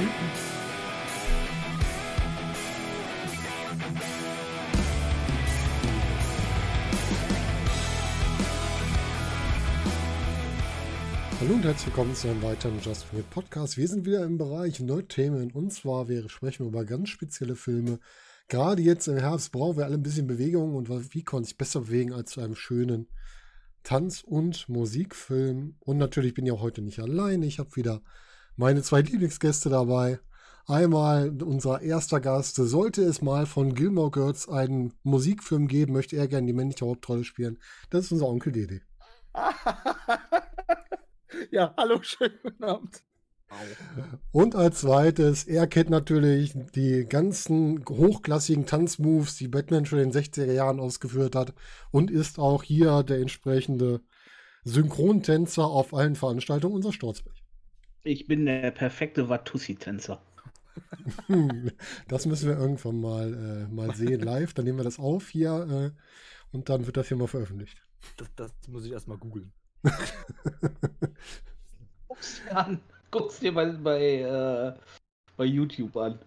Hallo und herzlich willkommen zu einem weiteren Just for It Podcast. Wir sind wieder im Bereich Nerd-Themen und zwar wir sprechen über ganz spezielle Filme. Gerade jetzt im Herbst brauchen wir alle ein bisschen Bewegung und wie kann sich besser bewegen als zu einem schönen Tanz- und Musikfilm. Und natürlich bin ich auch heute nicht allein. Ich habe wieder meine zwei Lieblingsgäste dabei. Einmal unser erster Gast. Sollte es mal von Gilmore Girls einen Musikfilm geben, möchte er gerne die männliche Hauptrolle spielen. Das ist unser Onkel Dede. Ja, hallo, schönen guten Abend. Und als zweites, er kennt natürlich die ganzen hochklassigen Tanzmoves, die Batman schon in den 60er Jahren ausgeführt hat und ist auch hier der entsprechende Synchrontänzer auf allen Veranstaltungen unserer Sturzberg. Ich bin der perfekte Watussi-Tänzer. das müssen wir irgendwann mal, äh, mal sehen live. Dann nehmen wir das auf hier äh, und dann wird das hier mal veröffentlicht. Das, das muss ich erstmal googeln. Guck's dir an. Guck's dir bei, bei, äh, bei YouTube an.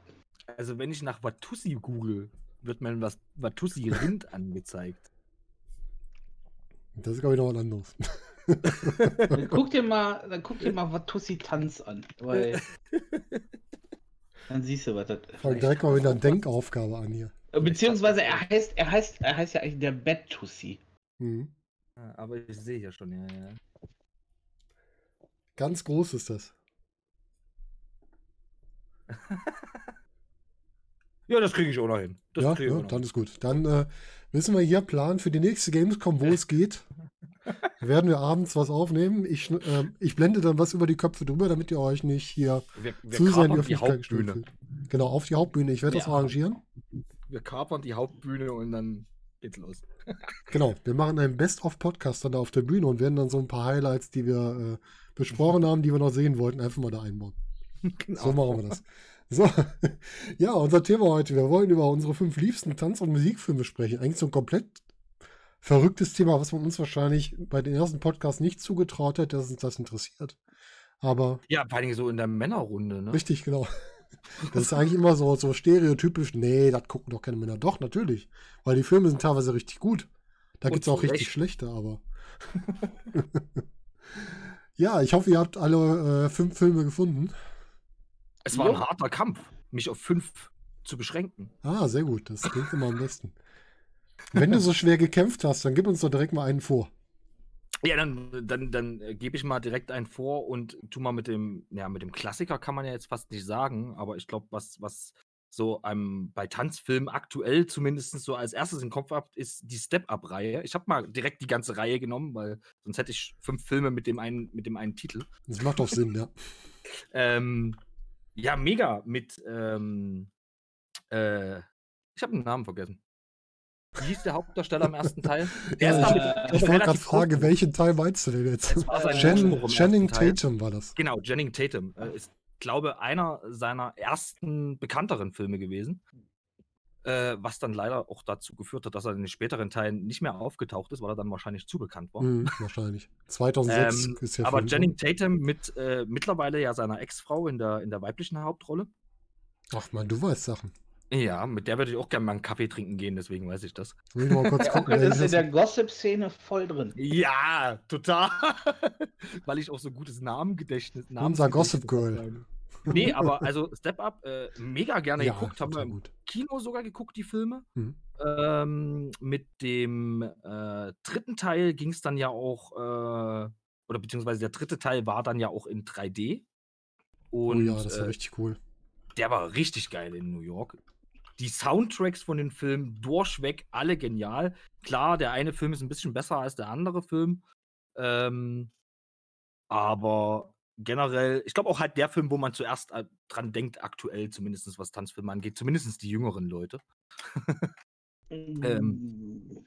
Also wenn ich nach Watussi google, wird mir was Watussi Rind angezeigt. Das ist, glaube ich, noch was anderes. Dann guck dir mal, dann guck dir mal Watussi Tanz an. Weil dann siehst du, was das Fang direkt mal wieder eine Denkaufgabe an hier. Beziehungsweise er heißt, er heißt, er heißt ja eigentlich der Bettussi. Mhm. Ja, aber ich sehe ja schon, ja, ja. Ganz groß ist das. ja, das kriege ich auch noch hin. Das ja, ja noch dann ist gut. Dann äh, wissen wir hier Plan für die nächste Gamescom, wo es geht. Werden wir abends was aufnehmen. Ich, ähm, ich blende dann was über die Köpfe drüber, damit ihr euch nicht hier Wir, wir zu sehr in die Öffentlichkeit gestellt Hauptbühne. fühlt. Genau, auf die Hauptbühne. Ich werde das Ja. arrangieren. Wir kapern die Hauptbühne und dann geht's los. Genau, wir machen einen Best-of-Podcast dann da auf der Bühne und werden dann so ein paar Highlights, die wir äh, besprochen haben, die wir noch sehen wollten, einfach mal da einbauen. Genau. So machen wir das. So, ja, unser Thema heute. Wir wollen über unsere fünf liebsten Tanz- und Musikfilme sprechen. Eigentlich so ein komplett verrücktes Thema, was man uns wahrscheinlich bei den ersten Podcasts nicht zugetraut hätte, dass uns das interessiert. Aber Ja, vor allem so in der Männerrunde, ne? richtig, genau. Das ist eigentlich immer so, so stereotypisch. Nee, das gucken doch keine Männer. Doch, natürlich. Weil die Filme sind teilweise richtig gut. Da gibt es auch richtig Recht. schlechte, aber. ja, ich hoffe, ihr habt alle äh, fünf Filme gefunden. Es war ein harter Kampf, mich auf fünf zu beschränken. Ah, sehr gut. Das klingt immer am besten. Wenn du so schwer gekämpft hast, dann gib uns doch direkt mal einen vor. Ja, dann, dann, dann äh, gebe ich mal direkt einen vor und tu mal mit dem, ja, mit dem Klassiker kann man ja jetzt fast nicht sagen, aber ich glaube, was, was so einem bei Tanzfilmen aktuell zumindest so als erstes im Kopf habt, ist die Step-Up-Reihe. Ich habe mal direkt die ganze Reihe genommen, weil sonst hätte ich fünf Filme mit dem einen, mit dem einen Titel. Das macht doch Sinn, ja. Ähm, ja, mega mit, ähm, äh, ich habe den Namen vergessen. Wie hieß der Hauptdarsteller im ersten Teil? Der Ja, damit Ich wollte gerade fragen, welchen Teil meinst du denn jetzt? Ersten Teil. Tatum war das. Genau, Channing Tatum äh, ist, glaube einer seiner ersten bekannteren Filme gewesen. Äh, was dann leider auch dazu geführt hat, dass er in den späteren Teilen nicht mehr aufgetaucht ist, weil er dann wahrscheinlich zu bekannt war. Mhm, wahrscheinlich. 2006 Ähm, ist ja aber. Channing Tatum mit äh, mittlerweile ja seiner Ex-Frau in der, in der weiblichen Hauptrolle. Ach man, du weißt Sachen. Ja, mit der würde ich auch gerne mal einen Kaffee trinken gehen, deswegen weiß ich das. Will ich mal kurz Der gucken. Ist in der Gossip-Szene voll drin. Ja, total. Weil ich auch so gutes Namengedächtnis Unser Namensgedächtnis Gossip Girl. habe. Nee, aber also Step Up, äh, mega gerne Ja, geguckt, haben wir im gut. Kino sogar geguckt, die Filme. Mhm. Ähm, mit dem äh, dritten Teil ging es dann ja auch, äh, oder beziehungsweise der dritte Teil war dann ja auch in 3D. Oh Und ja, das war äh, richtig cool. der war richtig geil in New York. Die Soundtracks von den Filmen durchweg alle genial. Klar, der eine Film ist ein bisschen besser als der andere Film. Ähm, aber generell, ich glaube auch halt der Film, wo man zuerst äh, dran denkt, aktuell zumindest was Tanzfilme angeht, zumindest die jüngeren Leute. Ähm,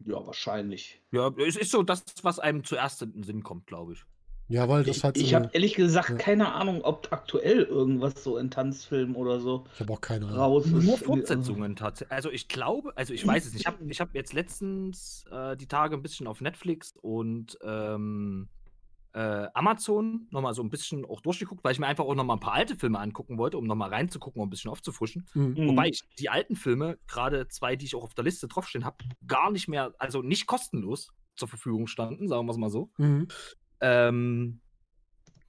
ja, wahrscheinlich. Ja, es ist so das, was einem zuerst in den Sinn kommt, glaube ich. Ja, weil das Ich, halt so ich habe ehrlich gesagt Ja. keine Ahnung, ob aktuell irgendwas so in Tanzfilmen oder so ich habe auch keine Ahnung. raus. Nur Fortsetzungen tatsächlich. Also ich glaube, also ich weiß es nicht. Ich habe ich hab jetzt letztens äh, die Tage ein bisschen auf Netflix und ähm, äh, Amazon nochmal so ein bisschen auch durchgeguckt, weil ich mir einfach auch nochmal ein paar alte Filme angucken wollte, um nochmal reinzugucken und ein bisschen aufzufrischen. Mhm. Wobei ich die alten Filme, gerade zwei, die ich auch auf der Liste draufstehen habe, gar nicht mehr, also nicht kostenlos zur Verfügung standen, sagen wir es mal so. Mhm. Ähm,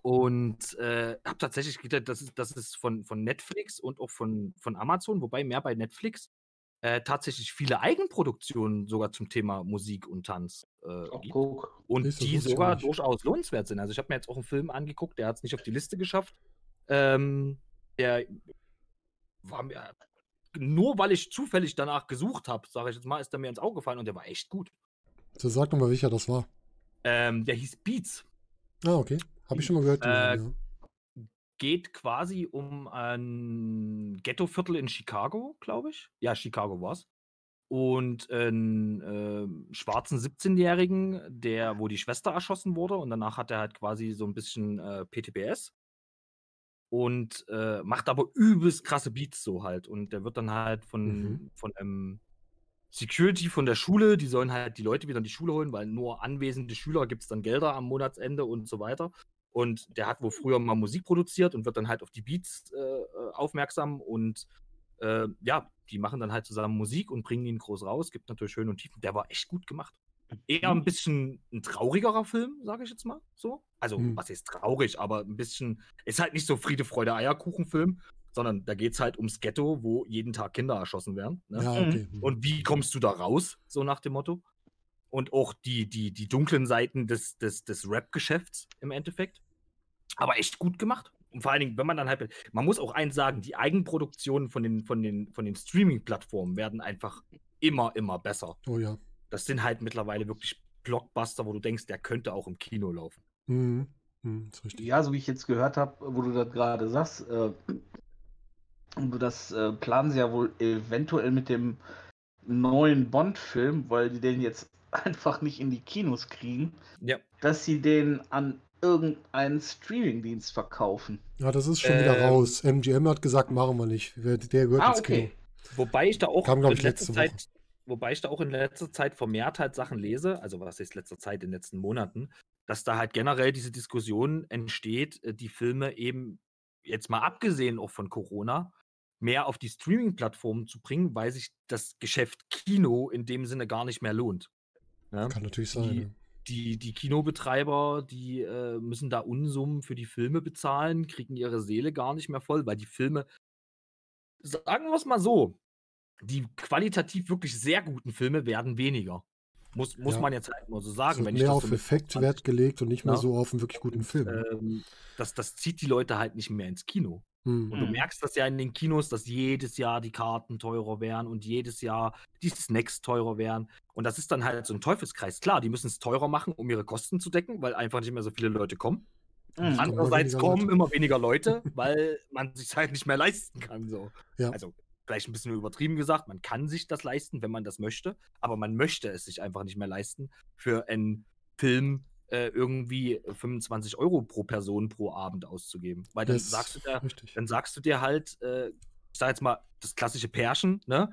und äh, habe tatsächlich gedacht, das ist, das ist von, von Netflix und auch von, von Amazon, wobei mehr bei Netflix äh, tatsächlich viele Eigenproduktionen sogar zum Thema Musik und Tanz äh, gibt. guck. Und du, die sogar nicht. durchaus lohnenswert sind. Also ich habe mir jetzt auch einen Film angeguckt, der hat es nicht auf die Liste geschafft. Ähm, der war mir, nur weil ich zufällig danach gesucht habe, sage ich jetzt mal, ist der mir ins Auge gefallen und der war echt gut. So, sag doch mal, welcher das war. Ähm, der hieß Beats. Ah, okay. Habe ich schon mal gehört. Äh, Namen, Geht quasi um ein Ghettoviertel in Chicago, glaube ich. Ja, Chicago war's. Und einen ähm, schwarzen 17-Jährigen, der, wo die Schwester erschossen wurde und danach hat er halt quasi so ein bisschen äh, PTBS und äh, macht aber übelst krasse Beats so halt. Und der wird dann halt von, Mhm. von einem Security von der Schule, die sollen halt die Leute wieder in die Schule holen, weil nur anwesende Schüler gibt es dann Gelder am Monatsende und so weiter. Und der hat wohl früher mal Musik produziert und wird dann halt auf die Beats äh, äh, aufmerksam und äh, ja, die machen dann halt zusammen Musik und bringen ihn groß raus. Gibt natürlich Höhen und Tiefen. Der war echt gut gemacht. Eher ein bisschen ein traurigerer Film, sage ich jetzt mal so. Also, Hm. was ist traurig, aber ein bisschen, ist halt nicht so Friede, Freude, Eierkuchen-Film, sondern da geht es halt ums Ghetto, wo jeden Tag Kinder erschossen werden. Ne? Ja, okay. Mhm. Und wie kommst du da raus, so nach dem Motto? Und auch die, die, die dunklen Seiten des, des, des Rap-Geschäfts im Endeffekt. Aber echt gut gemacht. Und vor allen Dingen, wenn man dann halt. Man muss auch eins sagen, die Eigenproduktionen von den, von den, von den Streaming-Plattformen werden einfach immer, immer besser. Oh ja. Das sind halt mittlerweile wirklich Blockbuster, wo du denkst, der könnte auch im Kino laufen. Mhm. Mhm, ist richtig. Ja, so wie ich jetzt gehört habe, wo du das gerade sagst, äh, und das äh, planen sie ja wohl eventuell mit dem neuen Bond-Film, weil die den jetzt einfach nicht in die Kinos kriegen, Ja. dass sie den an irgendeinen Streamingdienst verkaufen. Ja, das ist schon wieder Ähm. raus. MGM hat gesagt, machen wir nicht. Der der gehört Ah, ins Kino. okay. Wobei ich da auch Kam, ich, letzter letzte Woche. Zeit, wobei ich da auch in letzter Zeit vermehrt halt Sachen lese, also was ist letzter Zeit, in den letzten Monaten, dass da halt generell diese Diskussion entsteht, äh, die Filme eben jetzt mal abgesehen auch von Corona mehr auf die Streaming-Plattformen zu bringen, weil sich das Geschäft Kino in dem Sinne gar nicht mehr lohnt. Ja? Kann natürlich sein. Die, die, die Kinobetreiber, die äh, müssen da Unsummen für die Filme bezahlen, kriegen ihre Seele gar nicht mehr voll, weil die Filme, sagen wir es mal so, die qualitativ wirklich sehr guten Filme werden weniger. Muss, muss Ja. man jetzt halt mal so Es sagen. wird wenn ich mehr das auf so mit Effekt 20 Wert gelegt und nicht mehr Ja. so auf einen wirklich guten Film. ähm, das, das zieht die Leute halt nicht mehr ins Kino. Mhm. Und du Mhm. merkst das ja in den Kinos, dass jedes Jahr die Karten teurer werden und jedes Jahr die Snacks teurer werden. Und das ist dann halt so ein Teufelskreis. Klar, die müssen es teurer machen, um ihre Kosten zu decken, weil einfach nicht mehr so viele Leute kommen. Mhm. kommen immer Andererseits weniger kommen Leute. immer weniger Leute, weil man sich halt nicht mehr leisten kann. So. Ja. Also vielleicht ein bisschen übertrieben gesagt, man kann sich das leisten, wenn man das möchte, aber man möchte es sich einfach nicht mehr leisten, für einen Film äh, irgendwie 25 Euro pro Person pro Abend auszugeben. Weil dann Das sagst du dir, richtig. dann sagst du dir halt, äh, ich sag jetzt mal, das klassische Pärchen, ne?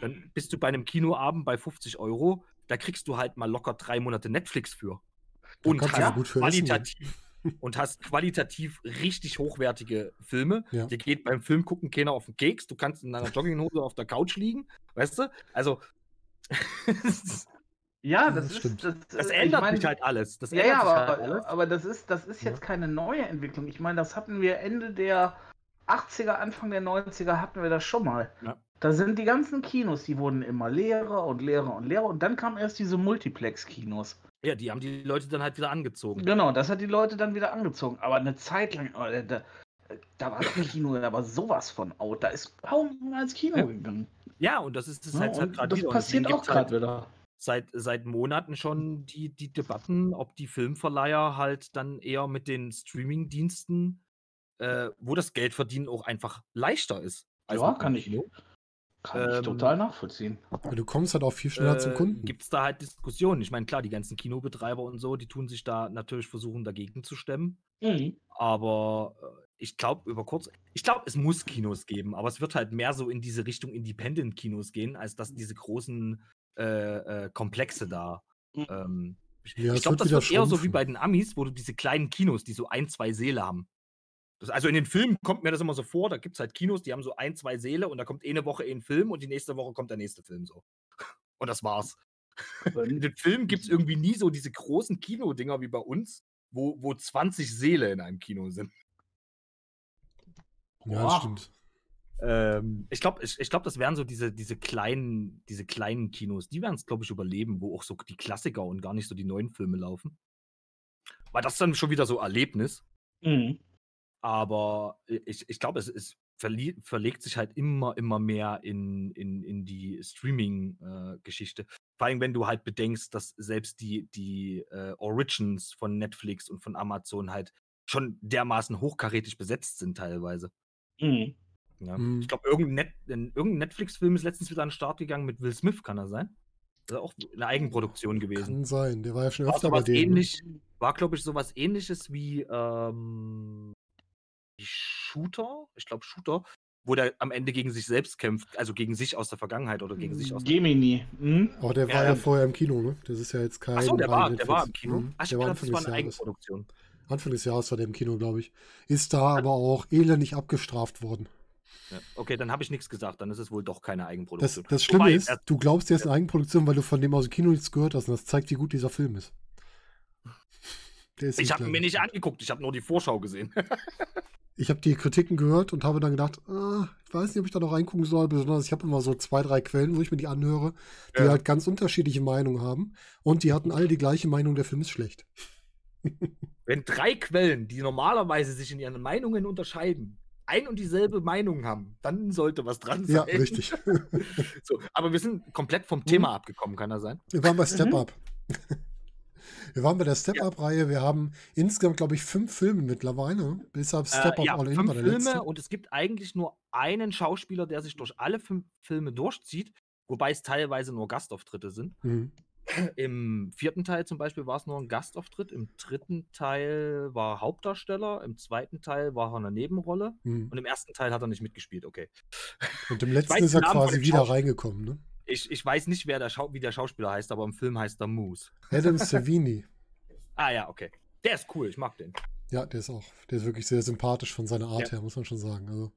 Dann bist du bei einem Kinoabend bei 50 Euro, da kriegst du halt mal locker drei Monate Netflix für. Da Und hast, gut für qualitativ, und hast qualitativ richtig hochwertige Filme. Ja. Dir geht beim Film gucken keiner auf den Keks. Du kannst in deiner Jogginghose auf der Couch liegen, weißt du? Also, Ja, das, das ist. stimmt. Das, das äh, ändert ich mein, sich halt alles. Das Ja, ändert ja, sich aber, halt alles. aber das ist, das ist jetzt Ja. keine neue Entwicklung. Ich meine, das hatten wir Ende der 80er, Anfang der 90er hatten wir das schon mal. Ja. Da sind die ganzen Kinos, die wurden immer leerer und leerer und leerer und dann kamen erst diese Multiplex-Kinos. Ja, die haben die Leute dann halt wieder angezogen. Genau, das hat die Leute dann wieder angezogen. Aber eine Zeit lang, oh, da, da war das Kino aber sowas von out. Da ist kaum ins Kino gegangen. Ja, und das ist das Ja, halt, halt gerade das passiert auch halt gerade wieder. Seit, seit Monaten schon die, die Debatten, ob die Filmverleiher halt dann eher mit den Streaming-Diensten, äh, wo das Geldverdienen auch einfach leichter ist. Ja, kann ich, kann ich Ähm, total nachvollziehen. Weil du kommst halt auch viel schneller zum Äh, Kunden. Gibt es da halt Diskussionen? Ich meine, klar, die ganzen Kinobetreiber und so, die tun sich da natürlich versuchen, dagegen zu stemmen. Mhm. Aber äh, ich glaube, über kurz, ich glaube, es muss Kinos geben, aber es wird halt mehr so in diese Richtung Independent-Kinos gehen, als dass diese großen äh, äh, Komplexe da Mhm. ähm, Ich, Ja, ich glaube, das wieder wird eher so wie bei den Amis, wo du diese kleinen Kinos, die so ein, zwei Säle haben. Das, also in den Filmen kommt mir das immer so vor, da gibt es halt Kinos, die haben so ein, zwei Säle und da kommt eine Woche ein Film und die nächste Woche kommt der nächste Film so. Und das war's. In den Filmen gibt es irgendwie nie so diese großen Kinodinger wie bei uns, wo, wo 20 Säle in einem Kino sind. Ja, das Boah. stimmt. Ähm, ich glaube, ich, ich glaub, das wären so diese, diese, kleinen, diese kleinen Kinos, die werden es, glaube ich, überleben, wo auch so die Klassiker und gar nicht so die neuen Filme laufen. Weil das ist dann schon wieder so Erlebnis. Mhm. Aber ich, ich glaube, es, es verlegt sich halt immer, immer mehr in, in, in die Streaming-Geschichte. Vor allem, wenn du halt bedenkst, dass selbst die, die äh, Origins von Netflix und von Amazon halt schon dermaßen hochkarätig besetzt sind teilweise. Mhm. Ja. Mhm. Ich glaube, irgendein, Net irgendein Netflix-Film ist letztens wieder an den Start gegangen mit Will Smith, kann er sein? Das ist auch eine Eigenproduktion gewesen. Kann sein. Der war ja schon War öfter bei denen. ne? ähnlich, war, glaube ich, sowas ähnliches wie, ähm, Shooter, ich glaube Shooter, wo der am Ende gegen sich selbst kämpft, also gegen sich aus der Vergangenheit oder gegen sich aus der Gemini. Mhm. Aber der Ja, war ja ähm, vorher im Kino, ne? Das ist ja jetzt kein. Achso, der war, der war im. Kino. Mhm. Ach, ich Der war dachte, das war eine. Eigenproduktion. Anfang des Jahres war der im Kino, glaube ich. Ist da aber auch elendig abgestraft worden. Ja. Okay, dann habe ich nichts gesagt, dann ist es wohl doch keine Das, Eigenproduktion. das Schlimme Wobei, ist, er- du glaubst, der ist eine Eigenproduktion, weil du von dem aus dem Kino nichts gehört hast. Und das zeigt, wie gut dieser Film ist. Der ist ich habe klar. mir nicht angeguckt, ich habe nur die Vorschau gesehen. Ich habe die Kritiken gehört und habe dann gedacht, ah, ich weiß nicht, ob ich da noch reingucken soll. Besonders ich habe immer so zwei, drei Quellen, wo ich mir die anhöre, die Ja. halt ganz unterschiedliche Meinungen haben. Und die hatten alle die gleiche Meinung, der Film ist schlecht. Wenn drei Quellen, die normalerweise sich in ihren Meinungen unterscheiden, ein und dieselbe Meinung haben, dann sollte was dran sein. Ja, richtig. So, aber wir sind komplett Mhm. vom Thema abgekommen, kann das sein? Wir waren bei Step Mhm. Up. Wir waren bei der Step Up-Reihe. Wir haben insgesamt, glaube ich, fünf Filme mittlerweile. Bis auf Step Äh, Up ja, All In fünf war der Filme letzte. und es gibt eigentlich nur einen Schauspieler, der sich durch alle fünf Filme durchzieht, wobei es teilweise nur Gastauftritte sind. Mhm. Im vierten Teil zum Beispiel war es nur ein Gastauftritt, im dritten Teil war er Hauptdarsteller, im zweiten Teil war er eine Nebenrolle Mhm. und im ersten Teil hat er nicht mitgespielt, okay. Und im letzten weiß ist er quasi wieder reingekommen. Ne? Ich, ich weiß nicht, wer der Schau wie der Schauspieler heißt, aber im Film heißt er Moose. Adam Savini. Ah ja, okay. Der ist cool, ich mag den. Ja, der ist auch, der ist wirklich sehr sympathisch von seiner Art Ja. her, muss man schon sagen. Also,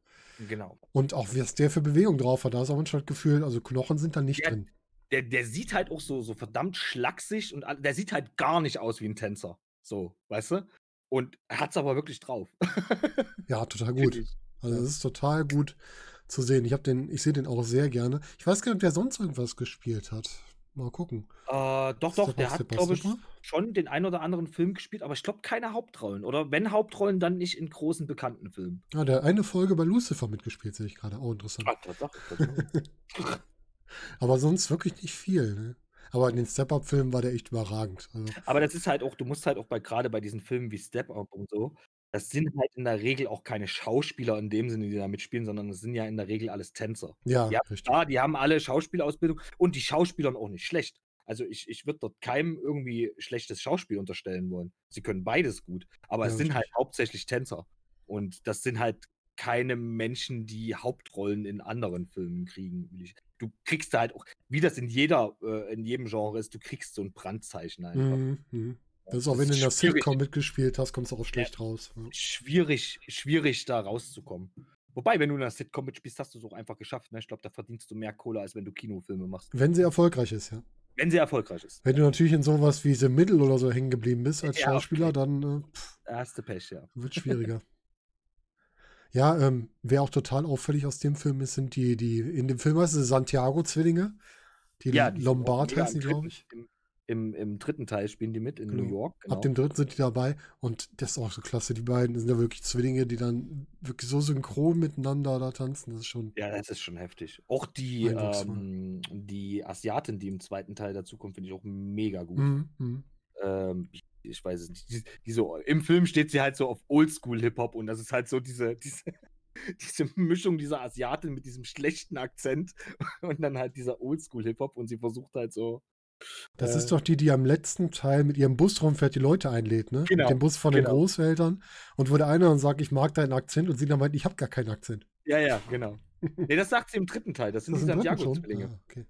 Genau. und auch, was der für Bewegung drauf hat, da ist auch das Gefühl, also Knochen sind da nicht Ja. drin. Der, der sieht halt auch so, so verdammt schlaksig und der sieht halt gar nicht aus wie ein Tänzer. So, weißt du? Und er hat's aber wirklich drauf. Ja, total gut. Also, Ja. das ist total gut zu sehen. Ich habe den, ich sehe den auch sehr gerne. Ich weiß gar nicht, ob der sonst irgendwas gespielt hat. Mal gucken. Äh, doch, doch, der up, hat, glaube ich, schon den ein oder anderen Film gespielt, aber ich glaube keine Hauptrollen. Oder wenn Hauptrollen, dann nicht in großen bekannten Filmen. Ah, der hat eine Folge bei Lucifer mitgespielt, sehe ich gerade. Auch interessant. Ah, Tatsache, Tatsache. Aber sonst wirklich nicht viel. Ne? Aber in den Step-Up-Filmen war der echt überragend. Also, aber das ist halt auch, du musst halt auch bei gerade bei diesen Filmen wie Step Up und so, das sind halt in der Regel auch keine Schauspieler in dem Sinne, die da mitspielen, sondern das sind ja in der Regel alles Tänzer. ja, Ja, richtig. klar, die haben alle Schauspielausbildung und die Schauspielern auch nicht schlecht. Also ich, ich würde dort keinem irgendwie schlechtes Schauspiel unterstellen wollen. Sie können beides gut, aber Ja, es sind halt natürlich. hauptsächlich Tänzer. Und das sind halt keine Menschen, die Hauptrollen in anderen Filmen kriegen. Du kriegst da halt auch, wie das in jeder, äh, in jedem Genre ist, du kriegst so ein Brandzeichen einfach. Mhm, mhm. Das ist auch, wenn du in der. Sitcom mitgespielt hast, kommst du auch schlecht raus. Ja. Schwierig, schwierig da rauszukommen. Wobei, wenn du in einer Sitcom mitspielst, hast du es auch einfach geschafft. Ne? Ich glaube, da verdienst du mehr Kohle, als wenn du Kinofilme machst. Wenn sie erfolgreich ist, ja. Wenn sie erfolgreich ist. Wenn du natürlich in sowas wie The Middle oder so hängen geblieben bist als Ja, Schauspieler, okay. dann äh, pff, Da hast du Pech, ja. wird schwieriger. ja, ähm, wer auch total auffällig aus dem Film ist, sind die, die, in dem Film heißt es Santiago-Zwillinge. Die, Ja, die Lombard heißen die, glaube ich. Im, im, Im dritten Teil spielen die mit in Genau. New York. Genau. Ab dem dritten sind die dabei und das ist auch so klasse. Die beiden sind ja wirklich Zwillinge, die dann wirklich so synchron miteinander da tanzen. Das ist schon. ja, das ist schon heftig. Auch die, ähm, die Asiatin, die im zweiten Teil dazukommt, finde ich auch mega gut. Mhm, mhm. Ähm, ich, ich weiß es nicht. Die, die so, Im Film steht sie halt so auf Oldschool-Hip-Hop und das ist halt so diese, diese, diese Mischung dieser Asiatin mit diesem schlechten Akzent und dann halt dieser Oldschool-Hip-Hop und sie versucht halt so. Das Äh, ist doch die, die am letzten Teil mit ihrem Bus rumfährt, die Leute einlädt, ne? Genau, Mit dem Bus von den genau. Großeltern. Und wo der eine dann sagt, ich mag deinen Akzent und sie dann meint, ich habe gar keinen Akzent. Ja, ja, genau. Nee, das sagt sie im dritten Teil. Das sind Das die? Santiago-Zwillinge. Ah, okay.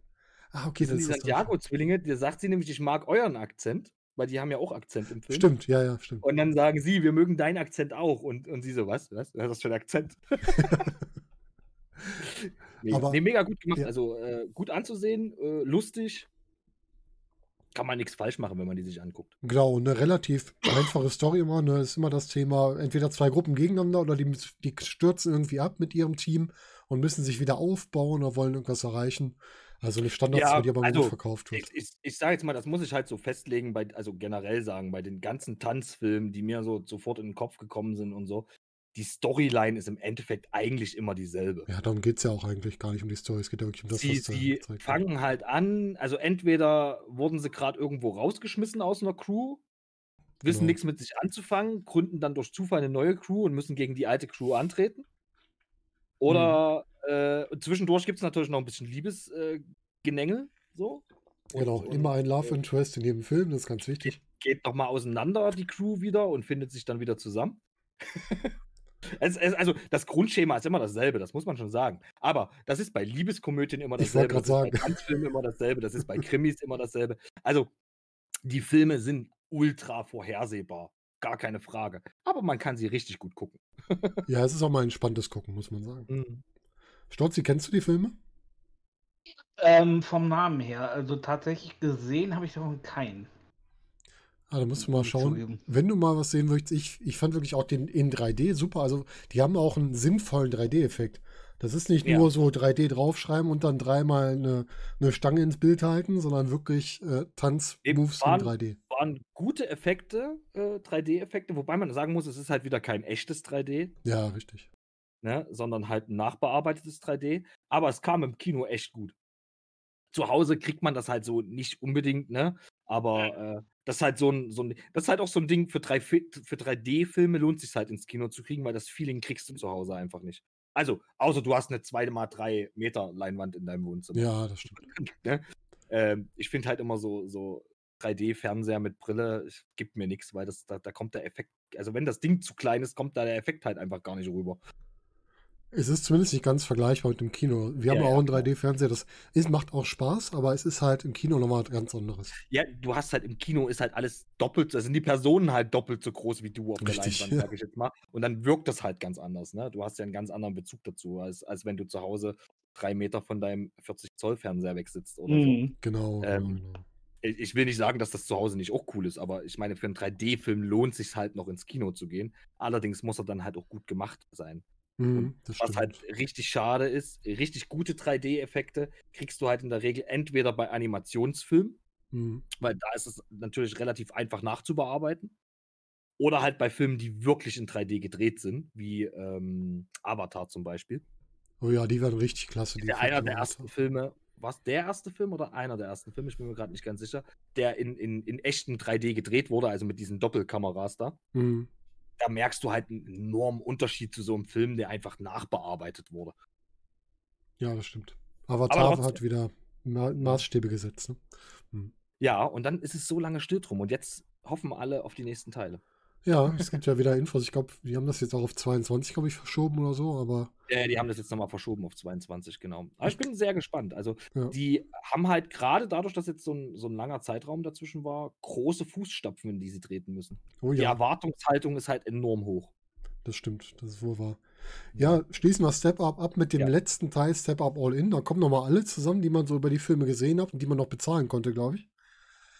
Ah, okay, Das sind die das ist das Santiago-Zwillinge, da sagt sie nämlich, ich mag euren Akzent. Weil die haben ja auch Akzent im Film. Stimmt, ja, ja, stimmt. Und dann sagen sie, wir mögen deinen Akzent auch. Und, und sie so, was? Was? Was ist das für ein Akzent? nee, Aber- nee, mega gut gemacht. ja. Also äh, gut anzusehen, äh, lustig. Kann man nichts falsch machen, wenn man die sich anguckt. Genau, eine relativ einfache Story immer. Ne, ist immer das Thema, entweder zwei Gruppen gegeneinander oder die, die stürzen irgendwie ab mit ihrem Team und müssen sich wieder aufbauen oder wollen irgendwas erreichen. Also eine Standardstory, Ja, die aber also, gut verkauft wird. Ich, ich, ich sage jetzt mal, das muss ich halt so festlegen, bei, also generell sagen, bei den ganzen Tanzfilmen, die mir so sofort in den Kopf gekommen sind und so, die Storyline ist im Endeffekt eigentlich immer dieselbe. Ja, darum geht es ja auch eigentlich gar nicht um die Story. Es geht ja wirklich um das, sie, was sie fangen halt an, also entweder wurden sie gerade irgendwo rausgeschmissen aus einer Crew, wissen Genau. nichts mit sich anzufangen, gründen dann durch Zufall eine neue Crew und müssen gegen die alte Crew antreten. Oder äh, zwischendurch gibt es natürlich noch ein bisschen Liebesgenängel. Äh, so. Und- Genau, und, immer ein Love äh, Interest in jedem Film, das ist ganz wichtig. geht noch mal auseinander, die Crew wieder, und findet sich dann wieder zusammen. es, es, also das Grundschema ist immer dasselbe, das muss man schon sagen. Aber das ist bei Liebeskomödien immer dasselbe, das ist bei sagen. Tanzfilmen immer dasselbe, das ist bei Krimis immer dasselbe. Also die Filme sind ultra vorhersehbar, gar keine Frage. Aber man kann sie richtig gut gucken. Ja, es ist auch mal ein spannendes Gucken, muss man sagen. Mhm. Stolzi, kennst du die Filme? Ähm, vom Namen her, also tatsächlich gesehen habe ich davon keinen. Ah, da musst du mal schauen. zugeben. Wenn du mal was sehen möchtest, ich, ich fand wirklich auch den in 3D super. Also, die haben auch einen sinnvollen 3D-Effekt. Das ist nicht Ja. nur so 3D draufschreiben und dann dreimal eine, eine Stange ins Bild halten, sondern wirklich äh, Tanzmoves in waren- 3D. Waren gute Effekte, äh, 3D-Effekte, wobei man sagen muss, es ist halt wieder kein echtes 3D. Ja, richtig. Ne, sondern halt ein nachbearbeitetes 3D. Aber es kam im Kino echt gut. Zu Hause kriegt man das halt so nicht unbedingt, ne? Aber äh, das ist halt so ein, so ein, das ist halt auch so ein Ding für, drei, Fi- für 3D-Filme lohnt sich halt ins Kino zu kriegen, weil das Feeling kriegst du zu Hause einfach nicht. Also, außer du hast eine 2x3 Meter Leinwand in deinem Wohnzimmer. Ja, das stimmt. Ne? Ähm, ich finde halt immer so, so 3D-Fernseher mit Brille, gibt mir nichts, weil das, da, da kommt der Effekt, also wenn das Ding zu klein ist, kommt da der Effekt halt einfach gar nicht rüber. Es ist zumindest nicht ganz vergleichbar mit dem Kino. Wir haben Ja, auch ja, einen klar. 3D-Fernseher, das ist, macht auch Spaß, aber es ist halt im Kino nochmal was ganz anderes. Ja, du hast halt im Kino ist halt alles doppelt, da sind die Personen halt doppelt so groß wie du auf der Richtig, Leinwand, ja. sag ich jetzt mal. Und dann wirkt das halt ganz anders, ne? Du hast ja einen ganz anderen Bezug dazu, als, als wenn du zu Hause drei Meter von deinem 40 Zoll Fernseher wegsitzt oder so. Mhm. Genau, Ähm, genau, genau. Ich ich will nicht sagen, dass das zu Hause nicht auch cool ist, aber ich meine, für einen 3D-Film lohnt sich halt noch ins Kino zu gehen. Allerdings muss er dann halt auch gut gemacht sein. Mhm, Was stimmt. halt richtig schade ist, richtig gute 3D-Effekte kriegst du halt in der Regel entweder bei Animationsfilmen, Mhm. weil da ist es natürlich relativ einfach nachzubearbeiten. Oder halt bei Filmen, die wirklich in 3D gedreht sind, wie ähm, Avatar zum Beispiel. Oh ja, die werden richtig klasse. Die Der einer der ersten Filme, was der erste Film oder einer der ersten Filme, ich bin mir gerade nicht ganz sicher, der in, in, in echten 3D gedreht wurde, also mit diesen Doppelkameras da. Mhm. Da merkst du halt einen enormen Unterschied zu so einem Film, der einfach nachbearbeitet wurde. Ja, das stimmt. Avatar trotzdem. hat wieder Ma Maßstäbe gesetzt. Ne? Ja, und dann ist es so lange still drum und jetzt hoffen alle auf die nächsten Teile. Ja, es gibt ja wieder Infos. Ich glaube, die haben das jetzt auch auf 22, glaube ich, verschoben oder so, aber Äh, die haben das jetzt nochmal verschoben auf 22, genau. Aber ich bin sehr gespannt. Also, Ja. die haben halt gerade dadurch, dass jetzt so ein, so ein langer Zeitraum dazwischen war, große Fußstapfen, in die sie treten müssen. oh Die ja, Erwartungshaltung ist halt enorm hoch. das stimmt. Das ist wohl wahr. Ja, schließen wir Step Up ab mit dem Ja. letzten Teil, Step Up All In. Da kommen nochmal alle zusammen, die man so über die Filme gesehen hat und die man noch bezahlen konnte, glaube ich.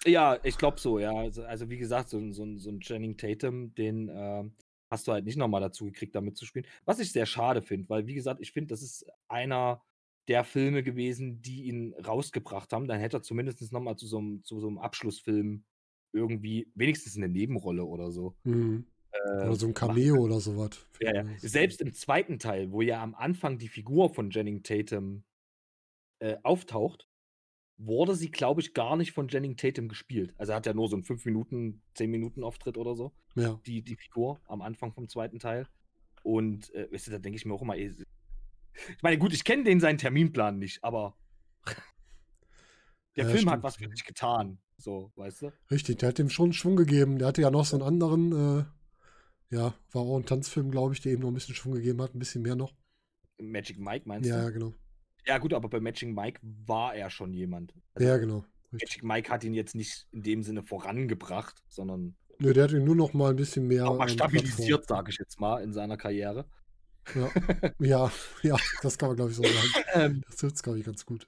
Ja, ich glaube so, ja. Also, also wie gesagt, so, ein- so, so ein Channing Tatum, den ähm, hast du halt nicht nochmal dazu gekriegt, da mitzuspielen. Was ich sehr schade finde, weil, wie gesagt, ich finde, das ist einer der Filme gewesen, die ihn rausgebracht haben. Dann hätte er zumindest nochmal zu so einem, zu so einem Abschlussfilm irgendwie wenigstens eine Nebenrolle oder so. Mhm. äh, Oder so ein Cameo oder sowas. Ja, ja. Selbst im zweiten Teil, wo ja am Anfang die Figur von Channing Tatum äh, auftaucht, wurde sie, glaube ich, gar nicht von Channing Tatum gespielt. Also er hat ja nur so einen 5 Minuten, 10 Minuten Auftritt oder so, Ja. die, die Figur am Anfang vom zweiten Teil. Und äh, weißt du, da denke ich mir auch immer, ey, ich meine, gut, ich kenne den seinen Terminplan nicht, aber der Ja, Film hat stimmt, was für dich getan. So, weißt du? Richtig, der hat dem schon Schwung gegeben. Der hatte ja noch so einen anderen, äh, ja, war auch ein Tanzfilm, glaube ich, der ihm noch ein bisschen Schwung gegeben hat, ein bisschen mehr noch. Magic Mike meinst Ja, du? ja, genau. Ja, gut, aber bei Matching Mike war er schon jemand. Also, Ja, genau. Magic Mike hat ihn jetzt nicht in dem Sinne vorangebracht, sondern Nö, der hat ihn nur noch mal ein bisschen mehr. auch mal stabilisiert, sage ich jetzt mal, in seiner Karriere. Plattform. Ja, ja, das kann man, glaube ich, so sagen. Ähm, Das trifft glaube ich, ganz gut.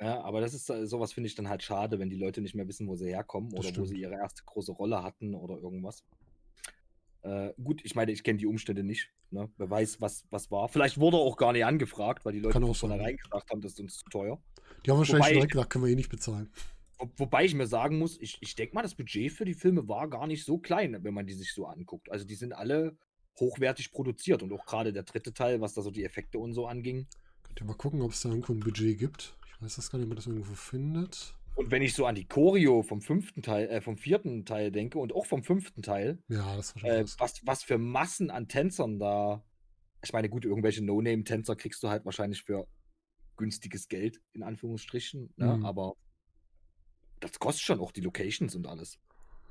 Ja, aber das ist äh, sowas finde ich dann halt schade, wenn die Leute nicht mehr wissen, wo sie herkommen Das oder wo stimmt. sie ihre erste große Rolle hatten oder irgendwas. Äh, gut, ich meine, ich kenne die Umstände nicht. Ne? Wer weiß, was, was war. Vielleicht wurde er auch gar nicht angefragt, weil die Leute von sein. vornherein gesagt haben, das ist uns zu teuer. Die haben wahrscheinlich Wobei- direkt gesagt, können wir eh nicht bezahlen. Wo, wobei ich mir sagen muss, ich, ich denke mal, das Budget für die Filme war gar nicht so klein, wenn man die sich so anguckt. Also die sind alle hochwertig produziert und auch gerade der dritte Teil, was da so die Effekte und so anging. Könnt ihr mal gucken, ob es da irgendwo ein Budget gibt. Ich weiß das gar nicht, ob man das irgendwo findet. Und wenn ich so an die Choreo vom fünften Teil, äh, vom vierten Teil denke und auch vom fünften Teil, Ja, das war schon äh, krass. was, was für Massen an Tänzern da. Ich meine, gut, irgendwelche No-Name-Tänzer kriegst du halt wahrscheinlich für günstiges Geld, in Anführungsstrichen. Ne? Mhm. Aber das kostet schon auch die Locations und alles.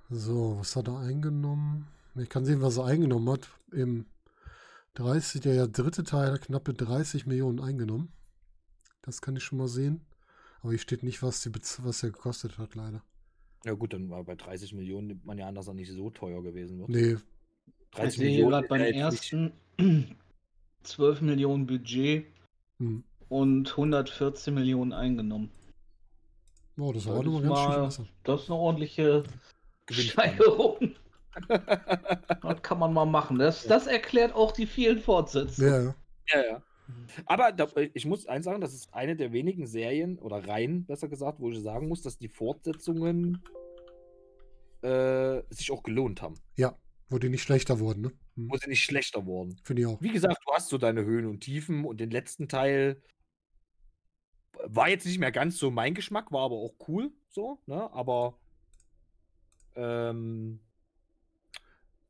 So, was hat er eingenommen? Ich kann sehen, was er eingenommen hat. Im 30, der dritte Teil hat knappe 30 Millionen eingenommen. Das kann ich schon mal sehen. Aber hier steht nicht, was, die, was er gekostet hat, leider. Ja, gut, dann war bei 30 Millionen nimmt man ja an, dass er nicht so teuer gewesen wird. Nee, Ich 30 sehe hier gerade beim nicht- ersten 12 Millionen Budget hm. und 114 Millionen eingenommen. Oh, das war nochmal ganz schön besser. Das ist eine ordentliche. Steigerung. Das kann man mal machen. Das, das erklärt auch die vielen Fortsetzungen. Ja, ja. Ja, ja. Aber da, äh, ich muss eins sagen, das ist eine der wenigen Serien oder Reihen, besser gesagt, wo ich sagen muss, dass die Fortsetzungen äh, sich auch gelohnt haben. Wo die nicht schlechter wurden, ne? Hm. Wo sie nicht schlechter wurden. Finde ich auch. Wie gesagt, du hast so deine Höhen und Tiefen und den letzten Teil war jetzt nicht mehr ganz so mein Geschmack, war aber auch cool, so, ne? Aber ähm,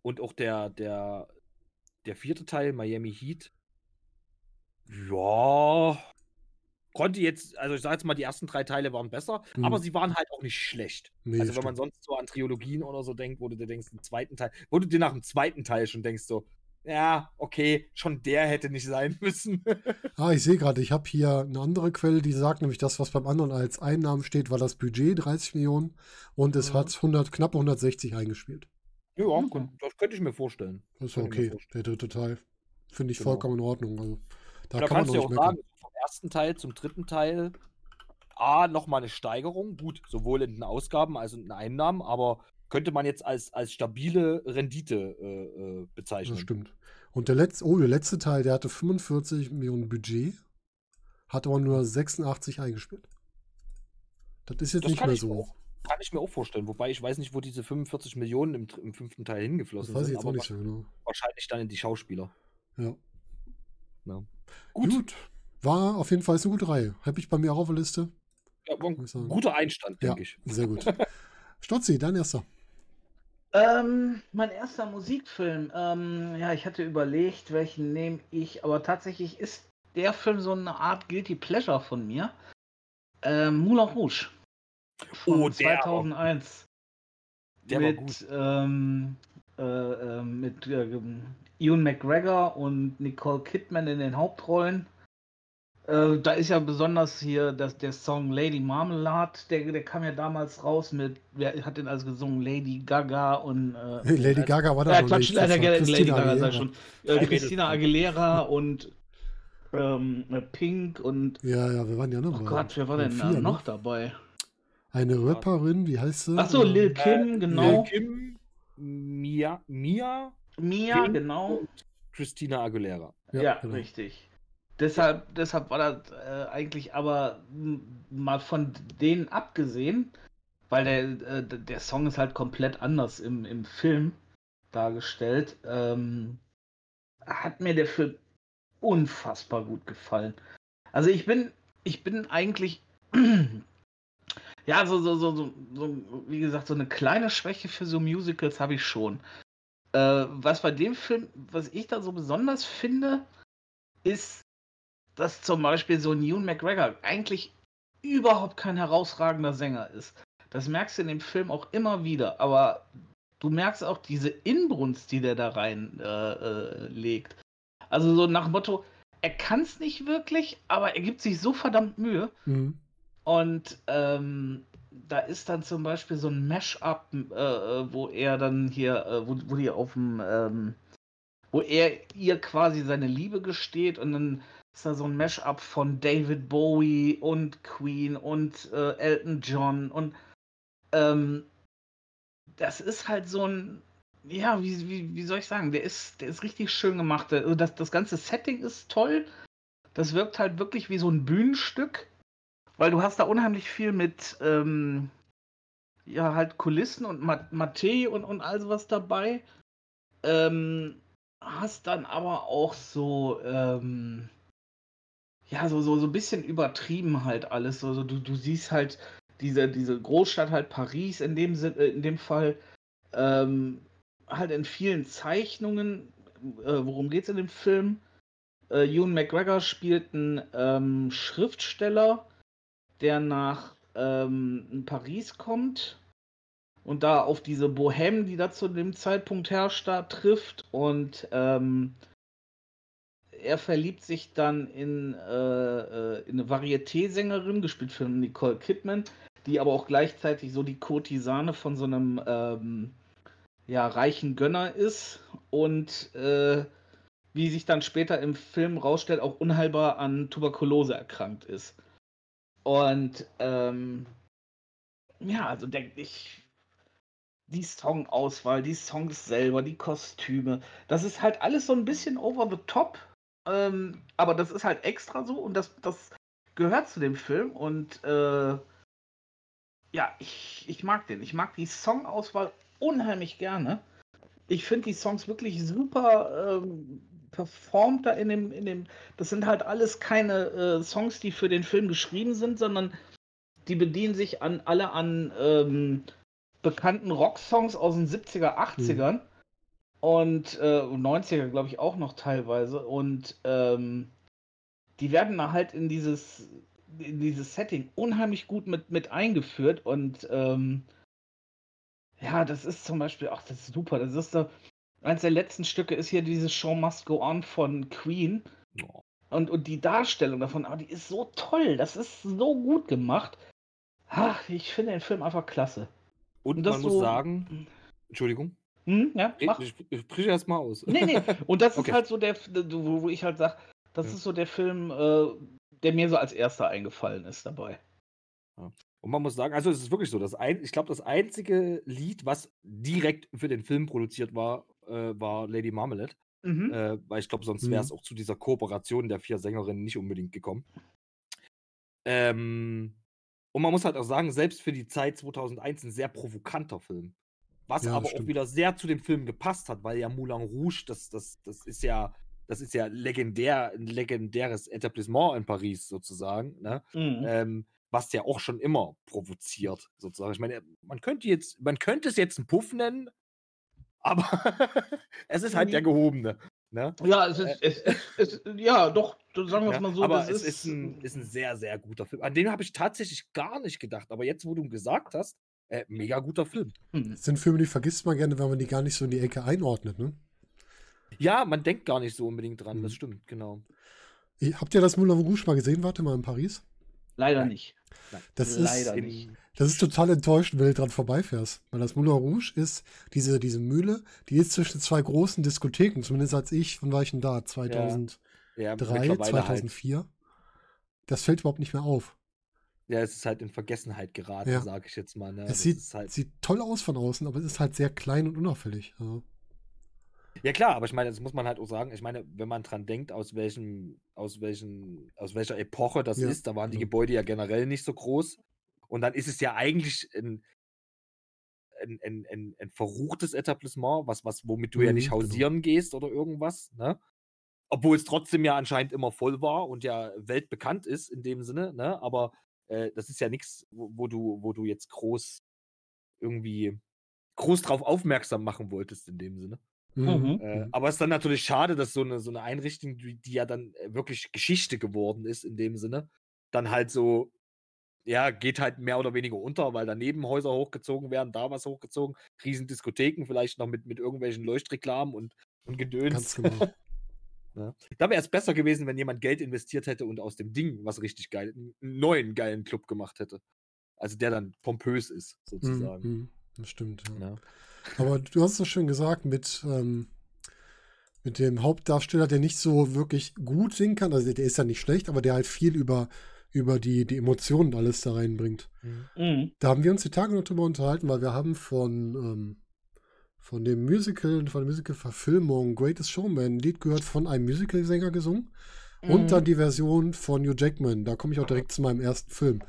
und auch der, der, der vierte Teil, Miami Heat, ja, konnte jetzt, also ich sag jetzt mal, die ersten drei Teile waren besser, aber Mhm. sie waren halt auch nicht schlecht. Nee, also wenn man sonst so an Trilogien oder so denkt, wo du dir denkst, im zweiten Teil, wo du dir nach dem zweiten Teil schon denkst, so, ja, okay, schon der hätte nicht sein müssen. Ah, ich sehe gerade, ich habe hier eine andere Quelle, die sagt nämlich, das, was beim anderen als Einnahmen steht, war das Budget 30 Millionen und es Mhm. hat 100, knapp 160 eingespielt. ja, kun- das könnte ich mir vorstellen. Das ist okay, vorstellen. der dritte Teil. Finde ich Genau. vollkommen in Ordnung. Also, da kann kannst du ja auch sagen, vom ersten Teil zum dritten Teil, A, nochmal eine Steigerung, gut, sowohl in den Ausgaben als auch in den Einnahmen, aber könnte man jetzt als, als stabile Rendite äh, äh, bezeichnen. Das stimmt. Und der letzte, oh, der letzte Teil, der hatte 45 Millionen Budget, hat aber nur 86 eingespielt. Das ist jetzt Das nicht mehr ich so. auch- Kann ich mir auch vorstellen, wobei ich weiß nicht, wo diese 45 Millionen im, im fünften Teil Das hingeflossen weiß ich sind, jetzt auch nicht so genau. wahrscheinlich dann in die Schauspieler. Ja. Ja. Gut. Gut, War auf jeden Fall eine gute Reihe. Habe ich bei mir auch auf der Liste. Ja, war ein guter Einstand, Ja, denke ich. sehr gut. Stotzi, dein erster. Ähm, mein erster Musikfilm. Ähm, ja, ich hatte überlegt, welchen nehme ich, aber tatsächlich ist der Film so eine Art Guilty Pleasure von mir. Ähm, Moulin Rouge. Von Oh, der aber. 2001. Der war mit, gut. Ähm, äh, äh, mit äh, Ewan McGregor und Nicole Kidman in den Hauptrollen. Äh, da ist ja besonders hier das, der Song Lady Marmalade, der, der kam ja damals raus mit, wer hat den also gesungen? Lady Gaga und. Äh, Lady äh, Gaga war da ja, noch Quatsch, leider Lady Christina Gaga, sag schon. Äh, Christina. Aguilera und ähm, äh, Pink und. Ja, ja, wir waren ja noch Oh mal. Gott, wer war denn vier, da ne? noch dabei? Eine Rapperin, wie heißt sie? Achso, Lil Kim, genau. Lil Kim, Mia, Mia Mia, Pink genau. und Christina Aguilera. Ja, Ja, genau. richtig. Deshalb, deshalb war das äh, eigentlich aber mal von denen abgesehen, weil der, äh, der Song ist halt komplett anders im, im Film dargestellt, ähm, hat mir der Film unfassbar gut gefallen. Also ich bin, ich bin eigentlich, ja, so, so, so, so, so, wie gesagt, so eine kleine Schwäche für so Musicals habe ich schon. Äh, was bei dem Film, was ich da so besonders finde, ist, dass zum Beispiel so ein Ewan McGregor eigentlich überhaupt kein herausragender Sänger ist. Das merkst du in dem Film auch immer wieder, aber du merkst auch diese Inbrunst, die der da rein äh, äh, legt. Also so nach dem Motto, er kann es nicht wirklich, aber er gibt sich so verdammt Mühe. Mhm. Und ähm, da ist dann zum Beispiel so ein Mash-up, äh, äh, wo er dann hier, äh, wo, wo die auf dem, ähm, wo er ihr quasi seine Liebe gesteht und dann ist da so ein Mash-up von David Bowie und Queen und äh, Elton John und ähm, das ist halt so ein, ja, wie, wie, wie soll ich sagen, der ist, der ist richtig schön gemacht. Also das, das ganze Setting ist toll. Das wirkt halt wirklich wie so ein Bühnenstück, weil du hast da unheimlich viel mit, ähm, ja, halt Kulissen und Mathe und, und all sowas dabei. Ähm, hast dann aber auch so, ähm, ja, so, so, so ein bisschen übertrieben halt alles. So, so, du, du siehst halt diese, diese Großstadt halt Paris in dem, äh, in dem Fall ähm, halt in vielen Zeichnungen. Äh, worum geht es in dem Film? Äh, Ewan McGregor spielt einen ähm, Schriftsteller, der nach ähm, Paris kommt und da auf diese Bohème, die da zu dem Zeitpunkt herrscht, da trifft und ähm, er verliebt sich dann in, äh, äh, in eine Varieté-Sängerin, gespielt von Nicole Kidman, die aber auch gleichzeitig so die Kurtisane von so einem ähm, ja, reichen Gönner ist und äh, wie sich dann später im Film rausstellt, auch unheilbar an Tuberkulose erkrankt ist. Und ähm, ja, also denke ich, die Songauswahl, die Songs selber, die Kostüme, das ist halt alles so ein bisschen over the top, ähm, aber das ist halt extra so und das, das gehört zu dem Film und äh, ja, ich, ich mag den. Ich mag die Songauswahl unheimlich gerne. Ich finde die Songs wirklich super ähm, performt da in dem, in dem. Das sind halt alles keine äh, Songs, die für den Film geschrieben sind, sondern die bedienen sich an alle an ähm, bekannten Rocksongs aus den 70er, 80ern. Mhm und äh, 90er, glaube ich, auch noch teilweise. Und ähm, die werden da halt in dieses, in dieses Setting unheimlich gut mit, mit eingeführt. Und ähm, ja, das ist zum Beispiel, ach, das ist super. Das ist so, eins der letzten Stücke ist hier dieses Show Must Go On von Queen. Oh. Und, und die Darstellung davon, aber die ist so toll. Das ist so gut gemacht. Ach, ich finde den Film einfach klasse. Und, und man so, muss sagen, Entschuldigung. Hm, ja, mach. Ich, ich sprich erst mal aus. Nee, nee. Und das okay. ist halt so der, wo, wo ich halt sage, das ja. ist so der Film, äh, der mir so als erster eingefallen ist dabei. Ja. Und man muss sagen, also es ist wirklich so, das ein, ich glaube, das einzige Lied, was direkt für den Film produziert war, äh, war Lady Marmalade. Mhm. Äh, weil ich glaube, sonst wäre es mhm. auch zu dieser Kooperation der vier Sängerinnen nicht unbedingt gekommen. Ähm, und man muss halt auch sagen, selbst für die Zeit 2001 ein sehr provokanter Film. Was ja, aber auch wieder sehr zu dem Film gepasst hat, weil ja Moulin Rouge, das, das, das ist ja, das ist ja legendär, ein legendäres Etablissement in Paris sozusagen, ne? Mhm. Ähm, was ja auch schon immer provoziert, sozusagen. Ich meine, man könnte jetzt, man könnte es jetzt einen Puff nennen, aber es ist halt der mhm. gehobene. Ne? Ja, es ist, äh, es, es, es, ja, doch, sagen wir es ja, mal so. Aber es ist, ist, ein, ist ein sehr, sehr guter Film. An den habe ich tatsächlich gar nicht gedacht. Aber jetzt, wo du ihn gesagt hast, äh, mega guter Film. Hm. Das sind Filme, die vergisst man gerne, weil man die gar nicht so in die Ecke einordnet, ne? Ja, man denkt gar nicht so unbedingt dran, hm. das stimmt, genau. Habt ihr das Moulin Rouge mal gesehen? Warte mal in Paris? Leider nicht. Das Leider ist, nicht. Das ist total enttäuschend, wenn du dran vorbeifährst. Weil das Moulin Rouge ist diese, diese Mühle, die ist zwischen zwei großen Diskotheken, zumindest als ich, wann war ich denn da? 2003, ja. Ja, 2004. Halt. Das fällt überhaupt nicht mehr auf. Ja, es ist halt in Vergessenheit geraten, ja. sage ich jetzt mal. Ne? Es sieht, halt sieht toll aus von außen, aber es ist halt sehr klein und unauffällig. Also. Ja klar, aber ich meine, das muss man halt auch sagen. Ich meine, wenn man dran denkt, aus welchem, aus welchen, aus welcher Epoche das ja, ist, da waren genau. die Gebäude ja generell nicht so groß. Und dann ist es ja eigentlich ein, ein, ein, ein, ein verruchtes Etablissement, was, was, womit du mhm, ja nicht genau. hausieren genau. gehst oder irgendwas, ne? Obwohl es trotzdem ja anscheinend immer voll war und ja weltbekannt ist in dem Sinne, ne? Aber äh, das ist ja nichts, wo, wo, du, wo du jetzt groß irgendwie groß drauf aufmerksam machen wolltest in dem Sinne. Mhm. mhm. Äh, mhm. aber es ist dann natürlich schade, dass so eine, so eine Einrichtung, die, die ja dann äh, wirklich Geschichte geworden ist in dem Sinne, dann halt so, ja, geht halt mehr oder weniger unter, weil daneben Häuser hochgezogen werden, da was hochgezogen, Riesendiskotheken, vielleicht noch mit, mit irgendwelchen Leuchtreklamen und, und Gedöns. Ganz genau. Ja. Da wäre es besser gewesen, wenn jemand Geld investiert hätte und aus dem Ding was richtig geil, einen neuen geilen Club gemacht hätte. Also der dann pompös ist, sozusagen. Mhm, das stimmt, ja. Ja. Aber du hast es so schön gesagt mit, ähm, mit dem Hauptdarsteller, der nicht so wirklich gut singen kann. Also der ist ja nicht schlecht, aber der halt viel über, über die, die Emotionen und alles da reinbringt. Mhm. Da haben wir uns die Tage noch drüber unterhalten, weil wir haben von, ähm, von dem Musical, von der Musical-Verfilmung Greatest Showman ein Lied gehört von einem Musical-Sänger gesungen. Und Mhm. dann die Version von Hugh Jackman. Da komme ich auch direkt zu meinem ersten Film,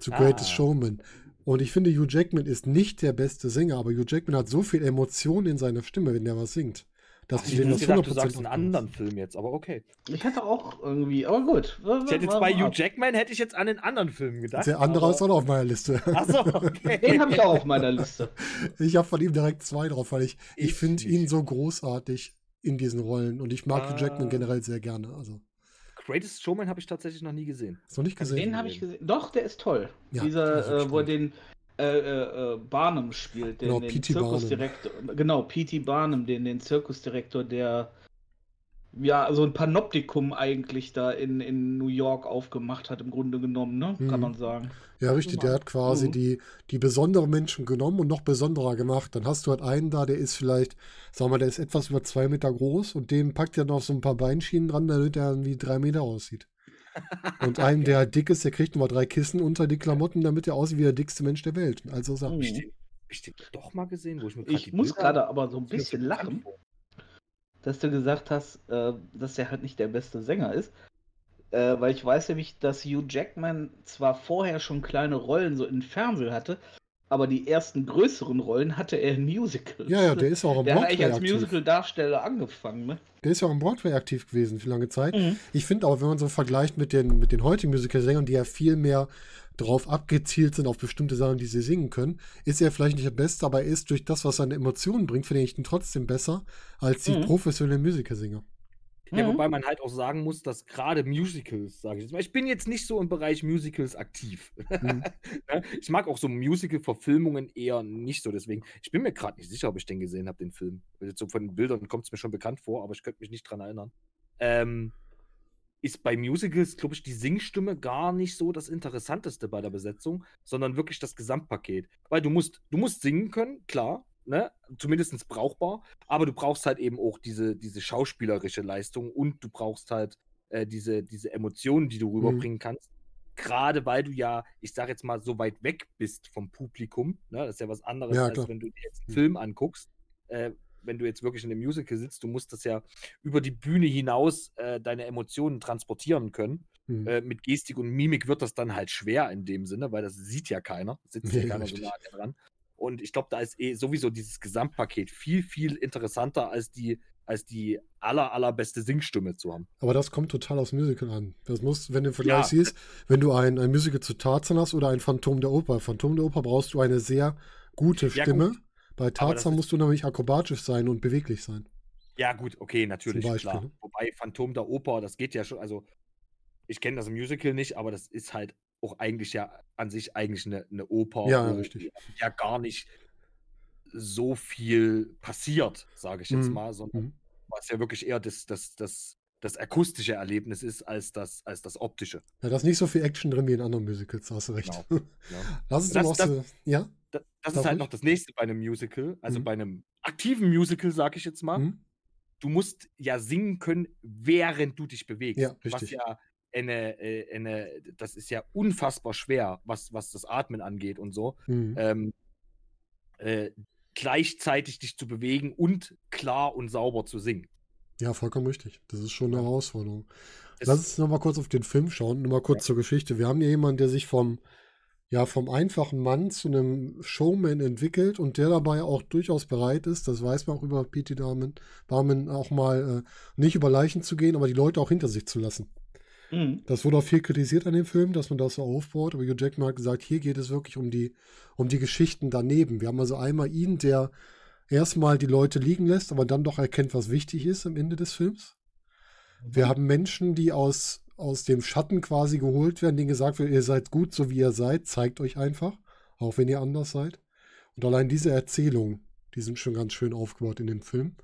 zu Ah. Greatest Showman. Und ich finde, Hugh Jackman ist nicht der beste Sänger, aber Hugh Jackman hat so viel Emotion in seiner Stimme, wenn er was singt, dass Ich ich den hätte gedacht, du 100% sagst einen anderen Film jetzt, aber okay. Ich hatte auch irgendwie, aber gut. Ich hätte jetzt bei Hugh Jackman hätte ich jetzt an einen anderen Film gedacht. Der andere aber- ist auch noch auf meiner Liste. Achso, okay. Den habe ich auch auf meiner Liste. Ich habe von ihm direkt zwei drauf, weil ich, ich, Ich finde ihn so großartig in diesen Rollen und ich mag Hugh Jackman Ah. generell sehr gerne. Also, Greatest Showman habe ich tatsächlich noch nie gesehen. ist noch nicht Also gesehen. Den habe ich gesehen. Doch, der ist toll. Ja, Dieser, äh, wo er den äh, äh, äh, Barnum spielt, den, Genau, den P.T. Barnum. Zirkusdirektor. Genau, P.T. Barnum, den, den Zirkusdirektor, der ja so ein Panoptikum eigentlich da in, in New York aufgemacht hat, im Grunde genommen, ne? Mhm. Kann man sagen. Ja, richtig, der hat quasi Mhm. die, die besonderen Menschen genommen und noch besonderer gemacht. Dann hast du halt einen da, der ist vielleicht, sagen wir mal, der ist etwas über zwei Meter groß und dem packt er noch so ein paar Beinschienen dran, damit er wie drei Meter aussieht. Und einem, der halt dick ist, der kriegt nochmal drei Kissen unter die Klamotten, damit er aussieht wie der dickste Mensch der Welt. Also. Mhm. Hab ich den, hab ich den doch mal gesehen, wo ich mir Ich muss gerade aber so ein bisschen lachen. vor. Dass du gesagt hast, äh, dass er halt nicht der beste Sänger ist. Äh, weil ich weiß nämlich, dass Hugh Jackman zwar vorher schon kleine Rollen so im Fernsehen hatte, aber die ersten größeren Rollen hatte er in Musicals. Ja, ja, der ist auch am Der hat eigentlich Broadway als aktiv. Musical-Darsteller angefangen, ne? Der ist ja auch am Broadway aktiv gewesen für lange Zeit. Mhm. Ich finde auch, wenn man so vergleicht mit den, mit den heutigen Musical-Sängern, die ja viel mehr drauf abgezielt sind, auf bestimmte Sachen, die sie singen können, ist er vielleicht nicht der Beste, aber er ist durch das, was seine Emotionen bringt, finde ich ihn trotzdem besser als die Mhm. professionellen Musical-Sänger. Ja, Mhm. wobei man halt auch sagen muss, dass gerade Musicals, sage ich jetzt mal, ich bin jetzt nicht so im Bereich Musicals aktiv. Mhm. Ne? ich mag auch so Musical-Verfilmungen eher nicht so, deswegen, ich bin mir gerade nicht sicher, ob ich den gesehen habe, den Film. Jetzt so von den Bildern kommt es mir schon bekannt vor, aber ich könnte mich nicht dran erinnern. Ähm, ist bei Musicals, glaube ich, die Singstimme gar nicht so das Interessanteste bei der Besetzung, sondern wirklich das Gesamtpaket. Weil du musst, du musst singen können, klar, ne? Zumindest brauchbar, aber du brauchst halt eben auch diese, diese schauspielerische Leistung und du brauchst halt äh, diese, diese Emotionen, die du Mhm. rüberbringen kannst. Gerade weil du ja, ich sag jetzt mal, so weit weg bist vom Publikum, ne? Das ist ja was anderes, Ja, als wenn du dir jetzt einen Mhm. Film anguckst. Äh, wenn du jetzt wirklich in einem Musical sitzt, du musst das ja über die Bühne hinaus äh, deine Emotionen transportieren können. Mhm. Äh, mit Gestik und Mimik wird das dann halt schwer in dem Sinne, weil das sieht ja keiner, sitzt ja Nee, keiner so richtig. nah dran. Und ich glaube, da ist eh sowieso dieses Gesamtpaket viel, viel interessanter als die, als die aller, allerbeste Singstimme zu haben. Aber das kommt total aufs Musical an. Das muss, wenn du im Vergleich Ja. siehst, wenn du ein, ein Musical zu Tarzan hast oder ein Phantom der Oper. Phantom der Oper brauchst du eine sehr gute Ja, Stimme. gut. Bei das Tarzan ist- musst du nämlich akrobatisch sein und beweglich sein. Ja, gut, okay, natürlich, Beispiel, klar. Wobei Phantom der Oper, das geht ja schon, also ich kenne das Musical nicht, aber das ist halt auch eigentlich ja an sich eigentlich eine, eine Oper, Ja, wo richtig. ja gar nicht so viel passiert, sage ich jetzt Mhm. mal, sondern Mhm. was ja wirklich eher das, das, das, das akustische Erlebnis ist als das, als das optische. Ja, da ist nicht so viel Action drin wie in anderen Musicals, hast du recht. Genau. Ja. Lass uns Das- doch auch das- so, ja? Da, das Darf ist halt noch das nächste bei einem Musical, also Mhm. bei einem aktiven Musical, sage ich jetzt mal. Hm? du musst ja singen können, während du dich bewegst. Ja, Was richtig. ja eine, äh, eine, das ist ja unfassbar schwer, was, was das Atmen angeht und so. Mhm. Ähm, äh, gleichzeitig dich zu bewegen und klar und sauber zu singen. Ja, vollkommen richtig. Das ist schon eine Ja. Herausforderung. Es- Lass uns nochmal kurz auf den Film schauen, nochmal kurz zur Geschichte. Wir haben hier jemanden, der sich vom, ja, vom einfachen Mann zu einem Showman entwickelt und der dabei auch durchaus bereit ist, das weiß man auch über P.T. Barnum, Barnum auch mal äh, nicht über Leichen zu gehen, aber die Leute auch hinter sich zu lassen. Mhm. Das wurde auch viel kritisiert an dem Film, dass man das so aufbaut, aber Hugh Jackman hat gesagt, hier geht es wirklich um die, um die Geschichten daneben. Wir haben also einmal ihn, der erstmal die Leute liegen lässt, aber dann doch erkennt, was wichtig ist am Ende des Films. Wir haben Menschen, die aus, aus dem Schatten quasi geholt werden, denen gesagt wird, ihr seid gut, so wie ihr seid, zeigt euch einfach, auch wenn ihr anders seid. Und allein diese Erzählungen, die sind schon ganz schön aufgebaut in dem Film.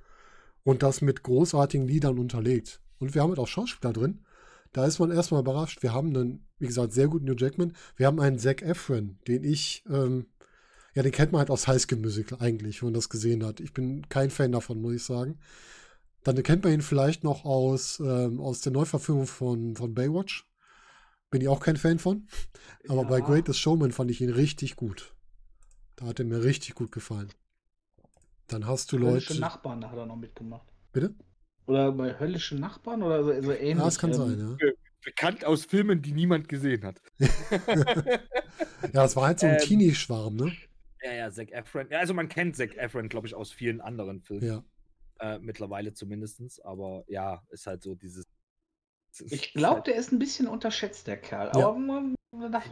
Und das mit großartigen Liedern unterlegt. Und wir haben halt auch Schauspieler drin, da ist man erstmal überrascht. Wir haben einen, wie gesagt, sehr guten New Jackman. Wir haben einen Zac Efron, den ich, ähm, ja, den kennt man halt aus High School Musical eigentlich, wenn man das gesehen hat. Ich bin kein Fan davon, muss ich sagen. Dann kennt man ihn vielleicht noch aus, ähm, aus der Neuverfilmung von, von Baywatch. Bin ich auch kein Fan von. Aber bei Ja. Greatest Showman fand ich ihn richtig gut. Da hat er mir richtig gut gefallen. Dann hast du Höllische Leute. Nachbarn, da hat er noch mitgemacht. Bitte? Oder bei höllischen Nachbarn oder so, so ähnlich. Ja, das kann ähm, sein, ja. Bekannt aus Filmen, die niemand gesehen hat. Ja, es war halt so ein Ähm, Teenie-Schwarm, ne? Ja, ja, Zac Efron. Ja, also man kennt Zac Efron, glaube ich, aus vielen anderen Filmen. Ja. Äh, mittlerweile zumindest. Aber ja, ist halt so dieses. Ich glaube, der ist ein bisschen unterschätzt, der Kerl. Ja. Aber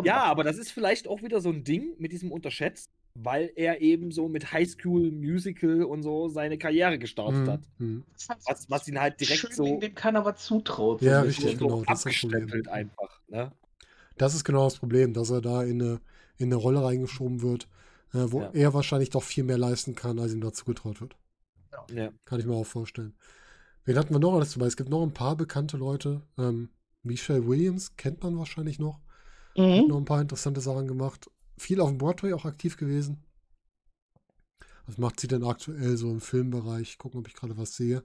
Ja, ab. aber das ist vielleicht auch wieder so ein Ding mit diesem Unterschätzt, weil er eben so mit High School Musical und so seine Karriere gestartet Mhm. hat. Mhm. Das ist halt Was, was ihn halt direkt schön, so, dem keiner was zutraut. so Ja, richtig, so genau, das ist das Problem. abgestempelt einfach. Ne? Das ist genau das Problem, dass er da in eine, in eine Rolle reingeschoben wird, äh, wo Ja. er wahrscheinlich doch viel mehr leisten kann, als ihm dazu getraut wird. Ja. Kann ich mir auch vorstellen. Wen hatten wir noch alles dabei? Es gibt noch ein paar bekannte Leute. Ähm, Michelle Williams kennt man wahrscheinlich noch. Hat Mhm. noch ein paar interessante Sachen gemacht. Viel auf dem Broadway auch aktiv gewesen. Was macht sie denn aktuell so im Filmbereich? Gucken, ob ich gerade was sehe,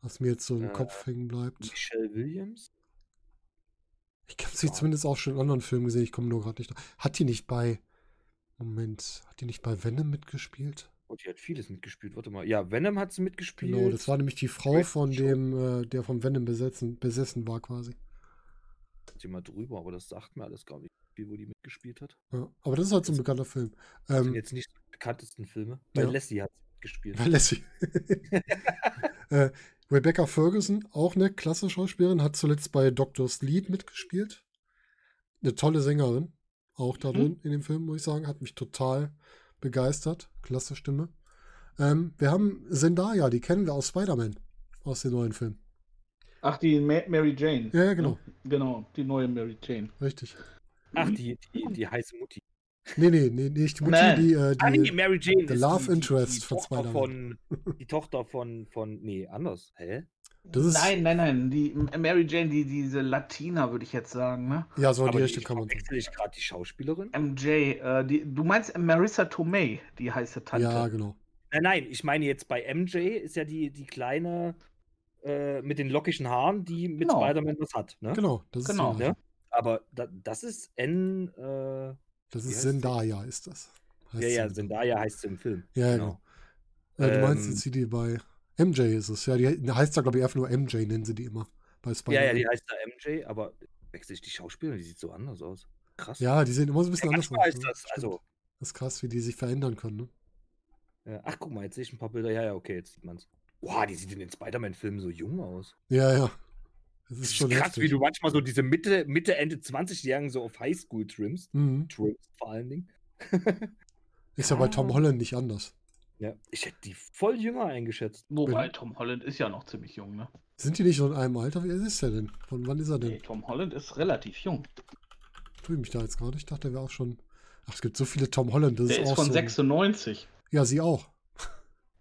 was mir jetzt so im Äh, Kopf hängen bleibt. Michelle Williams? Ich habe sie Ja. zumindest auch schon in anderen Filmen gesehen. Ich komme nur gerade nicht. drauf. Hat die nicht bei. Moment, hat die nicht bei Venom mitgespielt? Oh, die hat vieles mitgespielt. Warte mal. Ja, Venom hat sie mitgespielt. Genau, das war nämlich die Frau von dem, äh, der vom Venom besessen, besessen war quasi. Steht mal drüber, aber das sagt mir alles gar nicht, viel, wo die mitgespielt hat. Ja, aber das ist halt so ein bekannter Film. Das sind Ähm, jetzt nicht die bekanntesten Filme. Bei Ja. Lassie hat sie mitgespielt. Weil Lassie. äh, Rebecca Ferguson, auch eine klasse Schauspielerin, hat zuletzt bei Dr. Sleep mitgespielt. Eine tolle Sängerin, auch da Mhm. drin in dem Film, muss ich sagen. Hat mich total begeistert. Klasse Stimme. Ähm, wir haben Zendaya, die kennen wir aus Spider-Man, aus dem neuen Film. Ach, die Ma Mary Jane. Ja, ja, genau. Genau, die neue Mary Jane. Richtig. Ach, die, die, die heiße Mutti. Nee, nee, nee, nicht die Mutti, Nein. die, äh, Ah, nee, die, Mary Jane. the Love die, Interest die, die von Tochter Spider-Man. von, Die Tochter von, von. Nee, anders. Hä? Das ist- nein, nein, nein. Die Mary Jane, die, diese Latina, würde ich jetzt sagen, ne? ja, so in die ich kann man sagen. ich gerade die Schauspielerin? MJ, äh, die, du meinst Marissa Tomei, die heiße Tante. Ja, genau. Nein, nein, ich meine jetzt bei MJ ist ja die, die kleine äh, mit den lockigen Haaren, die mit Genau. Spider-Man was hat. Ne? Genau, das ist Genau. Ne? Aber da, das ist N. Äh, Das ist? Zendaya, ist das. Heißt ja, ja. Zendaya heißt sie im Film. Ja, ja, genau. Äh, du meinst Ähm, jetzt die, die bei MJ ist es. Ja, die heißt da, glaube ich, einfach nur MJ, nennen sie die immer. Bei Ja, Spider-Man. ja, die heißt da MJ, aber wechsle ich die Schauspielerin, die sieht so anders aus. Krass. Ja, die sehen immer so ein bisschen Ja, anders aus. ist ne? das, also, Das ist krass, wie die sich verändern können. Ne? ja, ach guck mal, jetzt sehe ich ein paar Bilder. Ja, ja, okay, jetzt sieht man's. Boah, die sieht in den Spider-Man-Filmen so jung aus. Ja, ja. Das Das ist ist schon krass, heftig. wie du manchmal so diese Mitte, Mitte Ende 20-Jährigen so auf Highschool trimmst. Mhm. Trimmst vor allen Dingen. Ist ja bei Tom Ja. Holland nicht anders. Ja, ich hätte die voll jünger eingeschätzt. Wobei Tom Holland ist ja noch ziemlich jung, ne? Sind die nicht so in einem Alter? Wie alt ist der denn? Von wann ist er denn? Nee, Tom Holland ist relativ jung. Tue ich mich da jetzt gerade? Ich dachte, der wäre auch schon. Ach, es gibt so viele Tom Holland. Das Der ist ist auch von so ein- 96. Ja, sie auch.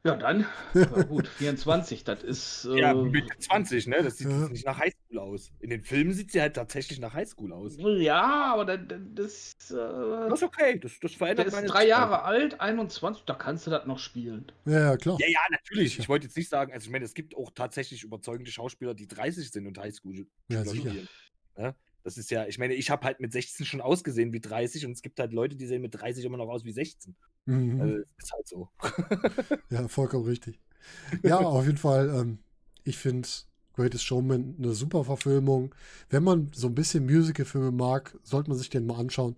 Ja, dann. Ja, gut, 24, das ist. Äh, Ja, Mitte 20, ne? Das sieht Ja. jetzt nicht nach Highschool aus. In den Filmen sieht sie halt tatsächlich nach Highschool aus. ja, aber das, das, Das äh, ist okay, das, das der verändert ist meine drei Sichtweise. Jahre alt, 21, da kannst du das noch spielen. Ja, ja, klar. Ja, ja, natürlich. Ich wollte jetzt nicht sagen, also ich meine, es gibt auch tatsächlich überzeugende Schauspieler, die 30 sind und Highschool Ja, sicher. studieren. Ne? Das ist ja, ich meine, ich habe halt mit 16 schon ausgesehen wie 30 und es gibt halt Leute, die sehen mit 30 immer noch aus wie 16. Mhm. Also, ist halt so. Ja, vollkommen richtig. Ja, auf jeden Fall. Ähm, ich finde Greatest Showman eine super Verfilmung. Wenn man so ein bisschen Musical-Filme mag, sollte man sich den mal anschauen,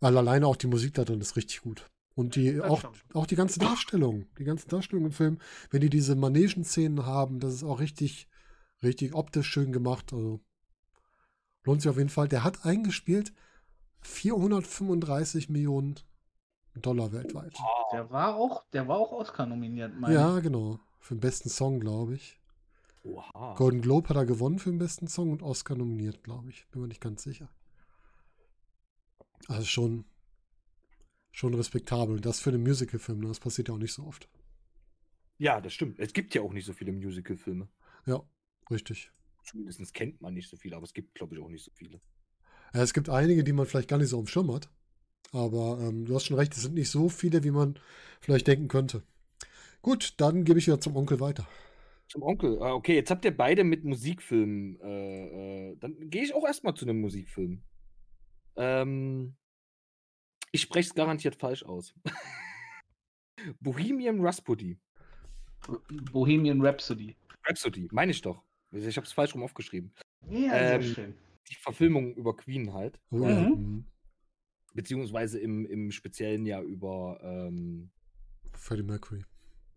weil alleine auch die Musik da drin ist richtig gut. Und die, auch, auch die ganze Darstellung, die ganze Darstellung im Film, wenn die diese Manegen-Szenen haben, das ist auch richtig, richtig optisch schön gemacht. Also lohnt sich auf jeden Fall. Der hat eingespielt 435 Millionen Dollar weltweit. Der war auch, der war auch Oscar nominiert, meine Ja, genau. Für den besten Song, glaube ich. Oha. Golden Globe hat er gewonnen für den besten Song und Oscar nominiert, glaube ich. Bin mir nicht ganz sicher. Also schon, schon respektabel. Und das für einen Musical-Film, ne? das passiert ja auch nicht so oft. Ja, das stimmt. Es gibt ja auch nicht so viele Musical-Filme. Ja, richtig. Zumindest kennt man nicht so viele, aber es gibt, glaube ich, auch nicht so viele. Ja, es gibt einige, die man vielleicht gar nicht so am Schirm hat. Aber ähm, du hast schon recht, es sind nicht so viele, wie man vielleicht denken könnte. Gut, dann gebe ich wieder zum Onkel weiter. Zum Onkel. Ah, okay, jetzt habt ihr beide mit Musikfilmen. Äh, äh, dann gehe ich auch erstmal zu einem Musikfilm. Ähm, ich spreche es garantiert falsch aus. Bohemian Rhapsody. Bohemian Rhapsody. Rhapsody, meine ich doch. Ich habe es falsch rum aufgeschrieben. Ja, Ähm, sehr schön. Die Verfilmung über Queen halt. Oh, ja. Mhm. mhm. Beziehungsweise im, im Speziellen ja über ähm, Freddie Mercury.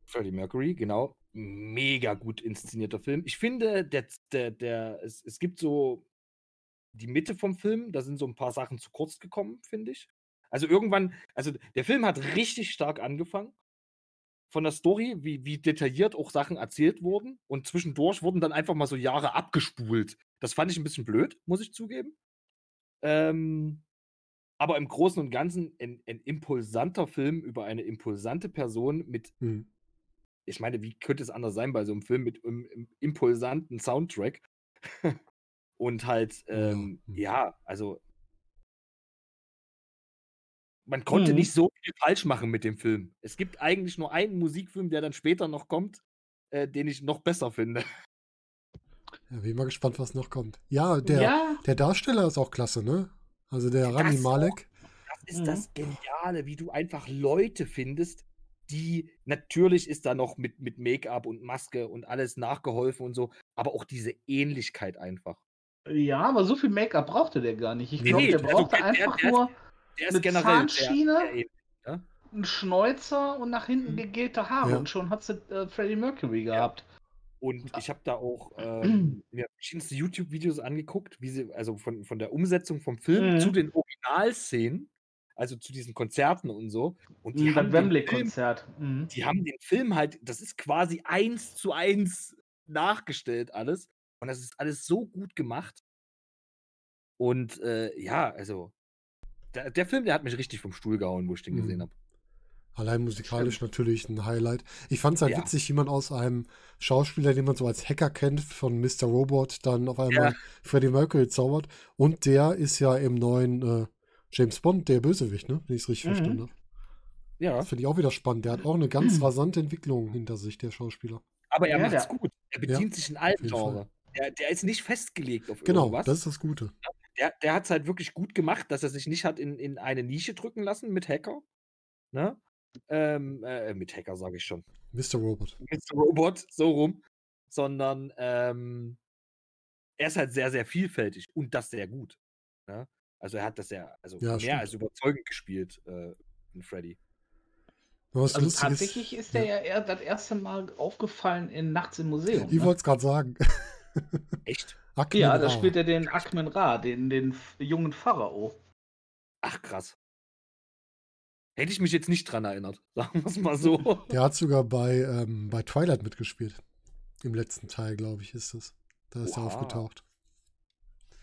Freddie Mercury, genau. Mega gut inszenierter Film. Ich finde, der, der, der, es, es gibt so die Mitte vom Film, da sind so ein paar Sachen zu kurz gekommen, finde ich. Also irgendwann, also der Film hat richtig stark angefangen. Von der Story, wie, wie detailliert auch Sachen erzählt wurden. Und zwischendurch wurden dann einfach mal so Jahre abgespult. Das fand ich ein bisschen blöd, muss ich zugeben. Ähm, aber im Großen und Ganzen ein, ein impulsanter Film über eine impulsante Person mit Mhm. ich meine, wie könnte es anders sein bei so einem Film mit einem im impulsanten Soundtrack? Und halt, ähm, hm. ja, also man konnte Mhm. nicht so viel falsch machen mit dem Film. Es gibt eigentlich nur einen Musikfilm, der dann später noch kommt, äh, den ich noch besser finde. Ja, bin mal gespannt, was noch kommt. Ja, der, ja, der Darsteller ist auch klasse, ne? Also der Rami Das Malek. Das ist Mhm. das Geniale, wie du einfach Leute findest, die natürlich ist da noch mit, mit Make-up und Maske und alles nachgeholfen und so, aber auch diese Ähnlichkeit einfach. ja, aber so viel Make-up brauchte der gar nicht. Ich Nee, glaube, nee, der also brauchte der- einfach der- nur Der ist Eine generell Zahnschiene? Ja? einen Schnäuzer und nach hinten Mhm. gegelte Haare Ja. und schon hat sie äh, Freddie Mercury gehabt. Und ich habe da auch ähm, mir verschiedenste YouTube-Videos angeguckt, wie sie, also von, von der Umsetzung vom Film Mhm. zu den Originalszenen, also zu diesen Konzerten und so. Und die Die haben, das den Film, Wembley-Konzert. Mhm. die haben den Film halt, das ist quasi eins zu eins nachgestellt alles. Und das ist alles so gut gemacht. Und äh, ja, also der, der Film, der hat mich richtig vom Stuhl gehauen, wo ich den Mhm. gesehen habe. Allein musikalisch natürlich ein Highlight. Ich fand es halt Ja. witzig, wie man aus einem Schauspieler, den man so als Hacker kennt, von Mr. Robot, dann auf einmal Ja. Freddie Mercury zaubert. Und der ist ja im neuen äh, James Bond der Bösewicht, ne? Wenn ich es richtig Mhm. verstanden habe. Ja, Das finde ich auch wieder spannend. Der hat auch eine ganz rasante Entwicklung hinter sich, der Schauspieler. aber er Ja, macht's der- gut. Er bedient sich in allen auf jeden Fall. Genre. Der, der ist nicht festgelegt auf Genau, irgendwas. das ist das Gute. Der, der hat es halt wirklich gut gemacht, dass er sich nicht hat in, in eine Nische drücken lassen mit Hacker. Ne? Ähm, äh, mit Hacker sage ich schon. Mr. Robot. So Robot, so rum. Sondern ähm, er ist halt sehr, sehr vielfältig und das sehr gut. Ne? Also er hat das ja, also Ja, mehr stimmt. als überzeugend gespielt äh, in Freddy. Was Also lustig ist- tatsächlich ist der ja. eher das erste Mal aufgefallen in Nachts im Museum. Ich Ne? wollte es gerade sagen. Echt? Akmen Ja, da spielt er den Akmen Ra, den, den jungen Pharao. Ach krass. Hätte ich mich jetzt nicht dran erinnert, sagen wir es mal so. Der hat sogar bei, ähm, bei Twilight mitgespielt. Im letzten Teil, glaube ich, ist es. Da ist er Oha. aufgetaucht.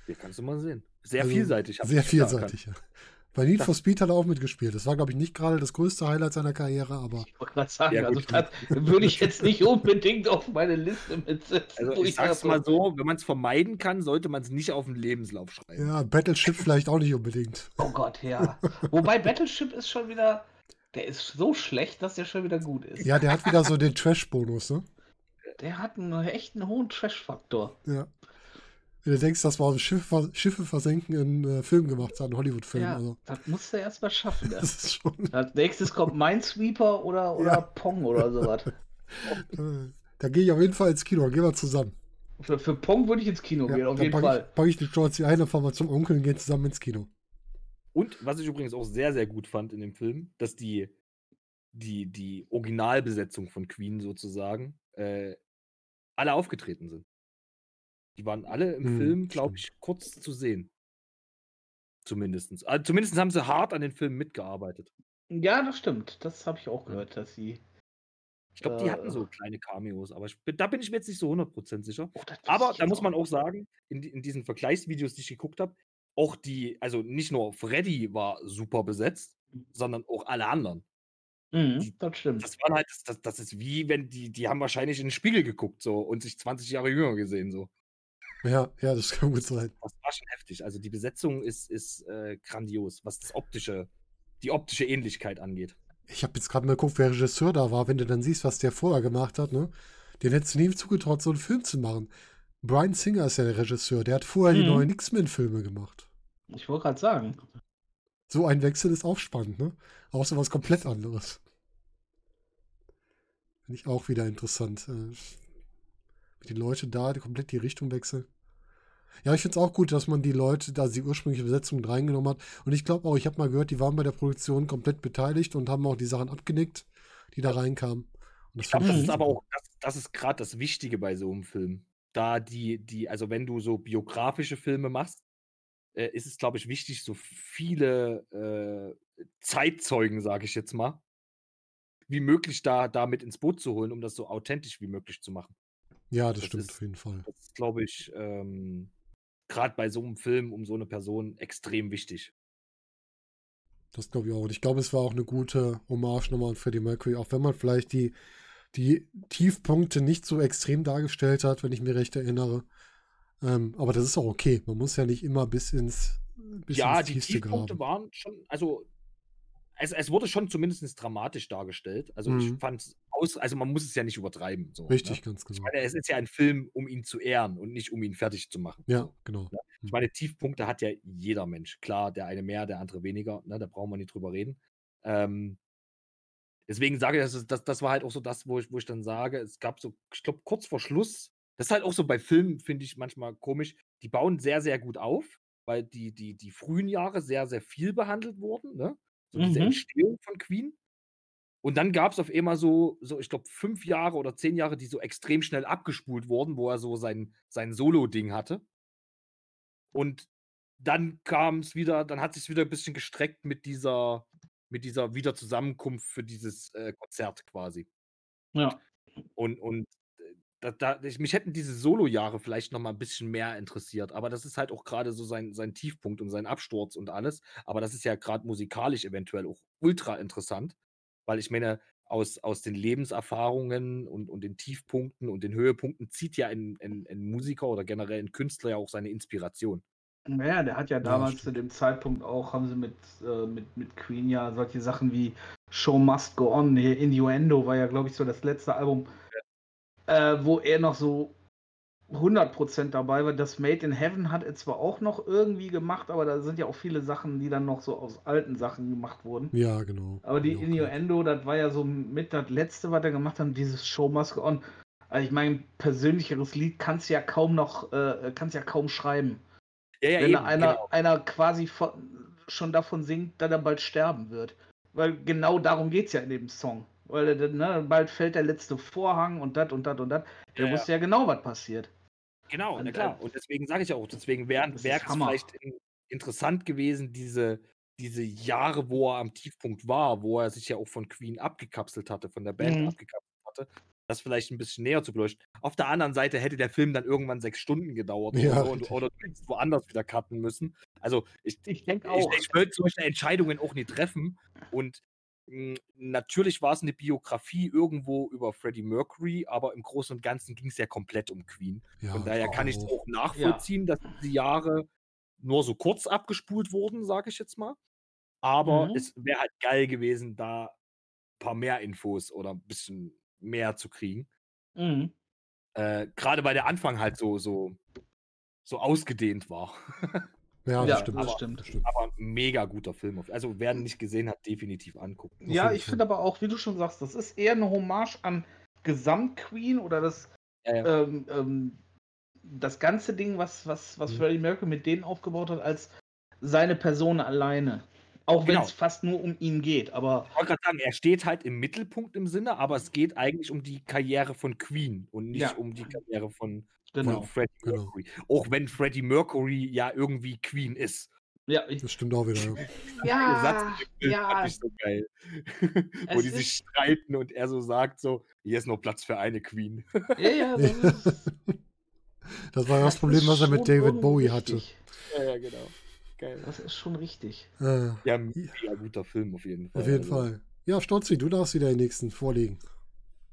Hier kannst du mal sehen. Sehr Also, vielseitig. Sehr vielseitig, ja. Bei Need for Speed hat er auch mitgespielt. Das war, glaube ich, nicht gerade das größte Highlight seiner Karriere, aber Ich wollte gerade sagen, Ja, also das würde ich jetzt nicht unbedingt auf meine Liste mitsetzen. Also ich sag's mal so, wenn man es vermeiden kann, sollte man es nicht auf den Lebenslauf schreiben. ja, Battleship vielleicht auch nicht unbedingt. Oh Gott, ja. Wobei Battleship ist schon wieder, der ist so schlecht, dass der schon wieder gut ist. Ja, der hat wieder so den Trash-Bonus, ne? Der hat einen echten hohen Trash-Faktor. Ja. Wenn du denkst, dass wir Schiff, Schiffe versenken einen äh, Film gemacht haben, einen Hollywood-Film. Ja, Also, das musst du erst mal schaffen. Das. das ist schon. Als nächstes kommt Minesweeper oder, oder Ja. Pong oder sowas. Äh, da gehe ich auf jeden Fall ins Kino. Gehen wir zusammen. Für, für Pong würde ich ins Kino Ja, gehen, auf jeden packe Fall. ich, pack ich die Chance ein, dann fahren wir zum Onkel und gehen zusammen ins Kino. Und was ich übrigens auch sehr, sehr gut fand in dem Film, dass die, die, die Originalbesetzung von Queen sozusagen äh, alle aufgetreten sind. Die waren alle im Hm, Film, glaube ich, kurz zu sehen. Zumindestens. Also zumindest haben sie hart an den Film mitgearbeitet. Ja, das stimmt. Das habe ich auch gehört, dass sie. Ich glaube, die hatten Äh. so kleine Cameos, aber ich, da bin ich mir jetzt nicht so 100% sicher. Oh, Aber da muss man auch sagen, in, in diesen Vergleichsvideos, die ich geguckt habe, auch die, also nicht nur Freddy war super besetzt, sondern auch alle anderen. Mhm, die- das stimmt. Das waren halt, das, das ist wie, wenn die, die haben wahrscheinlich in den Spiegel geguckt so und sich 20 Jahre jünger gesehen so. Ja, ja, das kann gut sein. Das war schon heftig. Also die Besetzung ist, ist äh, grandios, was das optische, die optische Ähnlichkeit angeht. Ich habe jetzt gerade mal geguckt, wer Regisseur da war. Wenn du dann siehst, was der vorher gemacht hat, ne? Den hättest du nie zugetraut, so einen Film zu machen. Brian Singer ist ja der Regisseur. Der hat vorher die Mhm. neuen X-Men-Filme gemacht. Ich wollte gerade sagen. So ein Wechsel ist auch spannend, ne? Auch so was komplett anderes. Finde ich auch wieder interessant. Äh, die Leute da die komplett die Richtung wechseln. Ja, ich finde es auch gut, dass man die Leute, da die ursprüngliche Besetzung mit reingenommen hat. Und ich glaube auch, ich habe mal gehört, die waren bei der Produktion komplett beteiligt und haben auch die Sachen abgenickt, die da reinkamen. Ich glaube, das ist aber auch, das, das ist gerade das Wichtige bei so einem Film. Da die, die, also wenn du so biografische Filme machst, äh, ist es, glaube ich, wichtig, so viele äh, Zeitzeugen, sage ich jetzt mal, wie möglich da, da mit ins Boot zu holen, um das so authentisch wie möglich zu machen. Ja, das, das stimmt ist- auf jeden Fall. Das ist, glaube ich, ähm, gerade bei so einem Film um so eine Person extrem wichtig. Das glaube ich auch. Und ich glaube, es war auch eine gute Hommage nochmal an Freddie Mercury, auch wenn man vielleicht die, die Tiefpunkte nicht so extrem dargestellt hat, wenn ich mich recht erinnere. Ähm, aber das ist auch okay. Man muss ja nicht immer bis ins, bis ja, ins die Tiefste Tiefpunkte graben. waren schon, also es, es wurde schon zumindest dramatisch dargestellt. Also ich Mhm. fand es aus, also man muss es ja nicht übertreiben. So, Richtig, Ne? ganz Ich genau. meine, es ist ja ein Film, um ihn zu ehren und nicht um ihn fertig zu machen. Ja, So. genau. Ich meine, Tiefpunkte hat ja jeder Mensch. Klar, der eine mehr, der andere weniger, ne? da brauchen wir nicht drüber reden. Ähm, deswegen sage ich, das, das, das war halt auch so das, wo ich, wo ich dann sage, es gab so, ich glaube, kurz vor Schluss, das ist halt auch so bei Filmen, finde ich manchmal komisch, die bauen sehr, sehr gut auf, weil die, die, die frühen Jahre sehr, sehr viel behandelt wurden, ne? So diese Mhm. Entstehung von Queen. Und dann gab es auf einmal so, so ich glaube, fünf Jahre oder zehn Jahre, die so extrem schnell abgespult wurden, wo er so sein, sein Solo-Ding hatte. Und dann kam es wieder, dann hat sich wieder ein bisschen gestreckt mit dieser, mit dieser Wiederzusammenkunft für dieses äh, Konzert quasi. Ja. Und, und äh, da, da, ich, mich hätten diese Solo-Jahre vielleicht noch mal ein bisschen mehr interessiert, aber das ist halt auch gerade so sein, sein Tiefpunkt und sein Absturz und alles. Aber das ist ja gerade musikalisch eventuell auch ultra interessant, weil ich meine, aus, aus den Lebenserfahrungen und, und den Tiefpunkten und den Höhepunkten zieht ja ein, ein, ein Musiker oder generell ein Künstler ja auch seine Inspiration. Naja, der hat ja Ja, damals zu stimmt. dem Zeitpunkt auch, haben sie mit, äh, mit, mit Queen ja solche Sachen wie Show Must Go On, hier Innuendo war ja, glaube ich, so das letzte Album, äh, wo er noch so 100% dabei war. Das Made in Heaven hat er zwar auch noch irgendwie gemacht, aber da sind ja auch viele Sachen, die dann noch so aus alten Sachen gemacht wurden. Ja, genau. Aber die. Innuendo, das war ja so mit das letzte, was er gemacht hat, dieses Show Go On. Also ich meine, persönlicheres Lied kannst du ja kaum noch, äh, kannst ja kaum schreiben. Ja, ja, Wenn eben, einer, genau. einer quasi von, schon davon singt, dass er bald sterben wird. Weil genau darum geht es ja in dem Song. Weil äh, ne, bald fällt der letzte Vorhang und das und das und das. Der Ja, ja. wusste ja genau, was passiert. Genau, na Und, klar. Und deswegen sage ich auch, deswegen wäre es vielleicht in, interessant gewesen, diese, diese Jahre, wo er am Tiefpunkt war, wo er sich ja auch von Queen abgekapselt hatte, von der Band Mhm. abgekapselt hatte, das vielleicht ein bisschen näher zu beleuchten. Auf der anderen Seite hätte der Film dann irgendwann sechs Stunden gedauert Ja, oder so du hättest woanders wieder cutten müssen. Also ich, Ich denke ich, auch. ich wollte solche Entscheidungen auch nicht treffen. Und natürlich war es eine Biografie irgendwo über Freddie Mercury, aber im Großen und Ganzen ging es ja komplett um Queen. Ja, Von daher kann ich es auch. nachvollziehen, dass die Jahre nur so kurz abgespult wurden, sage ich jetzt mal. Aber Mhm. es wäre halt geil gewesen, da ein paar mehr Infos oder ein bisschen mehr zu kriegen. Mhm. Äh, Gerade weil der Anfang halt so, so, so ausgedehnt war. Ja, das Ja, stimmt. das das stimmt. stimmt. Aber mega guter Film. Also wer ihn nicht gesehen hat, definitiv angucken. Ja, ich finde aber auch, wie du schon sagst, das ist eher eine Hommage an Gesamt-Queen oder das, Ja, ja. ähm, ähm, das ganze Ding, was, was, was Mhm. Freddie Mercury mit denen aufgebaut hat, als seine Person alleine. Auch wenn Genau. es fast nur um ihn geht, aber Ich wollte gerade sagen, er steht halt im Mittelpunkt im Sinne, aber es geht eigentlich um die Karriere von Queen und nicht Ja. um die Karriere von, genau. von Freddie Genau. Mercury. Auch wenn Freddie Mercury ja irgendwie Queen ist. Ja, ich, Das stimmt auch wieder. Ja. Ja, ja, fand ich so geil. Wo die sich ist- streiten und er so sagt so, hier ist nur Platz für eine Queen. ja, ja, das Das war das das Problem, was er mit David Bowie hatte. ja, ja, genau. Geil. Das ist schon richtig. Äh, Ja, mega guter Film auf jeden Fall. auf jeden Also, Fall. Ja, Stolzi, du darfst wieder den nächsten vorlegen.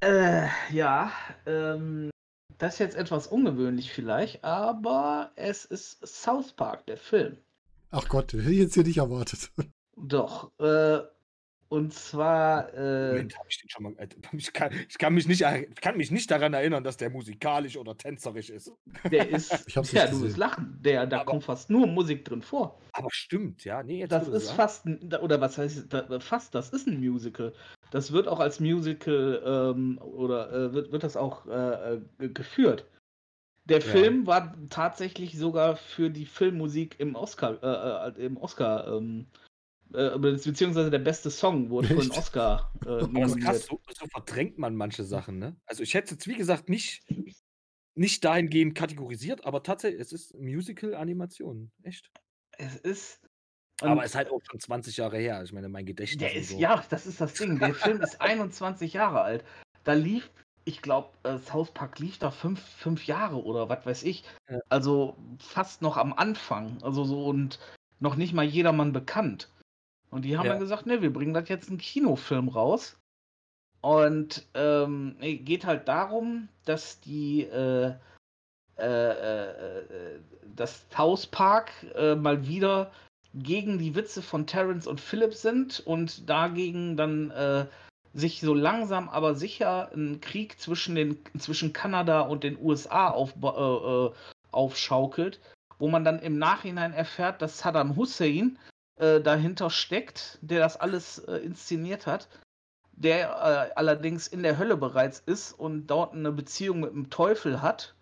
Äh, ja, ähm, das ist jetzt etwas ungewöhnlich vielleicht, aber es ist South Park, der Film. Ach Gott, hätte ich jetzt hier nicht erwartet. Doch, äh, und zwar, äh, Moment, habe ich den schon mal. äh, Ich kann, ich, kann mich nicht, ich kann mich nicht daran erinnern, dass der musikalisch oder tänzerisch ist. der ist, Ich hab's ja, nicht du wirst lachen, der, da Aber- kommt fast nur Musik drin vor. Aber stimmt, ja. Nee, jetzt Das ist sagst. fast, ein, oder was heißt da- fast, das ist ein Musical. Das wird auch als Musical ähm, oder äh, wird, wird das auch äh, äh, ge- geführt. Der Ja. Film war tatsächlich sogar für die Filmmusik im Oscar, äh, äh, im Oscar, ähm, äh, beziehungsweise der beste Song wurde für den Echt? Oscar äh, Aber das ist krass, so, so verdrängt man manche Sachen, ne? Also ich hätte es jetzt, wie gesagt, nicht, nicht dahingehend kategorisiert, aber tatsächlich, es ist Musical-Animation. Echt. Es ist. aber es ist halt auch schon 20 Jahre her. Ich meine, mein Gedächtnis. Der ist, so. ja, das ist das Ding. Der Film ist 21 Jahre alt. Da lief, ich glaube, äh, South Park lief da fünf, fünf Jahre oder was weiß ich. Ja. Also fast noch am Anfang. Also so und noch nicht mal jedermann bekannt. Und die haben Ja. dann gesagt, ne, wir bringen das jetzt einen Kinofilm raus. Und ähm, geht halt darum, dass die äh, äh, äh, äh, dass South Park äh, mal wieder gegen die Witze von Terrence und Philip sind und dagegen dann äh, sich so langsam aber sicher ein Krieg zwischen, den, zwischen Kanada und den USA auf, aufschaukelt, wo man dann im Nachhinein erfährt, dass Saddam Hussein äh, dahinter steckt, der das alles äh, inszeniert hat, der äh, allerdings in der Hölle bereits ist und dort eine Beziehung mit dem Teufel hat.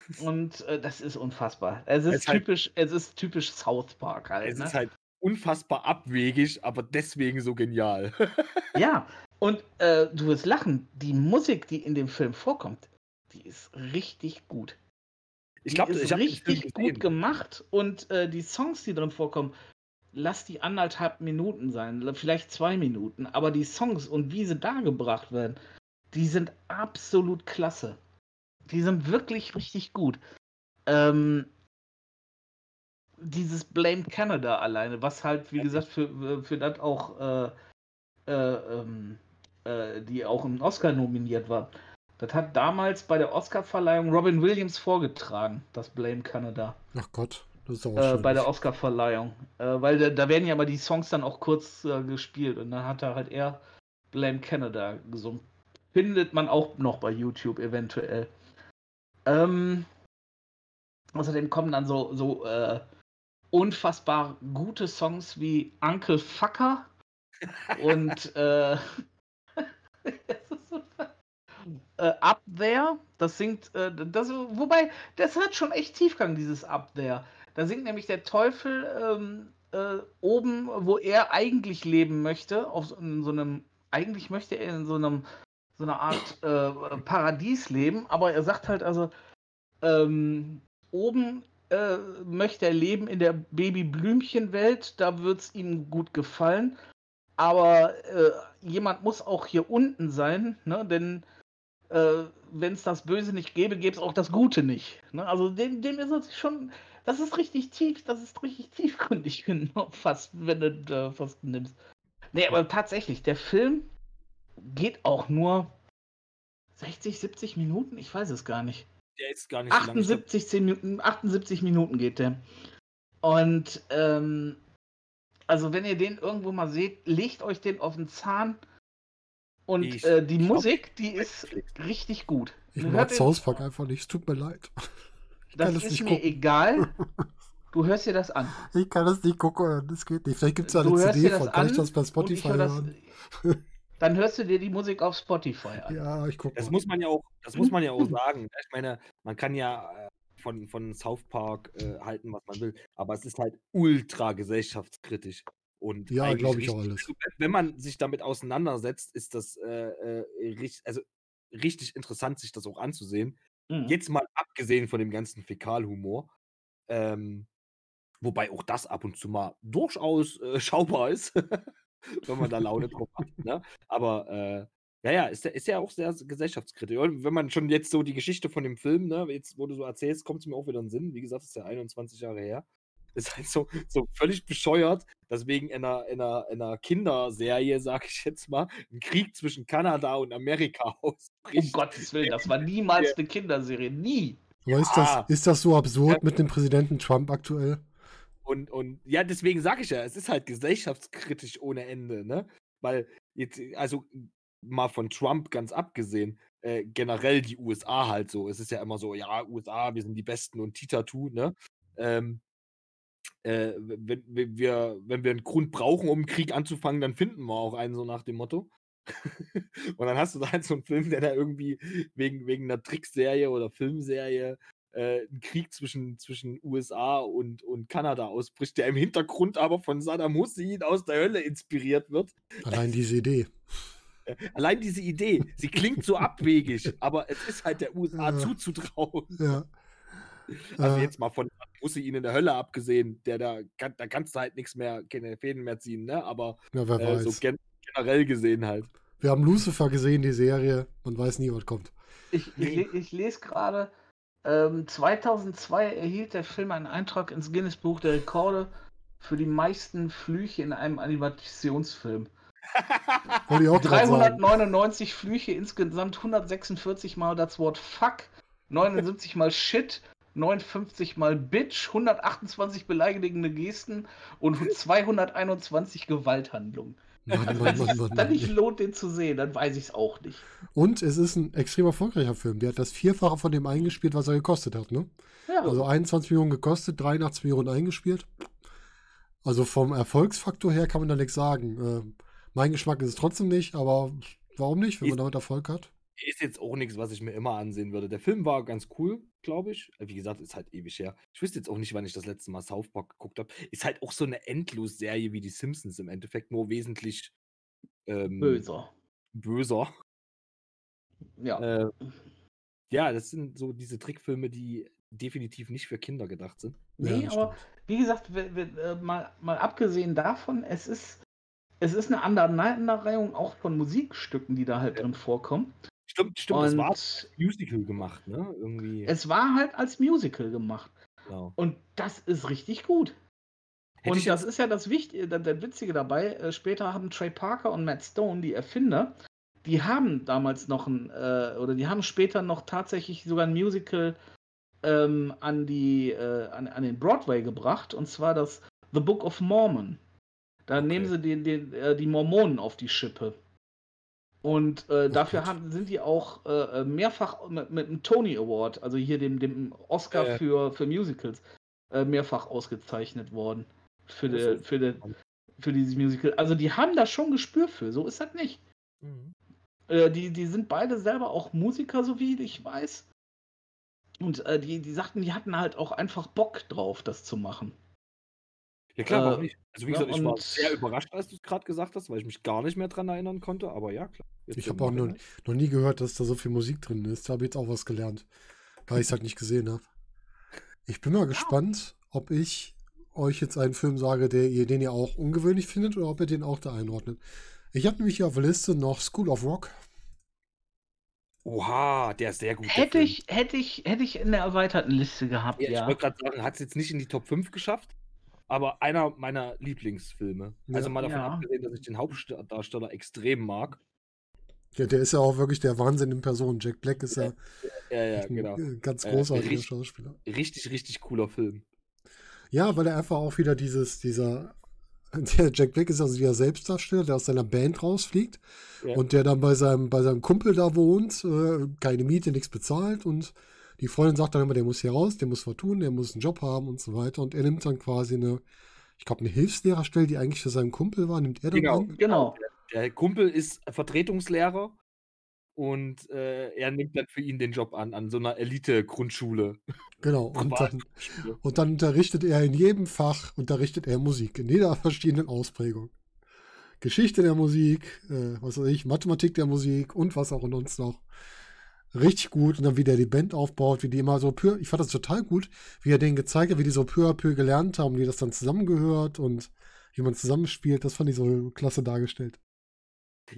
Und äh, das ist unfassbar. Es ist Es halt- typisch, es ist typisch South Park halt. Es ne? ist halt unfassbar abwegig, aber deswegen so genial. Ja, und äh, du wirst lachen, die Musik, die in dem Film vorkommt, die ist richtig gut. Ich glaube, ist ich richtig gut gemacht und äh, die Songs, die drin vorkommen, lass die anderthalb Minuten sein, vielleicht zwei Minuten, aber die Songs und wie sie dargebracht werden, die sind absolut klasse. Die sind wirklich richtig gut. Ähm, dieses Blame Canada alleine, was halt, wie gesagt, für, für das auch, äh, äh, ähm, äh, die auch im Oscar nominiert war. Das hat damals bei der Oscarverleihung Robin Williams vorgetragen, das Blame Canada, Ach Gott, äh, bei der. Oscarverleihung. Äh, weil da, da werden ja aber die Songs dann auch kurz äh, gespielt und dann hat er halt er Blame Canada gesungen. Findet man auch noch bei YouTube eventuell. Ähm, außerdem kommen dann so, so äh, unfassbar gute Songs wie Uncle Fucker und äh, äh, Up There, das singt, äh, das, wobei, das hat schon echt Tiefgang, dieses Up There. Da singt nämlich der Teufel ähm, äh, oben, wo er eigentlich leben möchte, auf so, so einem, eigentlich möchte er in so einem, so einer Art äh, Paradies leben, aber er sagt halt also, ähm, oben äh, möchte er leben in der Babyblümchenwelt, da wird es ihm gut gefallen. Aber äh, jemand muss auch hier unten sein, ne? denn äh, wenn es das Böse nicht gäbe, gäbe es auch das Gute nicht. Ne? Also dem, dem ist es schon, das ist richtig tief, das ist richtig tiefgründig, genau, fast, wenn du äh, fast nimmst. Nee, aber tatsächlich, der Film geht auch nur 60, 70 Minuten, ich weiß es gar nicht. Der ist gar nicht so lang. Ich glaub, 78, 10 Minuten, 78 Minuten geht der. Und ähm, also wenn ihr den irgendwo mal seht, legt euch den auf den Zahn. Und Ich- äh, die Musik, die ist richtig gut. Ich mag South Park einfach nicht. Es tut mir leid. Das ist nicht mir gucken. egal. Du hörst dir das an. Ich kann das nicht gucken. Das geht nicht. Vielleicht gibt es ja eine Du hörst CD dir das von. Kann ich an das bei Spotify hör das, hören? Dann hörst du dir die Musik auf Spotify an. Ja, ich gucke Das mal. muss man ja auch, das muss man ja auch sagen. Ich meine, man kann ja äh, von, von South Park äh, halten, was man will, aber es ist halt ultra gesellschaftskritisch. Und Ja, eigentlich glaube ich auch alles. also, wenn- Wenn man sich damit auseinandersetzt, ist das äh, äh, richtig, also richtig interessant, sich das auch anzusehen. Mhm. Jetzt mal abgesehen von dem ganzen Fäkalhumor, ähm, wobei auch das ab und zu mal durchaus äh, schaubar ist, wenn man da Laune drauf hat. Ne? Aber äh, ja, ja, ist, ja- ist ja auch sehr gesellschaftskritisch. Und wenn man schon jetzt so die Geschichte von dem Film, ne, jetzt, wo du so erzählst, kommt es mir auch wieder in den Sinn. Wie gesagt, ist ja 21 Jahre her. Ist halt so, so völlig bescheuert, dass wegen einer, einer, einer Kinderserie, sag ich jetzt mal, ein Krieg zwischen Kanada und Amerika Um ausbricht. Gottes Willen, das war niemals eine Kinderserie. Nie. Aber ist, Ja. das, ist das so absurd mit dem Präsidenten Trump aktuell? Und, und ja, deswegen sage ich ja, es ist halt gesellschaftskritisch ohne Ende, ne? Weil jetzt, also mal von Trump ganz abgesehen, äh, generell die USA halt so. Es ist ja immer so, ja, USA, wir sind die Besten und Titatu, ne? Ähm, äh, wenn, wenn, wir, wenn wir einen Grund brauchen, um einen Krieg anzufangen, dann finden wir auch einen, so nach dem Motto. und dann hast du da halt so einen Film, der da irgendwie wegen, wegen einer Trickserie oder Filmserie äh, ein Krieg zwischen, zwischen USA und, und Kanada ausbricht, der im Hintergrund aber von Saddam Hussein aus der Hölle inspiriert wird. Allein diese Idee. Allein diese Idee, sie klingt so abwegig, aber es ist halt der USA Ja. zuzutrauen. Ja. Also Äh, jetzt mal von Saddam Hussein in der Hölle abgesehen, der da, kann- da kannst du halt nichts mehr, keine Fäden mehr ziehen, ne? Aber ja, wer äh, weiß. so gen generell gesehen halt. Wir haben Lucifer gesehen, die Serie. Man weiß nie, was kommt. Ich, ich, ich lese gerade, ähm, 2002 erhielt der Film einen Eintrag ins Guinness Buch der Rekorde für die meisten Flüche in einem Animationsfilm. Wollte ich auch gerade sagen. 399 Flüche, insgesamt 146 Mal das Wort Fuck, 79 Mal Shit, 59 Mal Bitch, 128 beleidigende Gesten und 221 Gewalthandlungen. Mann, Wenn Mann, sich Mann, Mann, dann nicht lohnt, den zu sehen, dann weiß ich es auch nicht. Und es ist ein extrem erfolgreicher Film. Der hat das Vierfache von dem eingespielt, was er gekostet hat. Ne? Ja, Also 21 Millionen gekostet, 83 Millionen eingespielt. Also vom Erfolgsfaktor her kann man da nichts sagen. Äh, mein Geschmack ist es trotzdem nicht, aber warum nicht, wenn man damit Erfolg hat? Ist jetzt auch nichts, was ich mir immer ansehen würde. Der Film war ganz cool, glaube ich. Äh, Wie gesagt, ist halt ewig her. Ich wüsste jetzt auch nicht, wann ich das letzte Mal South Park geguckt habe. Ist halt auch so eine Endlos-Serie wie die Simpsons im Endeffekt, nur wesentlich ähm, böser. böser. Ja. Äh, ja, das sind so diese Trickfilme, die definitiv nicht für Kinder gedacht sind. Ja, Nee, das aber wie gesagt, wir, wir, äh, mal, mal abgesehen davon, es ist, es ist eine Aneinanderreihung auch von Musikstücken, die da halt Ja. drin vorkommen. Stimmt, stimmt, Und war als Musical gemacht, ne? Irgendwie. es war halt als Musical gemacht. genau. Und das ist richtig gut. Hätte und das ist ja das Wichtige, das, das Witzige dabei. Äh, später haben Trey Parker und Matt Stone, die Erfinder, die haben damals noch ein, äh, oder die haben später noch tatsächlich sogar ein Musical ähm, an, die, äh, an, an den Broadway gebracht, und zwar das The Book of Mormon. Da Okay. nehmen sie den, den, äh, die Mormonen auf die Schippe. Und äh, dafür Gott. haben, sind die auch äh, mehrfach mit, mit einem Tony Award, also hier dem, dem Oscar Äh. für, für Musicals, äh, mehrfach ausgezeichnet worden. Für, ist für, die, für dieses Musical. Also die haben da schon Gespür für, so ist das nicht. Mhm. Äh, die, die sind beide selber auch Musiker, so wie ich weiß. Und äh, die, die sagten, die hatten halt auch einfach Bock drauf, das zu machen. Ja, klar, warum Äh, nicht? Also, wie ja, gesagt, ich war sehr überrascht, als du es gerade gesagt hast, weil ich mich gar nicht mehr dran erinnern konnte, aber ja, klar. Jetzt Ich habe auch noch, Nachhinein. noch nie gehört, dass da so viel Musik drin ist. Da habe ich jetzt auch was gelernt, weil ich es halt nicht gesehen habe. Ich bin mal gespannt, ob ich euch jetzt einen Film sage, der ihr, den ihr auch ungewöhnlich findet oder ob ihr den auch da einordnet. Ich habe nämlich hier auf der Liste noch School of Rock. Oha, der ist sehr gut. Hätte ich, hätte ich, hätte ich in der erweiterten Liste gehabt, Ja, ja. Ich wollte gerade sagen, hat es jetzt nicht in die Top 5 geschafft, aber einer meiner Lieblingsfilme. Also Ja. mal davon Ja. abgesehen, dass ich den Hauptdarsteller extrem mag. Ja, der ist ja auch wirklich der Wahnsinn in Person. Jack Black ist ja, Ja, ja, echt ein genau. äh, ganz Äh, großartiger richtig- Schauspieler. Richtig, richtig cooler Film. Ja, weil er einfach auch wieder dieses, dieser, der Jack Black ist also dieser Selbstdarsteller, der aus seiner Band rausfliegt Ja. und der dann bei seinem, bei seinem Kumpel da wohnt, äh, keine Miete, nichts bezahlt und die Freundin sagt dann immer, der muss hier raus, der muss was tun, der muss einen Job haben und so weiter und er nimmt dann quasi eine, ich glaube, eine Hilfslehrerstelle, die eigentlich für seinen Kumpel war, nimmt er dann Genau. an. Genau. Der Kumpel ist Vertretungslehrer und äh, er nimmt dann für ihn den Job an, an so einer Elite-Grundschule. Genau. Und dann, und dann unterrichtet er in jedem Fach, unterrichtet er Musik, in jeder verschiedenen Ausprägung. Geschichte der Musik, äh, was weiß ich, Mathematik der Musik und was auch sonst noch. Richtig gut. Und dann, wie der die Band aufbaut, wie die immer so peu, ich fand das total gut, wie er denen gezeigt hat, wie die so peu à peu gelernt haben, wie das dann zusammengehört und wie man zusammenspielt. Das fand ich so klasse dargestellt.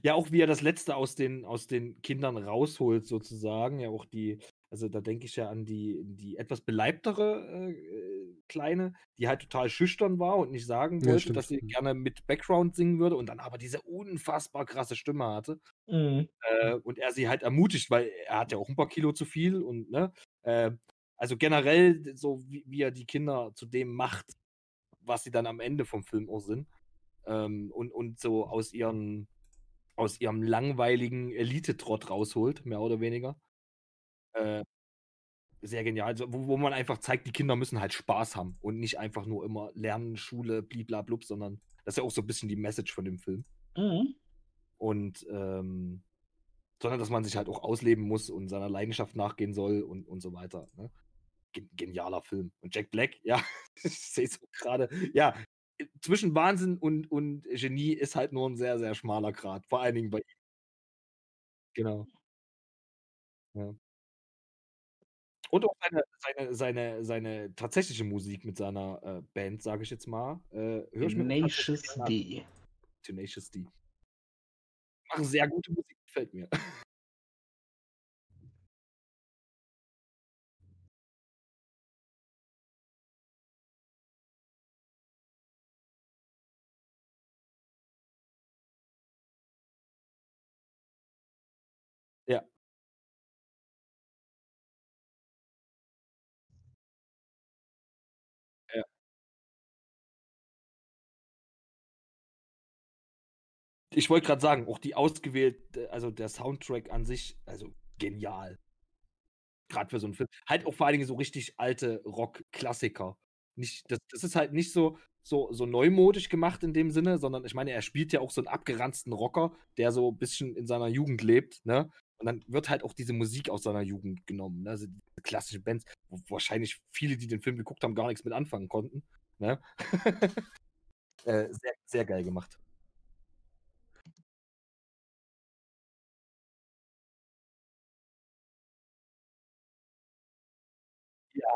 Ja, auch wie er das Letzte aus den, aus den Kindern rausholt, sozusagen. Ja, auch die, also da denke ich ja an die, die etwas beleibtere äh, Kleine, die halt total schüchtern war und nicht sagen Ja, wollte, stimmt. dass sie Mhm. gerne mit Background singen würde und dann aber diese unfassbar krasse Stimme hatte. Mhm. Äh, und er sie halt ermutigt, weil er hat ja auch ein paar Kilo zu viel und, ne? Äh, also generell so, wie wie er die Kinder zu dem macht, was sie dann am Ende vom Film auch sind. Ähm, und und so aus ihren aus ihrem langweiligen Elite-Trott rausholt, mehr oder weniger. Äh, sehr genial. Also, wo wo man einfach zeigt, die Kinder müssen halt Spaß haben und nicht einfach nur immer lernen, Schule, bliblablub, sondern das ist ja auch so 'n bisschen die Message von dem Film. Mhm. Und, ähm sondern dass man sich halt auch ausleben muss und seiner Leidenschaft nachgehen soll und und so weiter, ne? Gen genialer Film. Und Jack Black, ja, ich sehe es auch grade. Ja, zwischen Wahnsinn und und Genie ist halt nur 'n sehr, sehr schmaler Grat, vor allen Dingen bei ihm. Genau. Ja. Und auch seine seine seine seine tatsächliche Musik mit seiner, äh, Band, sage ich jetzt mal, äh, höre ich mir Tenacious. D. Tenacious D. Machen sehr gute Musik, gefällt mir. Ich wollte grad sagen, auch die ausgewählte also, der Soundtrack an sich, also, genial. Grad für so 'n Film. Halt auch vor allen Dingen so richtig alte Rockklassiker. Das das ist halt nicht so so so neumodisch gemacht in dem Sinne, sondern ich meine, er spielt ja auch so 'n abgeranzten Rocker, der so bisschen in seiner Jugend lebt, ne? Und dann wird halt auch diese Musik aus seiner Jugend genommen, ne? Also, diese klassischen Bands, wo wahrscheinlich viele, die den Film geguckt haben, gar nix mit anfangen konnten, ne? Äh, sehr, sehr geil gemacht.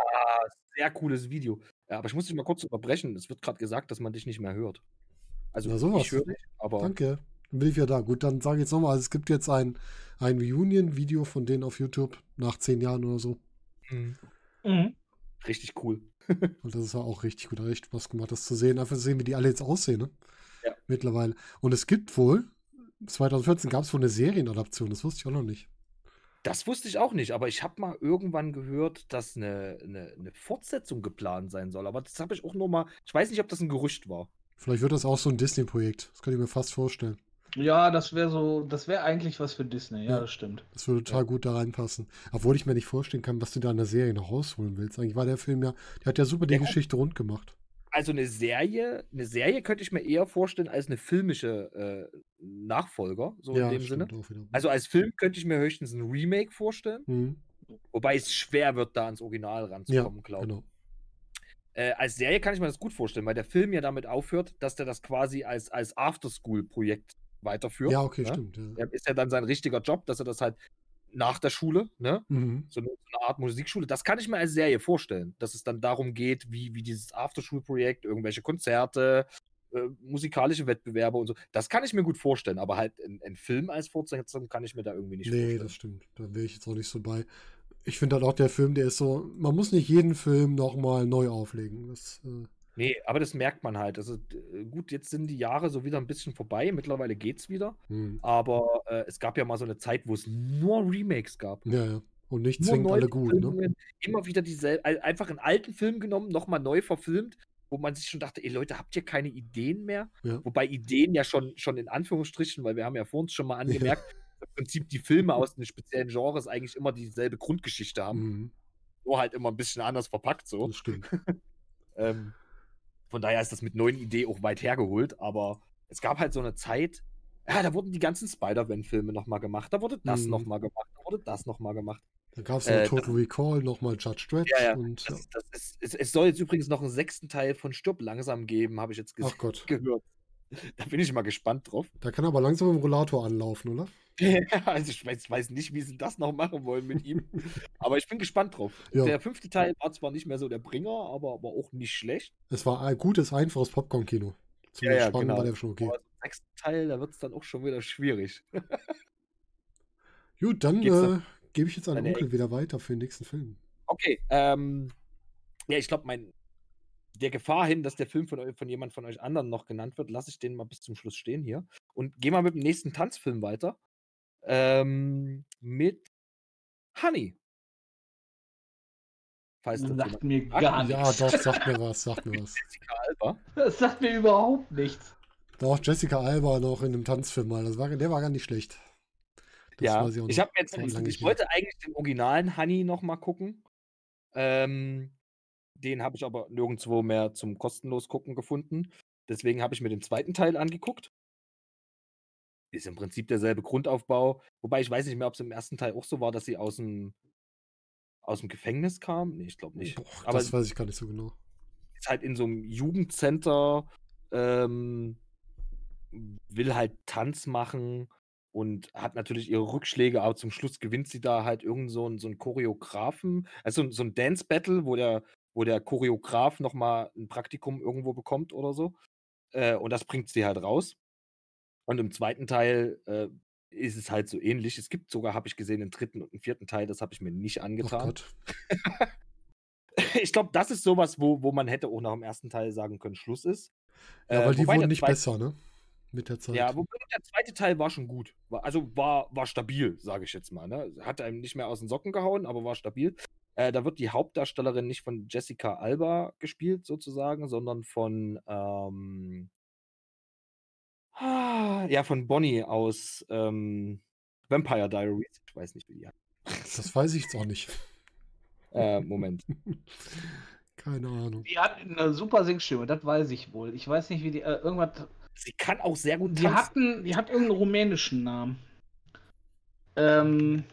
Sehr cooles Video. Ja, aber ich muss dich mal kurz unterbrechen. Es wird grad gesagt, dass man dich nicht mehr hört. Also, Na, so ich höre dich, aber Danke. Dann bin ich wieder da. Gut, dann sage ich jetzt noch mal, also, es gibt jetzt ein ein Reunion-Video von denen auf YouTube nach 10 Jahren oder so. Mhm. Mhm. Richtig cool. Und das ist ja auch richtig gut. Hat echt Spaß gemacht, das zu sehen. Einfach zu sehen, wie die alle jetzt aussehen, ne? Ja. Mittlerweile. Und es gibt wohl 2014 gab's wohl 'ne Serienadaption, das wusste ich auch noch nicht. Das wusste ich auch nicht, aber ich habe mal irgendwann gehört, dass 'ne 'ne 'ne Fortsetzung geplant sein soll, aber das habe ich auch nur mal ich weiß nicht, ob das 'n Gerücht war. Vielleicht wird das auch so 'n Disney-Projekt. Das könnte ich mir fast vorstellen. Ja, das wäre so das wäre eigentlich was für Disney. Ja, Ja. das stimmt. Das würde total Ja. gut da reinpassen. Obwohl ich mir nicht vorstellen kann, was du da in der Serie noch rausholen willst. Eigentlich war der Film ja der hat ja super die Ja. Geschichte rund gemacht. Also, 'ne Serie 'ne Serie könnte ich mir eher vorstellen als 'ne filmische, äh, Nachfolger, so in Ja, dem Sinne. Also, als Film könnte ich mir höchstens 'n Remake vorstellen. Mhm. Wobei es schwer wird, da ans Original Ja, ranzukommen, glaube genau. Äh, als Serie kann ich mir das gut vorstellen, weil der Film ja damit aufhört, dass der das quasi als als After-School-Projekt weiterführt, Ja, okay, ne? stimmt, ja. Ja, ist ja dann sein richtiger Job, dass er das halt nach der Schule, ne? Mhm. So 'ne so 'ne Art Musikschule. Das kann ich mir als Serie vorstellen, dass es dann darum geht, wie wie dieses After-School-Projekt, irgendwelche Konzerte, äh, musikalische Wettbewerbe und so. Das kann ich mir gut vorstellen, aber halt 'n 'n Film als Fortsetzung kann ich mir da irgendwie nicht Ne, vorstellen. das stimmt. Da wäre ich jetzt auch nicht so bei. Ich finde halt auch der Film, der ist so man muss nicht jeden Film noch mal neu auflegen. Das, äh Ne, aber das merkt man halt. Also, d gut, jetzt sind die Jahre so wieder 'n bisschen vorbei. Mittlerweile geht's wieder. Mhm. Aber, äh, es gab ja mal so 'ne Zeit, wo es nur Remakes gab. Ja, ja. Und nicht zwingend alle gut, ne? Immer wieder diesel ei einfach 'n alten Film genommen, noch mal neu verfilmt, wo man sich schon dachte: „Ey Leute, habt ihr keine Ideen mehr?“ Ja. Wobei Ideen ja schon schon in Anführungsstrichen, weil wir haben ja vor uns schon mal Ja. angemerkt, im Prinzip die Filme aus den speziellen Genres eigentlich immer dieselbe Grundgeschichte haben. Mhm. Nur halt immer 'n bisschen anders verpackt so. Das stimmt. Ähm, von daher ist das mit neuen Ideen auch weit hergeholt, aber es gab halt so 'ne Zeit, ja, da wurden die ganzen Spider-Man-Filme noch mal gemacht, da wurde das Mhm. mal gemacht, da wurde das noch mal gemacht. Dann gab's noch Äh, Total Recall, noch mal Judge Dredd Ja, ja. und. Das das ist es es soll jetzt übrigens noch 'n 6. Teil von Stirb langsam geben, habe ich jetzt ges Ach Gott. gehört. Da bin ich mal gespannt drauf. Da kann er aber langsam mit'm Rollator anlaufen, oder? Ja, also, ich weiß weiß nicht, wie sie das noch machen wollen mit ihm, aber ich bin gespannt drauf. Ja. Der 5. Teil war zwar nicht mehr so der Bringer, aber aber auch nicht schlecht. Es war ein gutes, einfaches Popcorn-Kino. Zum Ja, ja, Entspannen war genau. der schon okay. Aber im 6. Teil, da wird's dann auch schon wieder schwierig. Gut, dann, äh, gebe ich jetzt an Onkel wieder weiter für den nächsten Film. Okay, ähm, ja, ich glaube, mein der Gefahr hin, dass der Film von, von jemand von euch anderen noch genannt wird, lasse ich den mal bis zum Schluss stehen hier. Und gehe mal mit dem nächsten Tanzfilm weiter. Ähm, mit Honey. Falls das sagt mir gar nichts. Ja, doch, sagt mir was, sagt mir was. Jessica Alba. Das sagt mir überhaupt nichts. Doch, Jessica Alba noch in einem Tanzfilm mal. Das war, der war gar nicht schlecht. Das ja, ich, ich habe jetzt, ich, ich wollte eigentlich den originalen Honey noch mal gucken. Ähm, den habe ich aber nirgendwo mehr zum kostenlos gucken gefunden. Deswegen habe ich mir den zweiten Teil angeguckt. Ist im Prinzip derselbe Grundaufbau. Wobei ich weiß nicht mehr, ob es im ersten Teil auch so war, dass sie aus dem, aus dem Gefängnis kam. Nee, ich glaube nicht. Boah, aber das weiß ich gar nicht so genau. Ist halt in so einem Jugendcenter, ähm, will halt Tanz machen und hat natürlich ihre Rückschläge, aber zum Schluss gewinnt sie da halt irgend so 'n so 'n Choreografen also, so ein Dance Battle, wo der wo der Choreograf noch mal 'n Praktikum irgendwo bekommt oder so. Äh, und das bringt sie halt raus. Und im zweiten Teil, äh, ist es halt so ähnlich. Es gibt sogar, habe ich gesehen, einen dritten und einen vierten Teil, das habe ich mir nicht Oh angetan. Gott. Ich glaube, das ist sowas, wo wo man hätte auch nach dem ersten Teil sagen können, Schluss ist. Ja, Äh, weil die wurden nicht besser, ne? Mit der Zeit. Ja, wobei der zweite Teil war schon gut. War, also war, war stabil, sage ich jetzt mal. Ne? Hat einem nicht mehr aus den Socken gehauen, aber war stabil. Äh, da wird die Hauptdarstellerin nicht von Jessica Alba gespielt, sozusagen, sondern von, ähm, ah, ja, von Bonnie aus ähm, Vampire Diaries. Ich weiß nicht, wie die heißt. Das weiß ich jetzt auch nicht. äh, Moment. Keine Ahnung. Die hat eine super Singstimme, das weiß ich wohl. Ich weiß nicht, wie die. Äh, irgendwas Sie kann auch sehr gut tanzen. Die, hatten, die hat irgendeinen rumänischen Namen. Ähm.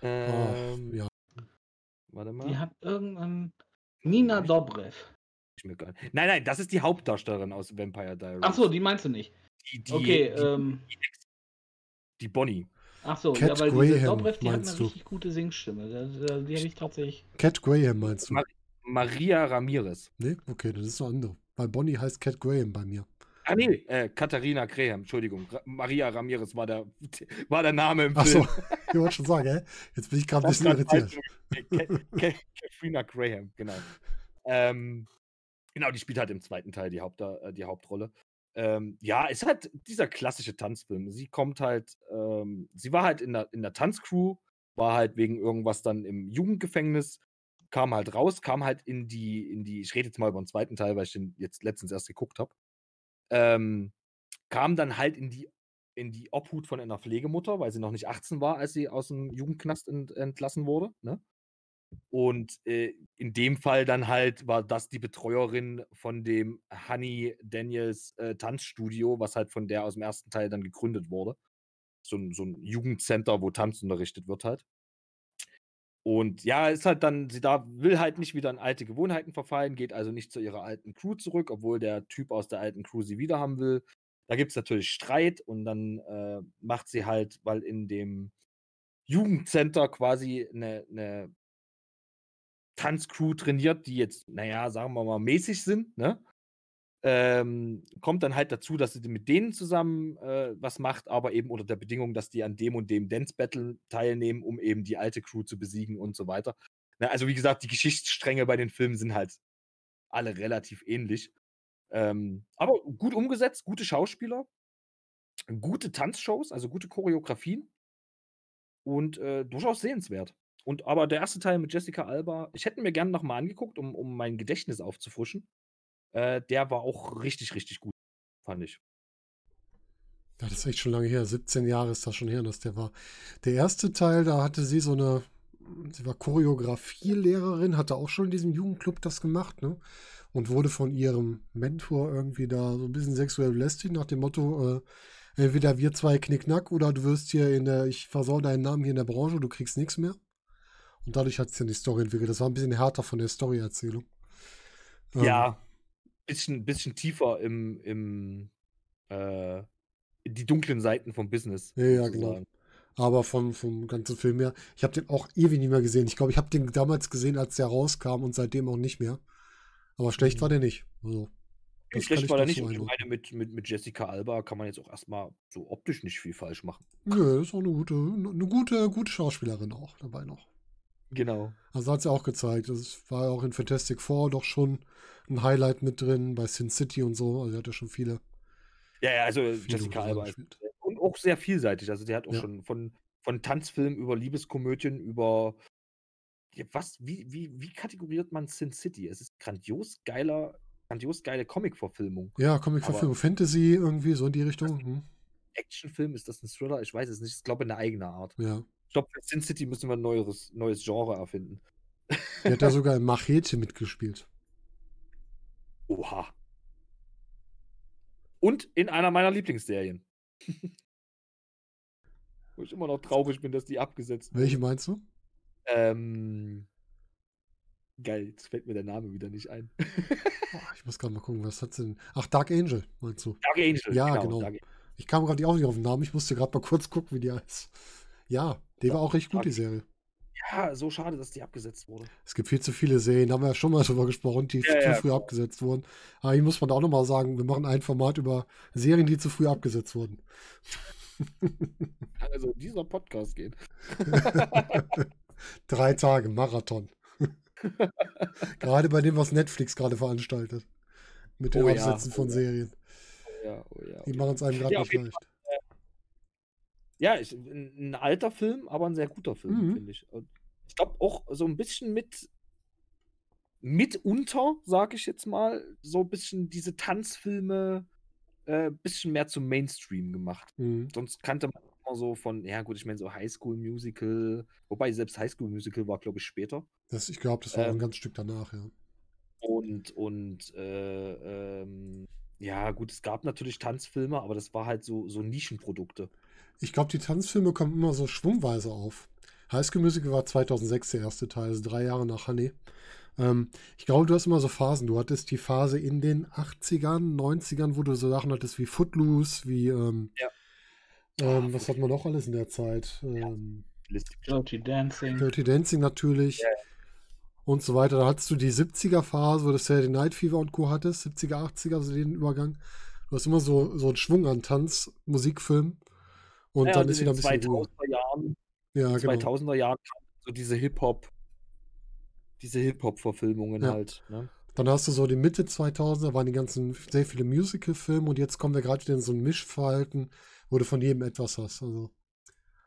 Ähm, oh, ja. Warte mal. Die hat irgendeinen. Nina Dobrev. Nein, nein, das ist die Hauptdarstellerin aus Vampire Diaries. Achso, die meinst du nicht. Die, die, okay, die, ähm. Die Bonnie. Achso, ja, weil Graham, diese Dobrev, die hat eine du? richtig gute Singstimme. Die, die habe ich tatsächlich. Cat Graham meinst du? Mar Maria Ramirez. Nee, okay, das ist eine andere. Weil Bonnie heißt Cat Graham bei mir. Ah, nee, äh, Katharina Graham, Entschuldigung. Ra Maria Ramirez war der, war der Name im Film. Achso, ich wollte schon sagen, hä? Jetzt bin ich gerade ein bisschen irritiert. Katharina Graham, genau. Ähm, genau, die spielt halt im zweiten Teil die, Haupt, äh, die Hauptrolle. Ähm, ja, ist halt dieser klassische Tanzfilm. Sie kommt halt, ähm, sie war halt in der, in der Tanzcrew, war halt wegen irgendwas dann im Jugendgefängnis kam halt raus, kam halt in die, in die, ich rede jetzt mal über den zweiten Teil, weil ich den jetzt letztens erst geguckt habe, ähm, kam dann halt in die, in die Obhut von einer Pflegemutter, weil sie noch nicht 18 war, als sie aus dem Jugendknast ent, entlassen wurde. Ne? Und äh, in dem Fall dann halt war das die Betreuerin von dem Honey Daniels äh, Tanzstudio, was halt von der aus dem ersten Teil dann gegründet wurde. So so ein Jugendcenter, wo Tanz unterrichtet wird halt. Und ja, ist halt dann, sie da will halt nicht wieder in alte Gewohnheiten verfallen, geht also nicht zu ihrer alten Crew zurück, obwohl der Typ aus der alten Crew sie wieder haben will. Da gibt es natürlich Streit und dann äh, macht sie halt, weil in dem Jugendcenter quasi eine, eine Tanzcrew trainiert, die jetzt, naja, sagen wir mal, mäßig sind, ne? Ähm, kommt dann halt dazu, dass sie mit denen zusammen äh, was macht, aber eben unter der Bedingung, dass die an dem und dem Dance Battle teilnehmen, um eben die alte Crew zu besiegen und so weiter. Na, also wie gesagt, die Geschichtsstränge bei den Filmen sind halt alle relativ ähnlich. Ähm, aber gut umgesetzt, gute Schauspieler, gute Tanzshows, also gute Choreografien und äh, durchaus sehenswert. Und aber der erste Teil mit Jessica Alba, ich hätte mir gerne nochmal angeguckt, um, um mein Gedächtnis aufzufrischen. Äh, der war auch richtig, richtig gut, fand ich. Ja, das ist echt schon lange her. 17 Jahre ist das schon her, dass der war. Der erste Teil, da hatte sie so eine, sie war Choreografielehrerin, hatte auch schon in diesem Jugendclub das gemacht, ne? Und wurde von ihrem Mentor irgendwie da so ein bisschen sexuell belästigt, nach dem Motto, äh, entweder wir zwei knickknack oder du wirst hier in der, ich versau deinen Namen hier in der Branche, du kriegst nichts mehr. Und dadurch hat sich dann die Story entwickelt. Das war ein bisschen härter von der Storyerzählung. Ja, ähm, bisschen, bisschen tiefer im, im äh, die dunklen Seiten vom Business. Ja, ja genau. Aber vom, vom ganzen Film her, ich habe den auch ewig nicht mehr gesehen. Ich glaube, ich habe den damals gesehen, als der rauskam und seitdem auch nicht mehr. Aber schlecht mhm. war der nicht. Also, schlecht war der nicht. So ich meine, mit, mit, mit Jessica Alba kann man jetzt auch erstmal so optisch nicht viel falsch machen. Nö, ist auch eine gute, eine gute, gute Schauspielerin auch dabei noch. Genau. Also hat sie auch gezeigt. Das war auch in Fantastic Four doch schon ein Highlight mit drin, bei Sin City und so. Also er hatte schon viele. Ja, ja, also viele Jessica Alba ist und auch sehr vielseitig. Also die hat auch Ja. schon von, von Tanzfilmen über Liebeskomödien über ja, was, wie, wie, wie kategoriert man Sin City? Es ist grandios geiler, grandios geile Comic-Verfilmung. Ja, Comic-Verfilmung, Fantasy irgendwie, so in die Richtung. Hm. Actionfilm, ist das ein Thriller? Ich weiß es nicht. Ich glaube, eine eigene Art. Ja. Glaube, für Sin City müssen wir ein neues, neues Genre erfinden. Die hat da sogar im Machete mitgespielt. Oha. Und in einer meiner Lieblingsserien. Wo ich immer noch traurig bin, dass die abgesetzt Welche wurde. meinst du? Ähm, geil, jetzt fällt mir der Name wieder nicht ein. Ich muss gerade mal gucken, was hat sie denn? Ach, Dark Angel, meinst du? Dark Angel. Ja, genau. Angel. Ich kam gerade auch nicht auf den Namen. Ich musste gerade mal kurz gucken, wie die heißt. Ja, die war auch recht gut, die Serie. Ja, so schade, dass die abgesetzt wurde. Es gibt viel zu viele Serien, da haben wir ja schon mal drüber gesprochen, die Ja, zu ja, früh klar. abgesetzt wurden. Aber hier muss man auch nochmal sagen, wir machen ein Format über Serien, die zu früh abgesetzt wurden. Also dieser Podcast geht. Drei Tage Marathon. gerade bei dem, was Netflix gerade veranstaltet. Mit den Oh ja, Absätzen oh von. Serien. Oh ja, oh ja. Die oh machen es einem gerade nicht leicht. Ja, ich, ein, ein alter Film, aber ein sehr guter Film, Mhm. finde ich. Ich glaube auch so ein bisschen mit mitunter, sage ich jetzt mal, so ein bisschen diese Tanzfilme äh, bisschen mehr zum Mainstream gemacht. Mhm. Sonst kannte man immer so von, ja gut, ich meine so Highschool Musical, wobei selbst Highschool Musical war, glaube ich, später. Das, ich glaube, das war auch ein Ähm, ganz Stück danach, ja. Und, und äh, ähm, ja, gut, es gab natürlich Tanzfilme, aber das war halt so, so Nischenprodukte. Ich glaube, die Tanzfilme kommen immer so schwungweise auf. High School Musical war 2006 der erste Teil, also drei Jahre nach Honey. Ähm, ich glaube, du hast immer so Phasen. Du hattest die Phase in den 80ern, 90ern, wo du so Sachen hattest wie Footloose, wie, ähm, Ja. ähm, was hat man noch alles in der Zeit? Ähm, Liste. Dirty Dancing. Dirty Dancing natürlich Ja. und so weiter. Da hattest du die 70er-Phase, wo du Saturday Night Fever und Co. hattest, 70er, 80er, also den Übergang. Du hast immer so, so einen Schwung an Tanz, Musikfilm und Ja, dann und ist in wieder ein bisschen Ruhe. 2000er Jahren, Ja, in den genau. 2000er Jahren kamen so diese Hip-Hop, diese Hip-Hop-Verfilmungen Ja. halt. Ne? Dann hast du so die Mitte 2000er, waren die ganzen sehr viele Musical-Filme und jetzt kommen wir gerade wieder in so ein Mischverhalten, wo du von jedem etwas hast. Also,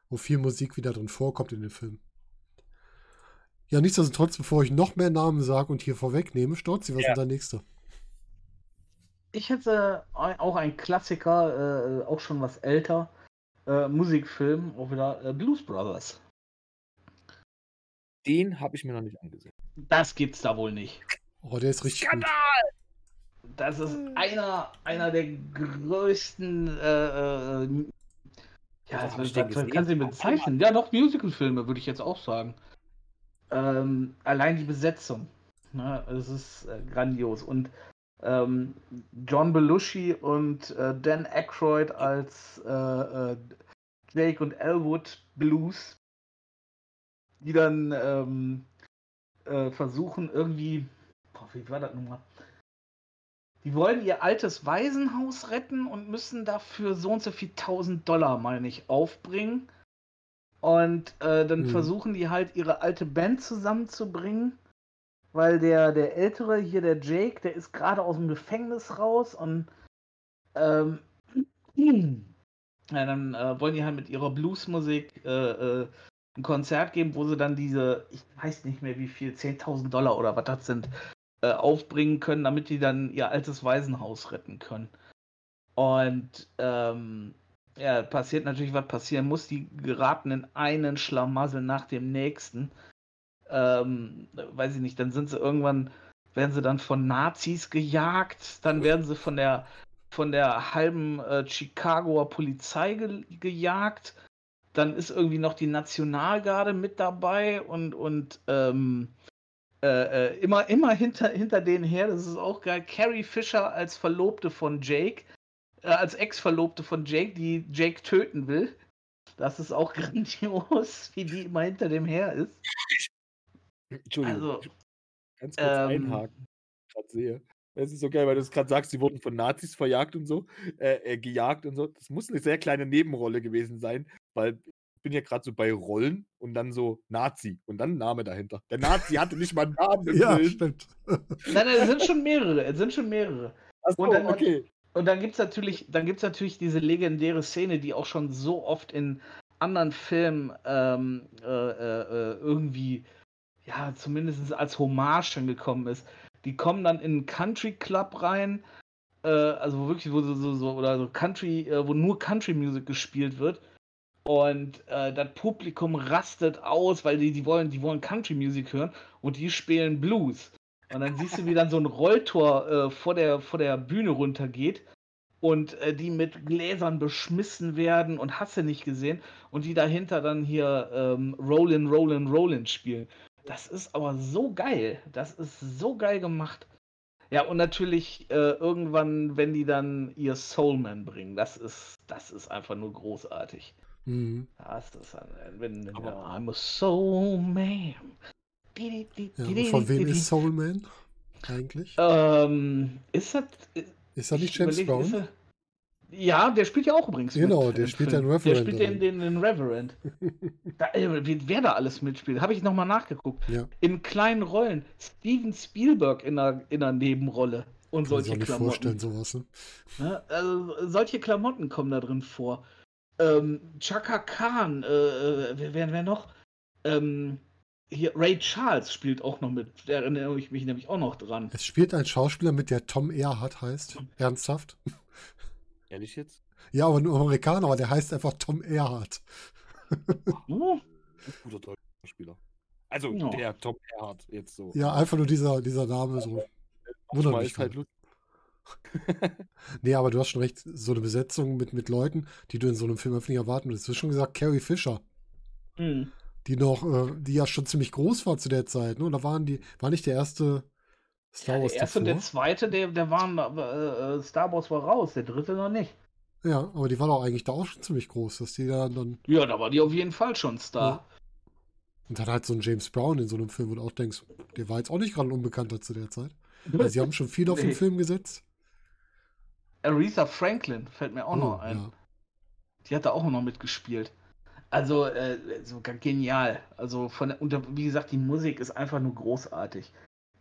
wo viel Musik wieder drin vorkommt in den Filmen. Ja, nichtsdestotrotz, bevor ich noch mehr Namen sage und hier vorwegnehme, Storzi, was Ja. ist dein nächster? Ich hätte ein- auch ein Klassiker, äh, auch schon was älter, äh, Musikfilm, auch wieder äh, Blues Brothers. Den habe ich mir noch nicht angesehen. Das gibt's da wohl nicht. Oh, der ist richtig gut. Das ist einer, einer der größten, äh, äh, ja, denn was, was gesehen? kann sie bezeichnen? Ja, doch, Musicalfilme, würde ich jetzt auch sagen. Ähm, allein die Besetzung. Ne, es ist äh, grandios. Und ähm, John Belushi und äh, Dan Aykroyd als äh, äh, Jake und Elwood Blues, die dann ähm, äh, versuchen irgendwie, boah, wie war das nochmal? Die wollen ihr altes Waisenhaus retten und müssen dafür so und so viel tausend Dollar, meine ich, aufbringen. Und äh, dann Mhm. versuchen die halt ihre alte Band zusammenzubringen, weil der, der Ältere, hier der Jake, der ist gerade aus dem Gefängnis raus und ähm, ja, dann äh, wollen die halt mit ihrer Bluesmusik äh, äh, ein Konzert geben, wo sie dann diese, ich weiß nicht mehr wie viel, 10.000 Dollar oder was das sind, äh, aufbringen können, damit die dann ihr altes Waisenhaus retten können. Und ähm, ja, passiert natürlich, was passieren muss. Die geraten in einen Schlamassel nach dem nächsten. Ähm, weiß ich nicht, dann sind sie irgendwann, werden sie dann von Nazis gejagt, dann werden sie von der von der halben äh, Chicagoer Polizei ge gejagt. Dann ist irgendwie noch die Nationalgarde mit dabei und, und ähm, äh, äh, immer, immer hinter, hinter denen her. Das ist auch geil. Carrie Fisher als Verlobte von Jake, äh, als Ex-Verlobte von Jake, die Jake töten will. Das ist auch grandios, wie die immer hinter dem her ist. Entschuldigung. Also, ich- ganz kurz ähm, einhaken, gerade sehe. Es ist so geil, weil du es gerade sagst, sie wurden von Nazis verjagt und so, äh, äh, gejagt und so. Das muss eine sehr kleine Nebenrolle gewesen sein, weil bin ja gerade so bei Rollen und dann so Nazi und dann Name dahinter. Der Nazi hatte nicht mal einen Namen im Ja, Film. stimmt. Nein, nein, es sind schon mehrere. Es sind schon mehrere. Achso, Und dann- okay. Und dann gibt es natürlich, dann gibt's natürlich diese legendäre Szene, die auch schon so oft in anderen Filmen ähm, äh, äh, äh, irgendwie, ja, zumindest als Hommage angekommen ist. Die kommen dann in einen Country Club rein, äh, also wirklich, wo so, so, so oder so Country, äh, wo nur Country Music gespielt wird. Und äh, das Publikum rastet aus, weil die, die wollen, die wollen Country Music hören und die spielen Blues. Und dann siehst du, wie dann so ein Rolltor äh, vor, der, vor der Bühne runtergeht und äh, die mit Gläsern beschmissen werden und hast du nicht gesehen und die dahinter dann hier ähm, Rollin, Rollin, Rollin spielen. Das ist aber so geil. Das ist so geil gemacht. Ja, und natürlich äh, irgendwann, wenn die dann ihr Soulman bringen, das ist, das ist einfach nur großartig. Mhm. Das ist ein, wenn, wenn Aber- der, I'm a Soul Man. Di, di, di, Ja, von wem ist Soul Man eigentlich? Ähm, ist das. Ist das nicht ich James überleg, ist Brown? Ja, der spielt ja auch übrigens Genau, mit der spielt den Reverend Der spielt den, den, den Reverend. da, äh, wer da alles mitspielt, habe ich nochmal nachgeguckt. Ja, In kleinen Rollen. Steven Spielberg in einer, in einer Nebenrolle. Und kann solche Klamotten. vorstellen, sowas. Ne? Ne? Also, solche Klamotten kommen da drin vor. Ähm, Chaka Khan, äh, äh, wer, wer, wer noch? Ähm, hier, Ray Charles spielt auch noch mit. Da erinnere ich mich nämlich auch noch dran. Es spielt ein Schauspieler mit, der Tom Erhardt heißt. Ernsthaft? Ehrlich jetzt? Ja, aber nur Amerikaner, aber der heißt einfach Tom Erhardt. Hm? Guter deutscher Spieler. Also Ja. der Tom Erhardt jetzt so. Ja, einfach nur dieser, dieser Name so. Wundert mich ist halt. Nee, aber du hast schon recht, so eine Besetzung mit, mit Leuten, die du in so einem Film einfach nicht erwarten würdest. Du hast schon gesagt, Carrie Fisher, Hm. die noch, äh, die ja schon ziemlich groß war zu der Zeit, ne? Oder waren die, war nicht der erste Star Ja, Wars der erste und der davor? zweite, der, der waren, äh, äh, Star Wars war raus, der dritte noch nicht. Ja, aber die war doch eigentlich da auch schon ziemlich groß, dass die da dann, Ja, da war die auf jeden Fall schon Star. und dann halt so ein James Brown in so einem Film, wo du auch denkst, der war jetzt auch nicht gerade ein Unbekannter zu der Zeit. Also sie haben schon viel auf den Nee. Film gesetzt. Aretha Franklin fällt mir auch noch Oh, ein. ja. Die hat da auch noch mitgespielt. Also, äh, so genial. Also, von der, und wie gesagt, die Musik ist einfach nur großartig.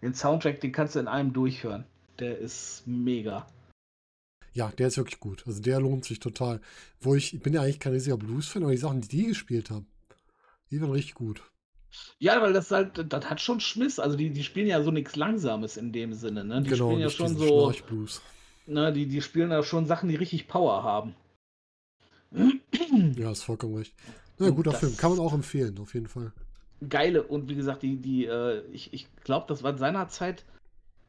Den Soundtrack, den kannst du in einem durchhören. Der ist mega. Ja, der ist wirklich gut. Also der lohnt sich total. Wo ich, ich bin ja eigentlich kein riesiger Blues-Fan, aber die Sachen, die die gespielt haben, die waren richtig gut. Ja, weil das halt, das hat schon Schmiss. Also, die, die spielen ja so nichts Langsames in dem Sinne. Ne? Die genau, spielen ja schon so, ne, die, die spielen ja schon Sachen, die richtig Power haben. Ja, ist vollkommen recht. Na, guter das- Film, kann man auch empfehlen, auf jeden Fall. Geile und wie gesagt, die, die, äh, ich, ich glaube, das war seinerzeit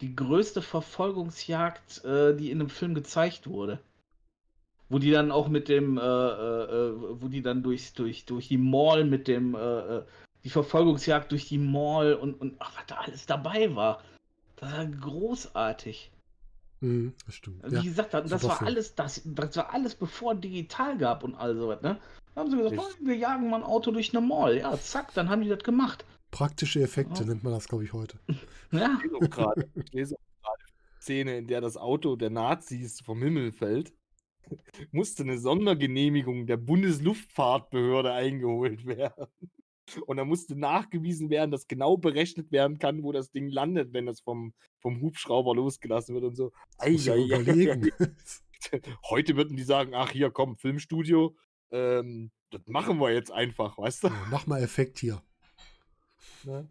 die größte Verfolgungsjagd, äh, die in einem Film gezeigt wurde. Wo die dann auch mit dem, äh, äh, äh, wo die dann durch, durch, durch die Mall mit dem, äh, die Verfolgungsjagd durch die Mall und, und ach, was da alles dabei war. Das war großartig. Mhm, das stimmt. Wie Ja, gesagt, das, das war Film. alles, das, das war alles bevor digital gab und all sowas, ne? Da haben sie gesagt, oh, wir jagen mal ein Auto durch eine Mall. Ja, zack, dann haben die das gemacht. praktische Effekte Ja. nennt man das, glaube ich, heute. Ja. Ich lese auch gerade ich lese auch gerade die Szene, in der das Auto der Nazis vom Himmel fällt. Musste eine Sondergenehmigung der Bundesluftfahrtbehörde eingeholt werden. Und da musste nachgewiesen werden, dass genau berechnet werden kann, wo das Ding landet, wenn das vom, vom Hubschrauber losgelassen wird und so. Ja Ei, überlegen. ei. Heute würden die sagen, ach hier, komm, Filmstudio, ähm, das machen wir jetzt einfach, weißt du? Ja, Mach mal Effekt hier. Ne?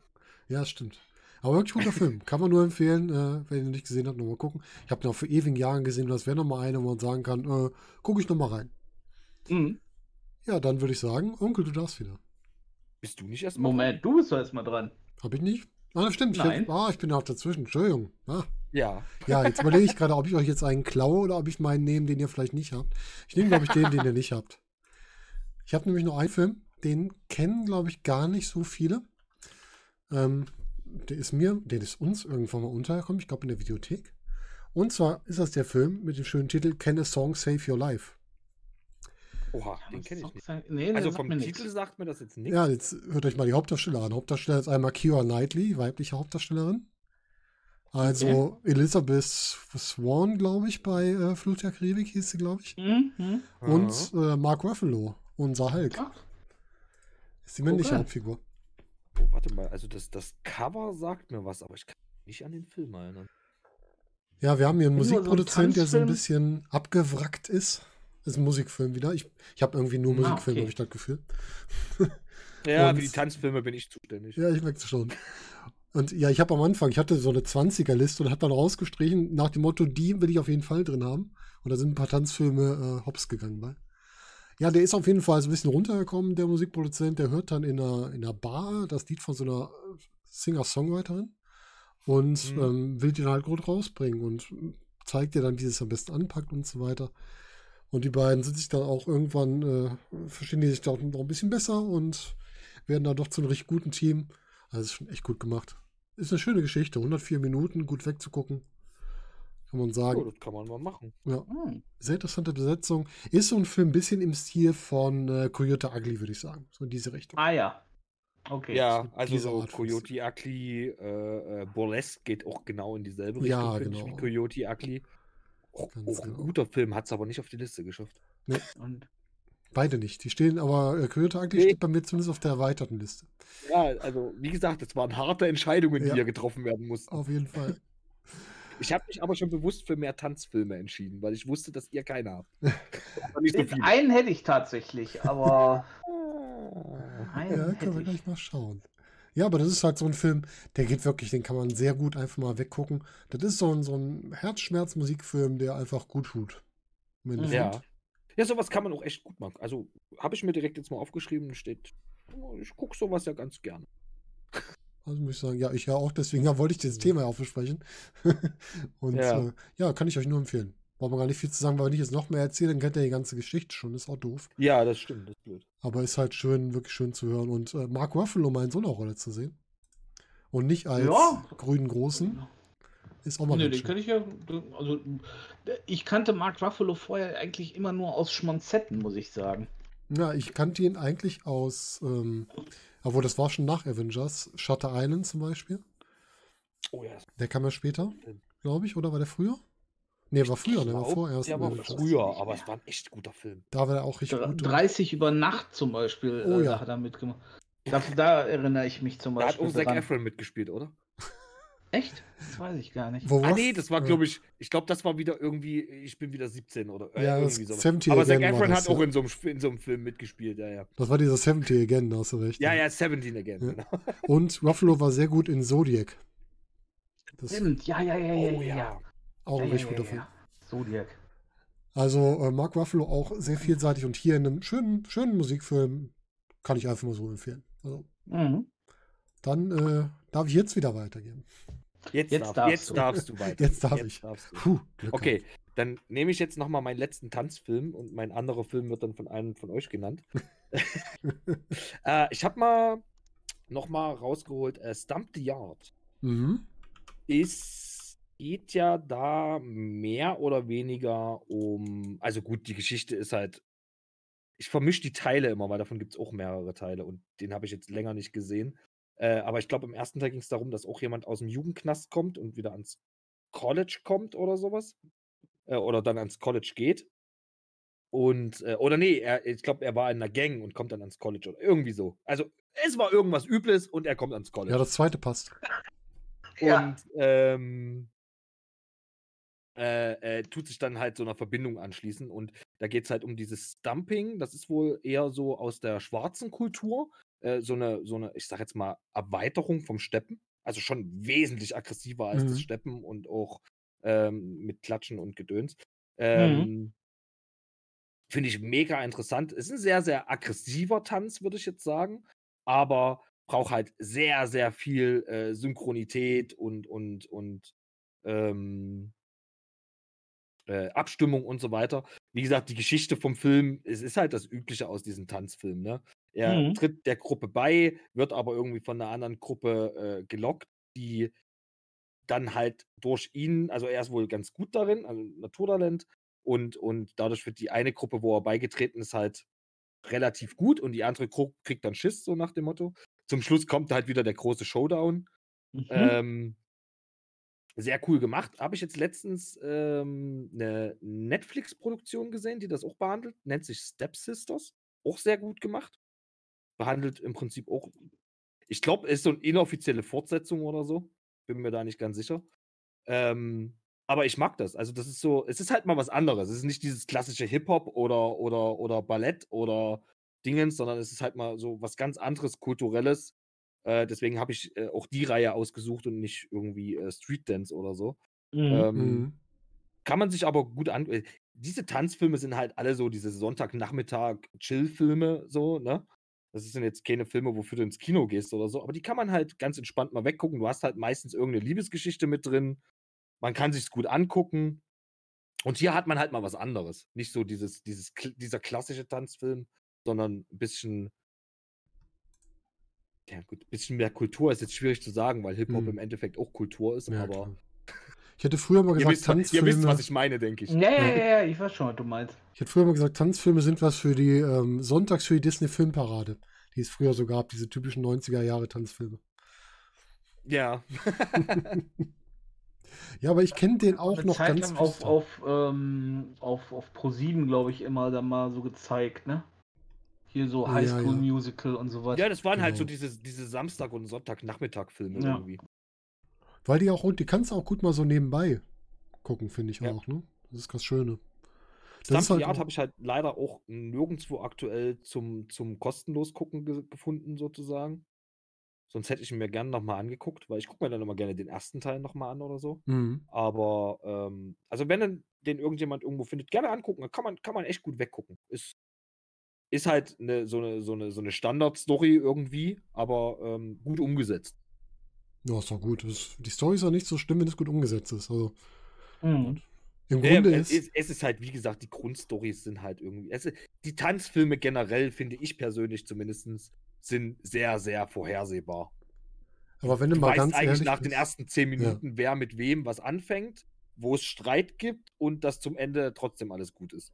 Ja, das stimmt. Aber wirklich guter Film. Kann man nur empfehlen, äh, wenn ihr ihn nicht gesehen habt, nochmal gucken. Ich habe ihn auch vor ewigen Jahren gesehen das wäre nochmal einer, wo man sagen kann, äh, gucke ich nochmal rein. Mhm. Ja, dann würde ich sagen, Onkel, du darfst wieder. Bist du nicht erstmal? Moment, du bist doch erstmal dran. Hab ich nicht? Ah, das stimmt. Ich, Nein. hätte- ah, ich bin auch dazwischen. Entschuldigung. Ah. Ja. Ja, jetzt überlege ich gerade, ob ich euch jetzt einen klaue oder ob ich meinen nehme, den ihr vielleicht nicht habt. Ich nehme, glaube ich, den, den ihr nicht habt. Ich habe nämlich noch einen Film, den kennen, glaube ich, gar nicht so viele. Ähm, der ist mir, der ist uns irgendwann mal untergekommen, ich glaube in der Videothek. Und zwar ist das der Film mit dem schönen Titel Can a Song Save Your Life? Oha, den kenne ich nicht. Nee, Also vom Titel nichts. sagt mir das jetzt nicht. Ja, jetzt hört euch mal die Hauptdarsteller an. Hauptdarsteller ist einmal Keira Knightley, weibliche Hauptdarstellerin. Also Elizabeth Swan, glaube ich, bei äh, Fluch der Karibik hieß sie, glaube ich. Mhm. Und äh, Mark Ruffalo, unser Hulk. Ach, Ist die männliche Okay. Hauptfigur. Oh, warte mal, also das, das Cover sagt mir was, aber ich kann mich nicht an den Film erinnern. Ja, wir haben hier einen Musikproduzent, der so ein bisschen abgewrackt ist. Ist ein Musikfilm wieder. Ich, ich habe irgendwie nur Ah, Musikfilme, okay. habe ich das Gefühl. Ja, Und- für die Tanzfilme bin ich zuständig. Ja, ich merke es schon. Und ja, ich habe am Anfang, ich hatte so eine 20er-Liste und habe dann rausgestrichen nach dem Motto, die will ich auf jeden Fall drin haben. Und da sind ein paar Tanzfilme äh, hops gegangen bei. Ja, der ist auf jeden Fall so ein bisschen runtergekommen, der Musikproduzent. Der hört dann in einer, in einer Bar das Lied von so einer Singer-Songwriterin und Mhm. ähm, will den halt gut rausbringen und zeigt dir dann, wie sie es am besten anpackt und so weiter. Und die beiden sind sich dann auch irgendwann, äh, verstehen die sich da noch ein bisschen besser und werden dann doch zu einem richtig guten Team. Also ist schon echt gut gemacht. Ist eine schöne Geschichte. 104 Minuten, gut wegzugucken. Kann man Oh, sagen. das kann man mal machen. Ja, Hm. sehr interessante Besetzung. Ist so ein Film ein bisschen im Stil von äh, Coyote Ugly, würde ich sagen. So in diese Richtung. Ah ja. Okay. Ja, also so Coyote Ugly, äh, äh, Burlesque geht auch genau in dieselbe Richtung, Ja, finde ich, genau. wie Coyote Ugly. Auch, auch ein genau. guter Film, hat es aber nicht auf die Liste geschafft. Und Beide nicht. Die stehen aber, äh, Coyote Ugly Nee. steht bei mir zumindest auf der erweiterten Liste. Ja, also wie gesagt, das waren harte Entscheidungen, die Ja. hier getroffen werden mussten. Auf jeden Fall. Ich habe mich aber schon bewusst für mehr Tanzfilme entschieden, weil ich wusste, dass ihr keine habt. So einen hätte ich tatsächlich, aber einen Ja, hätte können wir ich. gleich mal schauen. Ja, aber das ist halt so ein Film, der geht wirklich, den kann man sehr gut einfach mal weggucken. Das ist so ein, so ein Herzschmerz-Musikfilm, der einfach gut tut. Im Endeffekt. Ja. Ja, sowas kann man auch echt gut machen. Also habe ich mir direkt jetzt mal aufgeschrieben, steht, ich gucke sowas ja ganz gerne. Also muss ich sagen, ja, ich ja auch, deswegen ja, wollte ich das Thema ja auch besprechen. Und ja. Äh, ja, kann ich euch nur empfehlen. Braucht man gar nicht viel zu sagen, weil wenn ich jetzt noch mehr erzähle, dann kennt ihr die ganze Geschichte schon. Ist auch doof. Ja, das stimmt, das ist blöd. Aber ist halt schön, wirklich schön zu hören. Und äh, Mark Ruffalo mal in so einer Rolle zu sehen. Und nicht als Ja. grünen Großen, ist auch mal Nee, den kann ich ja. Also, ich kannte Mark Ruffalo vorher eigentlich immer nur aus Schmonzetten, muss ich sagen. Ja, ich kannte ihn eigentlich aus, ähm, obwohl das war schon nach Avengers, Shutter Island zum Beispiel. Oh ja, Der kam ja später, glaube ich, oder war der früher? Nee, war früher, der war vorerst. Der in war früher, aber es war ein echt guter Film. Da war er auch richtig gut. 30 über Nacht zum Beispiel Oh äh, ja. da hat er mitgemacht. Da, da erinnere ich mich zum Da hat Beispiel auch Zac dran. Efron mitgespielt, oder? Echt? Das weiß ich gar nicht. Wo Ah nee, das war, glaube ich, ich glaube, das war wieder irgendwie, ich bin wieder 17 oder äh, Ja, das irgendwie. 70 Aber Zac Again war Efron das, hat auch ja. in so, einem, in so einem Film mitgespielt, ja, ja. Das war dieser 70 Again, da hast du recht. Ja, ja, 17 again, Ja. genau. Und Ruffalo war sehr gut in Zodiac. Das Stimmt, ja, ja, ja, ja, Oh ja. ja. Auch ein ja, richtig ja, guter ja, Film. ja. Zodiac. Also äh, Mark Ruffalo auch sehr vielseitig und hier in einem schönen, schönen Musikfilm kann ich einfach mal so empfehlen. Also, Mhm. dann äh, darf ich jetzt wieder weitergeben. Jetzt, Jetzt darf, darfst jetzt du. darfst du weiter. Jetzt darf ich. Darfst du. Puh, Okay, dann nehme ich jetzt nochmal meinen letzten Tanzfilm und mein anderer Film wird dann von einem von euch genannt. äh, ich habe mal nochmal rausgeholt, äh, Stump the Yard. Mhm. Es geht ja da mehr oder weniger um, also gut, die Geschichte ist halt, ich vermische die Teile immer, weil davon gibt es auch mehrere Teile und den habe ich jetzt länger nicht gesehen. Äh, aber ich glaube, im ersten Teil ging es darum, dass auch jemand aus dem Jugendknast kommt und wieder ans College kommt oder sowas. Äh, oder dann ans College geht. Und, äh, oder nee, er, ich glaube, er war in einer Gang und kommt dann ans College oder irgendwie so. Also, es war irgendwas Übles und er kommt ans College. Ja, das zweite passt. Ja. Und ähm, äh, äh, tut sich dann halt so einer Verbindung anschließen. Und da geht es halt um dieses Stumping. Das ist wohl eher so aus der schwarzen Kultur. Äh, so, eine, so eine, ich sag jetzt mal, Erweiterung vom Steppen. Also schon wesentlich aggressiver als das Mhm. Steppen und auch ähm, mit Klatschen und Gedöns. Ähm, Finde ich mega interessant. Ist ein sehr, sehr aggressiver Tanz, würde ich jetzt sagen. Aber braucht halt sehr, sehr viel äh, Synchronität und, und, und ähm, äh, Abstimmung und so weiter. Wie gesagt, die Geschichte vom Film, es ist halt das Übliche aus diesem Tanzfilm. Ne? Er Mhm. tritt der Gruppe bei, wird aber irgendwie von einer anderen Gruppe äh, gelockt, die dann halt durch ihn, also er ist wohl ganz gut darin, also Naturtalent, und, und dadurch wird die eine Gruppe, wo er beigetreten ist, halt relativ gut und die andere Gruppe kriegt dann Schiss, so nach dem Motto. Zum Schluss kommt halt wieder der große Showdown. Mhm. Ähm, sehr cool gemacht. Habe ich jetzt letztens ähm, eine Netflix-Produktion gesehen, die das auch behandelt. Nennt sich Step Sisters. Auch sehr gut gemacht. behandelt im Prinzip auch. Ich glaube, ist so eine inoffizielle Fortsetzung oder so. Bin mir da nicht ganz sicher. Ähm, aber ich mag das. Also, das ist so, es ist halt mal was anderes. Es ist nicht dieses klassische Hip-Hop oder, oder, oder Ballett oder Dingens, sondern es ist halt mal so was ganz anderes, kulturelles. Äh, deswegen habe ich äh, auch die Reihe ausgesucht und nicht irgendwie äh, Street Dance oder so. Mhm. Ähm, Mhm. kann man sich aber gut an. äh, Diese Tanzfilme sind halt alle so diese Sonntagnachmittag-Chill-Filme, so, ne? Das sind jetzt keine Filme, wofür du ins Kino gehst oder so, aber die kann man halt ganz entspannt mal weggucken. Du hast halt meistens irgendeine Liebesgeschichte mit drin. Man kann sich's gut angucken. Und hier hat man halt mal was anderes. Nicht so dieses, dieses, dieser klassische Tanzfilm, sondern ein bisschen, ja gut, ein bisschen mehr Kultur ist jetzt schwierig zu sagen, weil Hip-Hop Hm. im Endeffekt auch Kultur ist, Ja, aber klar. Ich hätte früher mal ihr gesagt, wisst, wa- ihr Tanzfilme. wisst, was ich meine, denke ich. Ja, ja, ja, ja, ich weiß schon, was du meinst. Ich hätte früher mal gesagt, Tanzfilme sind was für die ähm, Sonntags für die Disney Filmparade, die es früher so gab, diese typischen 90er Jahre Tanzfilme. Ja. Ja, aber ich kenne den auch Eine noch Zeit ganz lang auf, auf, ähm, auf, auf Pro7, glaube ich, immer dann mal so gezeigt, ne? Hier so Ja, High School ja. Musical und so was. Ja, das waren halt so Genau. diese, diese Samstag- und Sonntagnachmittag-Filme Ja. irgendwie. Weil die auch, die kannst du auch gut mal so nebenbei gucken, finde ich Ja. auch, ne? Das ist das Schöne. Das ist Slump halt habe ich halt leider auch nirgendwo aktuell zum, zum kostenlos gucken ge gefunden, sozusagen. Sonst hätte ich ihn mir gerne nochmal angeguckt, weil ich gucke mir dann immer gerne den ersten Teil nochmal an oder so. Mhm. Aber, ähm, also wenn dann den irgendjemand irgendwo findet, gerne angucken, dann kann man, kann man echt gut weggucken. Ist, ist halt eine, so eine, so eine, so eine Standard-Story irgendwie, aber ähm, gut umgesetzt. Ja, ist doch gut. Das, die Story ist auch nicht so schlimm, wenn es gut umgesetzt ist. Also Mhm. im Ja, Grunde es, ist. es ist halt, wie gesagt, die Grundstories sind halt irgendwie. Es, ist- die Tanzfilme generell, finde ich persönlich zumindest, sind sehr, sehr vorhersehbar. Aber wenn du Du mal weißt ganz eigentlich ehrlich nach den bist, ersten zehn Ja. Minuten, wer mit wem was anfängt, wo es Streit gibt und dass zum Ende trotzdem alles gut ist.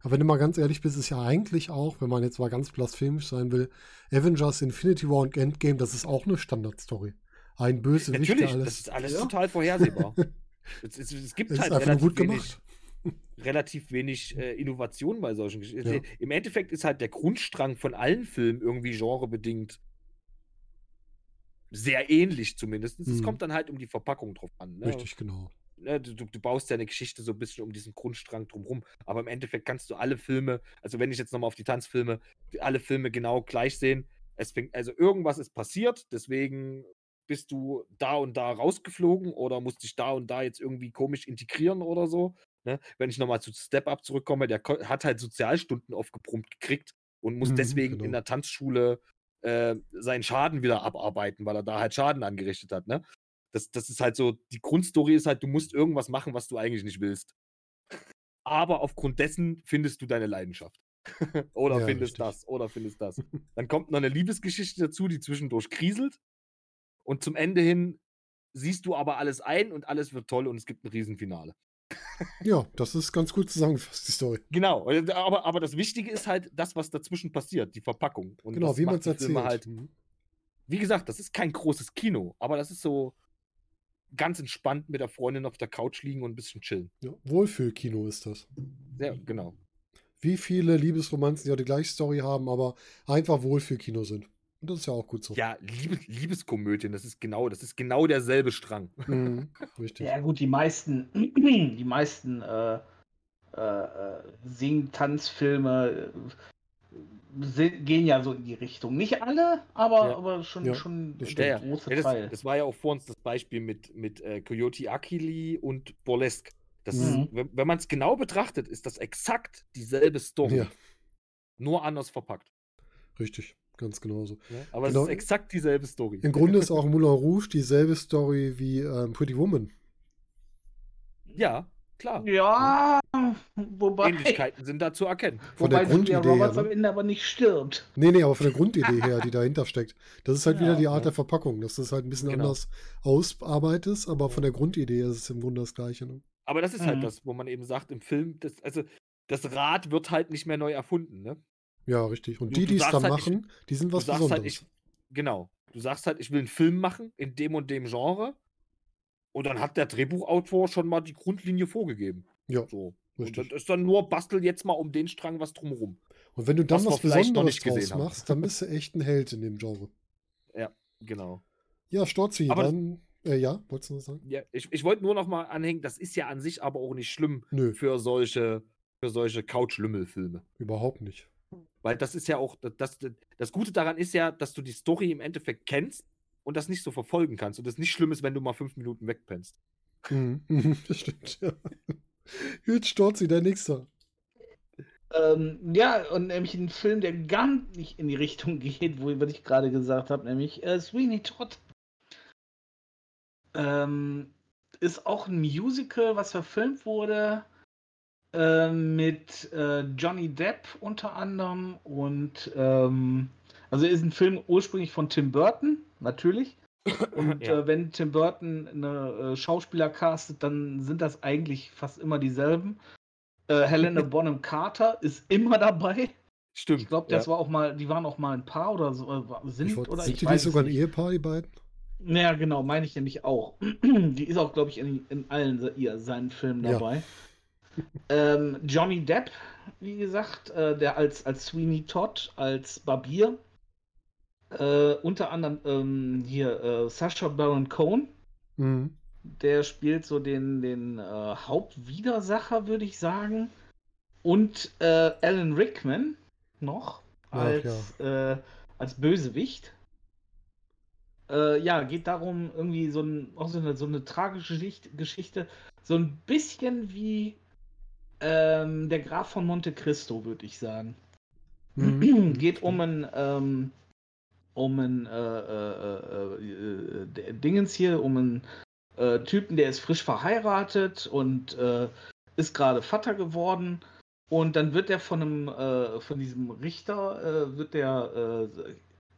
Aber wenn du mal ganz ehrlich bist, ist ja eigentlich auch, wenn man jetzt mal ganz blasphemisch sein will, Avengers Infinity War und Endgame, das ist auch eine Standardstory. Ein der Natürlich, alles. das ist alles Ja. total vorhersehbar. es, es, es gibt es halt relativ gut wenig, gemacht. relativ wenig äh, Innovation bei solchen Geschichten. Ja. Im Endeffekt ist halt der Grundstrang von allen Filmen irgendwie genrebedingt sehr ähnlich zumindest. Es Mhm. kommt dann halt um die Verpackung drauf an. Ne? Richtig, genau. Ne, du, du baust ja eine Geschichte so ein bisschen um diesen Grundstrang drumherum. Aber im Endeffekt kannst du alle Filme, also wenn ich jetzt nochmal auf die Tanzfilme, alle Filme genau gleich sehen. Es fängt, also irgendwas ist passiert, deswegen bist du da und da rausgeflogen oder musst dich da und da jetzt irgendwie komisch integrieren oder so. Ne? Wenn ich nochmal zu Step Up zurückkomme, der hat halt Sozialstunden aufgebrummt gekriegt und muss Mhm, deswegen genau. in der Tanzschule äh, seinen Schaden wieder abarbeiten, weil er da halt Schaden angerichtet hat. Ne? Das, das ist halt so, die Grundstory ist halt, du musst irgendwas machen, was du eigentlich nicht willst. Aber aufgrund dessen findest du deine Leidenschaft. oder Ja, findest richtig. das, oder findest das. Dann kommt noch eine Liebesgeschichte dazu, die zwischendurch kriselt. Und zum Ende hin siehst du aber alles ein und alles wird toll und es gibt ein Riesenfinale. Ja, das ist ganz gut zusammengefasst, die Story. Genau, und- aber, aber das Wichtige ist halt das, was dazwischen passiert, die Verpackung. Und Genau, wie man es erzählt. Halt, Mhm. wie gesagt, das ist kein großes Kino, aber das ist so ganz entspannt mit der Freundin auf der Couch liegen und ein bisschen chillen. Ja, Wohlfühlkino ist das. Ja, genau. Wie viele Liebesromanzen, die ja die gleiche Story haben, aber einfach Wohlfühlkino sind. Und das ist ja auch gut so. Ja, Liebe, Liebeskomödien, das ist genau, das ist genau derselbe Strang. Mhm, richtig. Ja, gut, die meisten, die meisten äh, äh, äh, Sing-Tanzfilme äh, gehen ja so in die Richtung. Nicht alle, aber, Ja. aber schon, Ja, schon das der große Ja, das, Teil. das war ja auch vor uns das Beispiel mit, mit äh, Coyote Akili und Burlesque. Das Mhm. ist, wenn, wenn man es genau betrachtet, ist das exakt dieselbe Story. Ja, Nur anders verpackt. richtig. Ganz genauso. Aber Genau. es ist exakt dieselbe Story. Im Grunde ist auch Moulin Rouge dieselbe Story wie ähm, Pretty Woman. Ja, klar. Ja, wobei, Ähnlichkeiten sind da zu erkennen. Von der wobei Julia Grundidee her, Roberts ne? am Ende aber nicht stirbt. Nee, nee, aber von der Grundidee her, die dahinter steckt. Das ist halt wieder Ja, die Art ja. der Verpackung, dass du es halt ein bisschen Genau. anders ausarbeitest, aber von der Grundidee ist es im Grunde das Gleiche. Ne? Aber das ist halt Mhm. das, wo man eben sagt, im Film, das, also das Rad wird halt nicht mehr neu erfunden, ne? Ja, richtig. Und Du- die, die es dann halt, ich- machen, die sind Du was sagst Besonderes. halt, ich, genau. Du sagst halt, ich will einen Film machen in dem und dem Genre. Und dann hat der Drehbuchautor schon mal die Grundlinie vorgegeben. ja, So. Und richtig. das ist dann nur, bastel jetzt mal um den Strang was drumherum. Und wenn du dann Was was, Besonderes draus haben. machst, dann bist du echt ein Held in dem Genre. Genau. Ja, Storzi, Aber dann. Äh, ja, wolltest du noch sagen? Ja, ich, ich wollte nur noch mal anhängen, das ist ja an sich aber auch nicht schlimm Nö, für solche, für solche Couch-Lümmel-Filme. überhaupt nicht. Weil das ist ja auch, das, das, das Gute daran ist ja, dass du die Story im Endeffekt kennst und das nicht so verfolgen kannst. Und das nicht schlimm ist, wenn du mal fünf Minuten wegpennst. Mhm, das stimmt, ja. Gut, Storzi, der Nächste. Ähm, ja, und nämlich ein Film, der gar nicht in die Richtung geht, wo was ich gerade gesagt habe, nämlich äh, Sweeney Todd. Ähm, ist auch ein Musical, was verfilmt wurde äh, mit äh, Johnny Depp unter anderem und ähm, also ist ein Film ursprünglich von Tim Burton, natürlich. Und Ja. äh, wenn Tim Burton eine äh, Schauspieler castet, dann sind das eigentlich fast immer dieselben. Äh, Helena Bonham Carter ist immer dabei. Stimmt. Ich glaube, das ja. war auch mal, die waren auch mal ein Paar oder so, äh, sind Ich wollt, oder sind ich die weiß sogar ein. Ehepaar, die beiden? Ja, genau, meine ich nämlich auch. Die ist auch, glaube ich, in, in allen ihr, seinen Filmen Ja. dabei. ähm, Johnny Depp, wie gesagt, äh, der als, als Sweeney Todd, als Barbier. Äh, unter anderem ähm, hier äh, Sacha Baron Cohen, Mhm. der spielt so den, den äh, Hauptwidersacher, würde ich sagen. Und äh, Alan Rickman noch Ach, als, äh, als Bösewicht. Äh, ja, geht darum, irgendwie so, ein, auch so, eine, so eine tragische Geschichte. So ein bisschen wie ähm, der Graf von Monte Cristo, würde ich sagen. Mhm. Geht um ein, ähm, um ein äh, äh, äh, äh, der Dingens hier, um einen äh, Typen, der ist frisch verheiratet und äh, ist gerade Vater geworden. Und dann wird er von einem, äh, von diesem Richter, äh, wird der,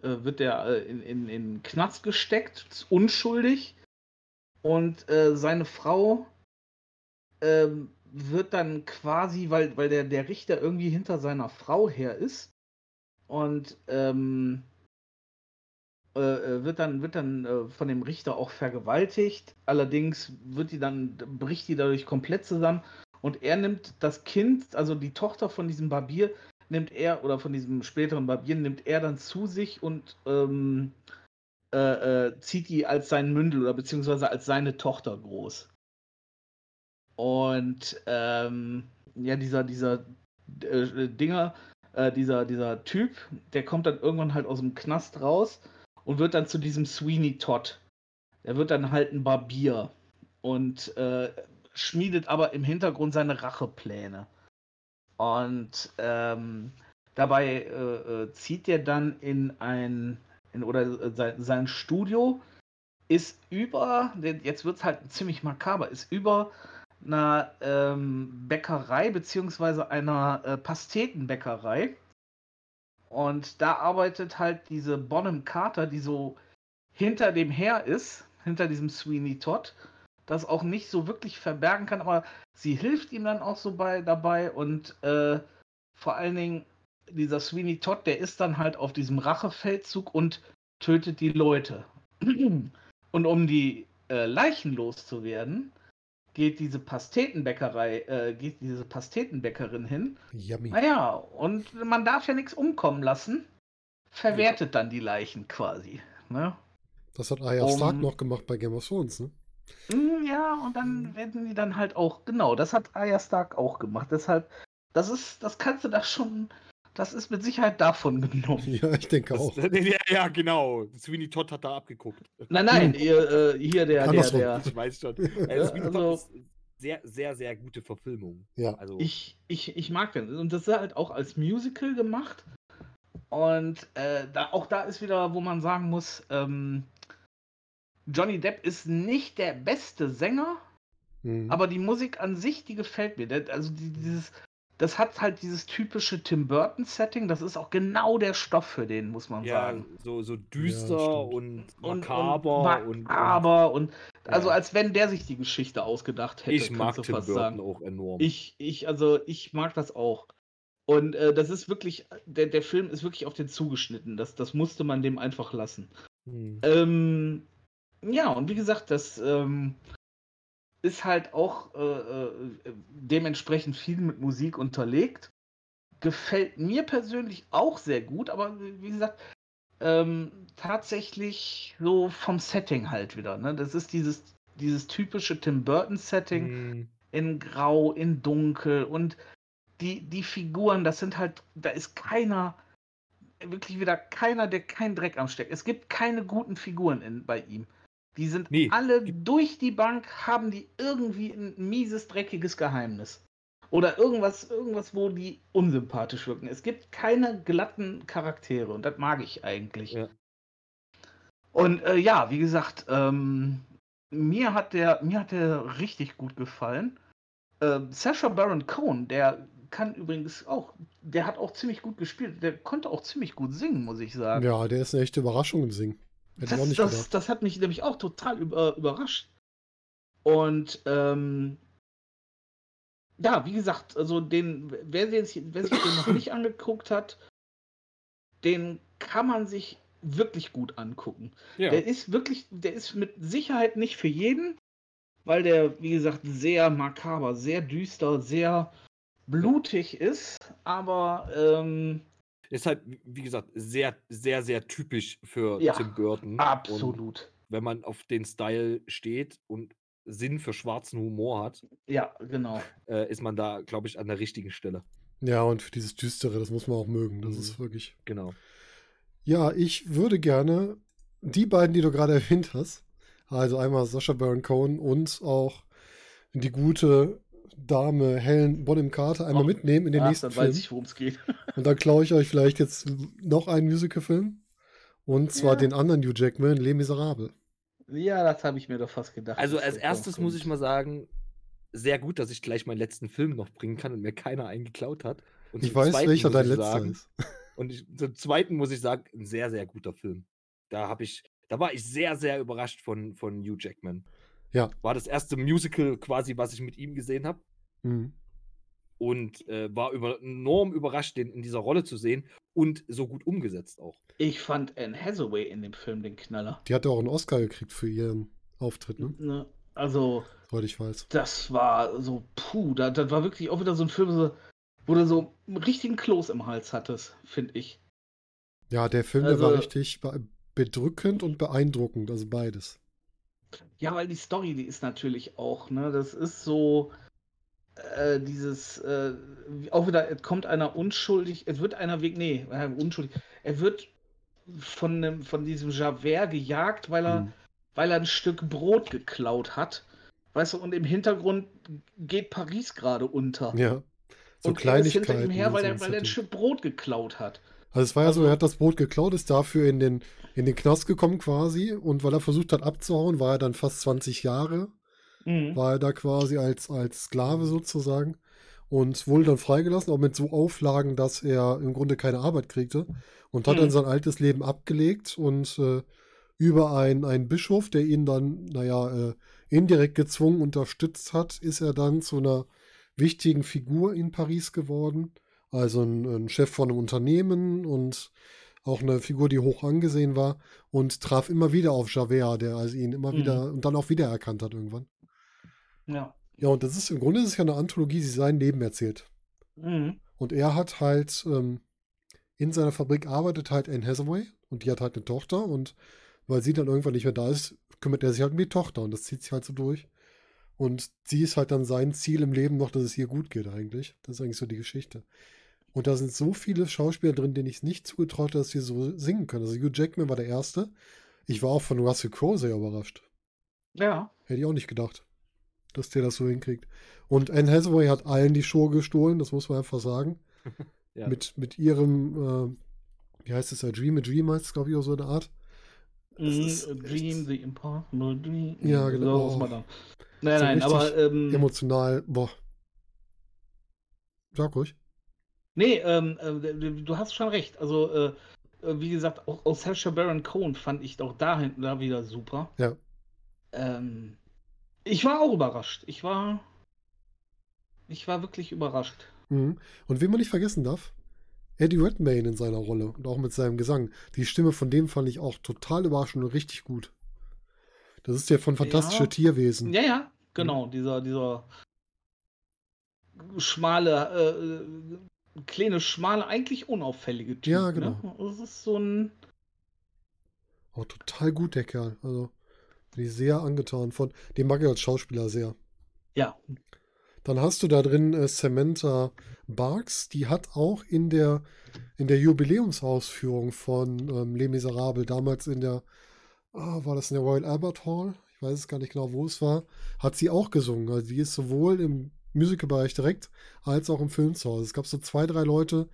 äh, äh, wird der äh, in, in, in Knast gesteckt, unschuldig. Und äh, seine Frau ähm, wird dann quasi, weil, weil der, der Richter irgendwie hinter seiner Frau her ist und ähm, äh, äh, wird dann, wird dann äh, von dem Richter auch vergewaltigt. Allerdings wird die dann, bricht die dadurch komplett zusammen und er nimmt das Kind, also die Tochter von diesem Barbier, nimmt er, oder von diesem späteren Barbier, nimmt er dann zu sich und ähm, äh, äh, zieht die als sein Mündel oder beziehungsweise als seine Tochter groß. Und ähm, ja, dieser, dieser äh, Dinger, äh, dieser, dieser Typ, der kommt dann irgendwann halt aus dem Knast raus und wird dann zu diesem Sweeney Todd. Der wird dann halt ein Barbier und äh, schmiedet aber im Hintergrund seine Rachepläne. Und ähm, dabei äh, äh, zieht er dann in ein, in, oder äh, sein, sein Studio ist über, jetzt wird es halt ziemlich makaber, ist über einer ähm, Bäckerei beziehungsweise einer äh, Pastetenbäckerei. Und da arbeitet halt diese Bonham Carter, die so hinter dem her ist, hinter diesem Sweeney Todd, das auch nicht so wirklich verbergen kann, aber sie hilft ihm dann auch so bei dabei und äh, vor allen Dingen dieser Sweeney Todd, der ist dann halt auf diesem Rachefeldzug und tötet die Leute. Und um die äh, Leichen loszuwerden, geht diese Pastetenbäckerei, äh, geht diese Pastetenbäckerin hin. Yummy. Naja, und man darf ja nichts umkommen lassen, verwertet dann die Leichen quasi. Ne? Das hat Arya Um- Stark noch gemacht bei Game of Thrones, ne? Mm, Ja, und dann werden die dann halt auch, genau, das hat Arya Stark auch gemacht. Deshalb, das ist, das kannst du da schon, das ist mit Sicherheit davon genommen. Ja, ich denke Das, auch. ja, ja, genau. Sweeney Todd hat da abgeguckt. Nein, nein, ihr, äh, hier der, der, Andersrum. der. Ich weiß schon. Äh, Sweeney also- Todd ist sehr, sehr, sehr gute Verfilmung. Ja. Also, Ich, ich, ich mag den. Und das ist halt auch als Musical gemacht. Und äh, da, auch da ist wieder, wo man sagen muss, ähm, Johnny Depp ist nicht der beste Sänger, Mhm. aber die Musik an sich, die gefällt mir. Also die, dieses, das hat halt dieses typische Tim Burton-Setting. Das ist auch genau der Stoff für den, muss man ja, sagen. so, so düster stimmt. und Und- makaber und und, makaber und, also Ja. als wenn der sich die Geschichte ausgedacht hätte, ich mag Tim fast Burton sagen. auch enorm. Ich, ich, also ich mag das auch. Und äh, das ist wirklich, der, der Film ist wirklich auf den zugeschnitten. Das, das musste man dem einfach lassen. Hm. Ähm, ja, und wie gesagt, das ähm, ist halt auch äh, äh, dementsprechend viel mit Musik unterlegt. gefällt mir persönlich auch sehr gut, aber wie gesagt, ähm, tatsächlich so vom Setting halt wieder. Ne? Das ist dieses, dieses typische Tim Burton-Setting Hm, in Grau, in Dunkel und die, die Figuren, das sind halt, da ist keiner, wirklich wieder keiner, der keinen Dreck am Steck. Es gibt keine guten Figuren in, bei ihm. Die sind Nee, alle durch die Bank, haben die irgendwie ein mieses, dreckiges Geheimnis. Oder irgendwas, irgendwas, wo die unsympathisch wirken. Es gibt keine glatten Charaktere und das mag ich eigentlich. Ja. Und äh, ja, wie gesagt, ähm, mir hat der, mir hat der richtig gut gefallen. Ähm, Sacha Baron Cohen, der kann übrigens auch, der hat auch ziemlich gut gespielt. Der konnte auch ziemlich gut singen, muss ich sagen. Ja, der ist eine echte Überraschung im Singen. Das, nicht das, das hat mich nämlich auch total über, überrascht. Und ähm, ja, wie gesagt, also den, wer, jetzt, wer sich den noch nicht angeguckt hat, den kann man sich wirklich gut angucken. ja. Der ist wirklich, der ist mit Sicherheit nicht für jeden, weil der, wie gesagt, sehr makaber, sehr düster, sehr blutig ist, aber ähm, Ist halt, wie gesagt, sehr, sehr, sehr typisch für Ja, Tim Burton. Und absolut. wenn man auf den Style steht und Sinn für schwarzen Humor hat, Ja, genau. äh, ist man da, glaube ich, an der richtigen Stelle. Ja, und für dieses Düstere, das muss man auch mögen. Das Mhm. ist wirklich. Genau. Ja, ich würde gerne die beiden, die du gerade erwähnt hast, also einmal Sascha Baron Cohen und auch die gute Dame Helen Bonham Carter einmal Ach, mitnehmen in den Ach, nächsten dann weiß Film. ich, worum es geht. Und dann klaue ich euch vielleicht jetzt noch einen Musical-Film. Und zwar Ja. den anderen Hugh Jackman, Les Miserables. Ja, das habe ich mir doch fast gedacht. Also als erstes kommt. muss ich mal sagen, sehr gut, dass ich gleich meinen letzten Film noch bringen kann und mir keiner eingeklaut hat. Und Ich weiß, welcher dein ich letzter sagen, ist. Und ich, zum Zweiten muss ich sagen, ein sehr, sehr guter Film. Da habe ich, da war ich sehr, sehr überrascht von, von Hugh Jackman. Ja. War das erste Musical quasi, was ich mit ihm gesehen habe. Mhm. Und äh, war über, enorm überrascht, den in dieser Rolle zu sehen und so gut umgesetzt auch. Ich fand Anne Hathaway in dem Film den Knaller. Die hat ja auch einen Oscar gekriegt für ihren Auftritt, ne? Ne? Also, Soweit ich weiß. das war so, puh, da, das war wirklich auch wieder so ein Film, so, wo du so einen richtigen Kloß im Hals hattest, finde ich. Ja, der Film, der war Also- richtig be bedrückend und beeindruckend, also beides. Ja, weil die Story, die ist natürlich auch, ne, das ist so äh, dieses, äh, auch wieder, es kommt einer unschuldig, es wird einer wegen, nee, äh, unschuldig, er wird von, einem, von diesem Javert gejagt, weil er, Mhm. weil er ein Stück Brot geklaut hat. Weißt du, und im Hintergrund geht Paris gerade unter. Ja. So und er ist hinter Kleinigkeiten. ihm her, weil er, ein weil er ein. Stück Brot geklaut hat. Also es war ja so, Also- er hat das Brot geklaut, ist dafür in den, in den Knast gekommen quasi und weil er versucht hat abzuhauen, war er dann fast 20 Jahre, Mhm. war er da quasi als, als Sklave sozusagen und wurde dann freigelassen, auch mit so Auflagen, dass er im Grunde keine Arbeit kriegte und hat Mhm. dann sein altes Leben abgelegt und äh, über einen, einen Bischof, der ihn dann, naja, äh, indirekt gezwungen unterstützt hat, ist er dann zu einer wichtigen Figur in Paris geworden. Also ein, ein Chef von einem Unternehmen und auch eine Figur, die hoch angesehen war und traf immer wieder auf Javert, der also ihn immer Mhm. wieder und dann auch wiedererkannt hat irgendwann. Ja. Ja, und das ist im Grunde ist es ja eine Anthologie, die sein Leben erzählt. Mhm. Und er hat halt ähm, in seiner Fabrik arbeitet halt Anne Hathaway und die hat halt eine Tochter und weil sie dann irgendwann nicht mehr da ist, kümmert er sich halt um die Tochter und das zieht sich halt so durch. Und sie ist halt dann sein Ziel im Leben noch, dass es ihr gut geht eigentlich. Das ist eigentlich so die Geschichte. Und da sind so viele Schauspieler drin, denen ich es nicht zugetraut habe, dass sie so singen können. Also Hugh Jackman war der Erste. Ich war auch von Russell Crowe sehr überrascht. Ja. Hätte ich auch nicht gedacht, dass der das so hinkriegt. Und Anne Hathaway hat allen die Show gestohlen, das muss man einfach sagen. Ja. Mit, mit ihrem, äh, wie heißt es, A Dream, a Dream heißt es, glaube ich, auch so eine Art. Das ist a Dream, the impossible dream. Ja, genau. So, was man dann. Nein, So nein, aber ähm, Emotional, boah. Sag ruhig. Nee, ähm, äh, du hast schon recht. Also, äh, äh, wie gesagt, auch, auch Sacha Baron Cohen fand ich auch da hinten da wieder super. Ja. Ähm, ich war auch überrascht. Ich war, ich war wirklich überrascht. Mhm. Und wen man nicht vergessen darf, Eddie Redmayne in seiner Rolle und auch mit seinem Gesang. Die Stimme von dem fand ich auch total überraschend und richtig gut. Das ist der von Fantastische Ja. Tierwesen. Ja, ja, genau, dieser, dieser schmale, äh, kleine, schmale, eigentlich unauffällige Typ. Ja, genau. Ne? Das ist so ein. Oh, total gut, der Kerl. Also, bin ich sehr angetan von. Den mag ich als Schauspieler sehr. Ja. Dann hast du da drin äh, Samantha Barks, die hat auch in der, in der Jubiläumsausführung von ähm, Les Miserables, damals in der, ah, war das in der Royal Albert Hall? Ich weiß es gar nicht genau, wo es war, hat sie auch gesungen. Also die ist sowohl im Musicalbereich direkt als auch im Film zu Hause. Es gab so zwei, drei Leute,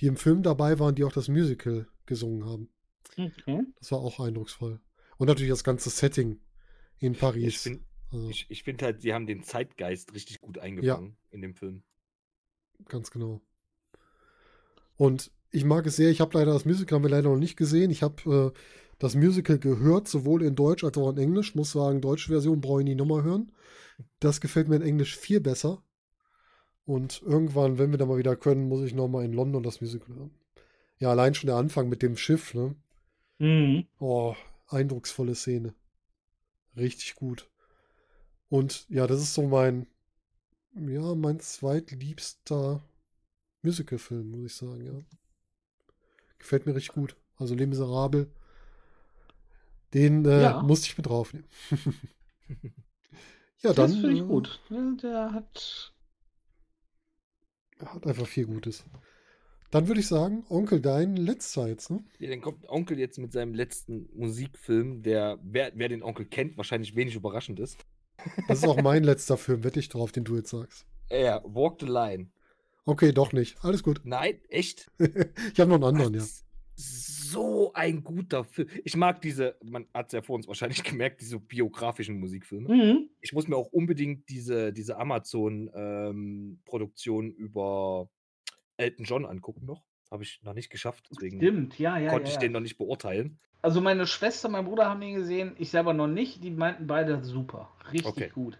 die im Film dabei waren, die auch das Musical gesungen haben. Okay. Das war auch eindrucksvoll. Und natürlich das ganze Setting in Paris. Ich finde also, ich, ich find halt, sie haben den Zeitgeist richtig gut eingefangen in dem Film. ganz genau. Und ich mag es sehr. Ich habe leider das Musical haben wir leider noch nicht gesehen. Ich habe äh, das Musical gehört, sowohl in Deutsch als auch in Englisch. Muss sagen, deutsche Version brauche ich nie nochmal hören. Das gefällt mir in Englisch viel besser. Und irgendwann, wenn wir da mal wieder können, muss ich nochmal in London das Musical hören. Ja, allein schon der Anfang mit dem Schiff, ne? Mhm. Oh, eindrucksvolle Szene. Richtig gut. Und ja, das ist so mein, ja, mein zweitliebster Musicalfilm, muss ich sagen, ja. Gefällt mir richtig gut. Also Les Miserables, den äh, Ja. musste ich mit draufnehmen. ja, dann das finde ich äh, gut. Der, der hat. hat einfach viel Gutes. Dann würde ich sagen, Onkel, dein letzter jetzt, ne? Ja, dann kommt Onkel jetzt mit seinem letzten Musikfilm, der, wer, wer den Onkel kennt, wahrscheinlich wenig überraschend ist. Das ist auch mein letzter Film, wette ich drauf, den du jetzt sagst. Ja, Walk the Line. Okay, doch nicht. Alles gut. Nein, echt? ich habe noch einen anderen, ja. So ein guter Film. Ich mag diese, man hat es ja vor uns wahrscheinlich gemerkt, diese biografischen Musikfilme. Mhm. Ich muss mir auch unbedingt diese, diese Amazon-Produktion über Elton John angucken noch. Habe ich noch nicht geschafft, deswegen Stimmt, ja, ja. konnte ja, ich ja. den noch nicht beurteilen. Also meine Schwester, mein Bruder haben den gesehen, ich selber noch nicht. Die meinten beide super. Richtig Okay. gut.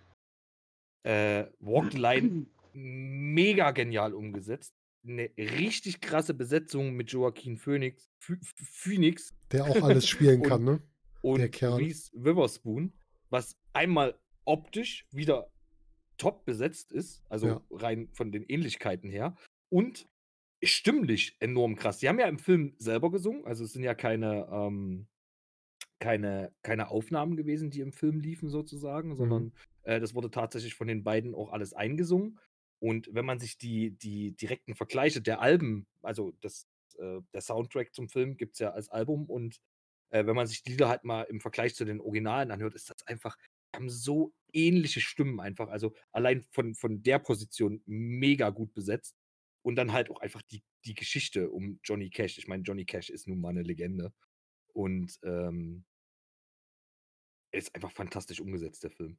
Äh, Walk the Line, mega genial umgesetzt. Eine richtig krasse Besetzung mit Joaquin Phoenix, Ph Phoenix Der auch alles spielen Und- kann, ne? und Der Kerl. Reese Witherspoon, was einmal optisch wieder top besetzt ist, also Ja. rein von den Ähnlichkeiten her, und stimmlich enorm krass. Die haben ja im Film selber gesungen, also es sind ja keine, ähm, keine, keine Aufnahmen gewesen, die im Film liefen sozusagen, sondern äh, das wurde tatsächlich von den beiden auch alles eingesungen. Und wenn man sich die, die direkten Vergleiche der Alben, also das, äh, der Soundtrack zum Film gibt es ja als Album und äh, wenn man sich die Lieder halt mal im Vergleich zu den Originalen anhört, ist das einfach, die haben so ähnliche Stimmen einfach. Also allein von, von der Position mega gut besetzt. Und dann halt auch einfach die, die Geschichte um Johnny Cash. Ich meine, Johnny Cash ist nun mal eine Legende. Und ähm, ist einfach fantastisch umgesetzt, der Film.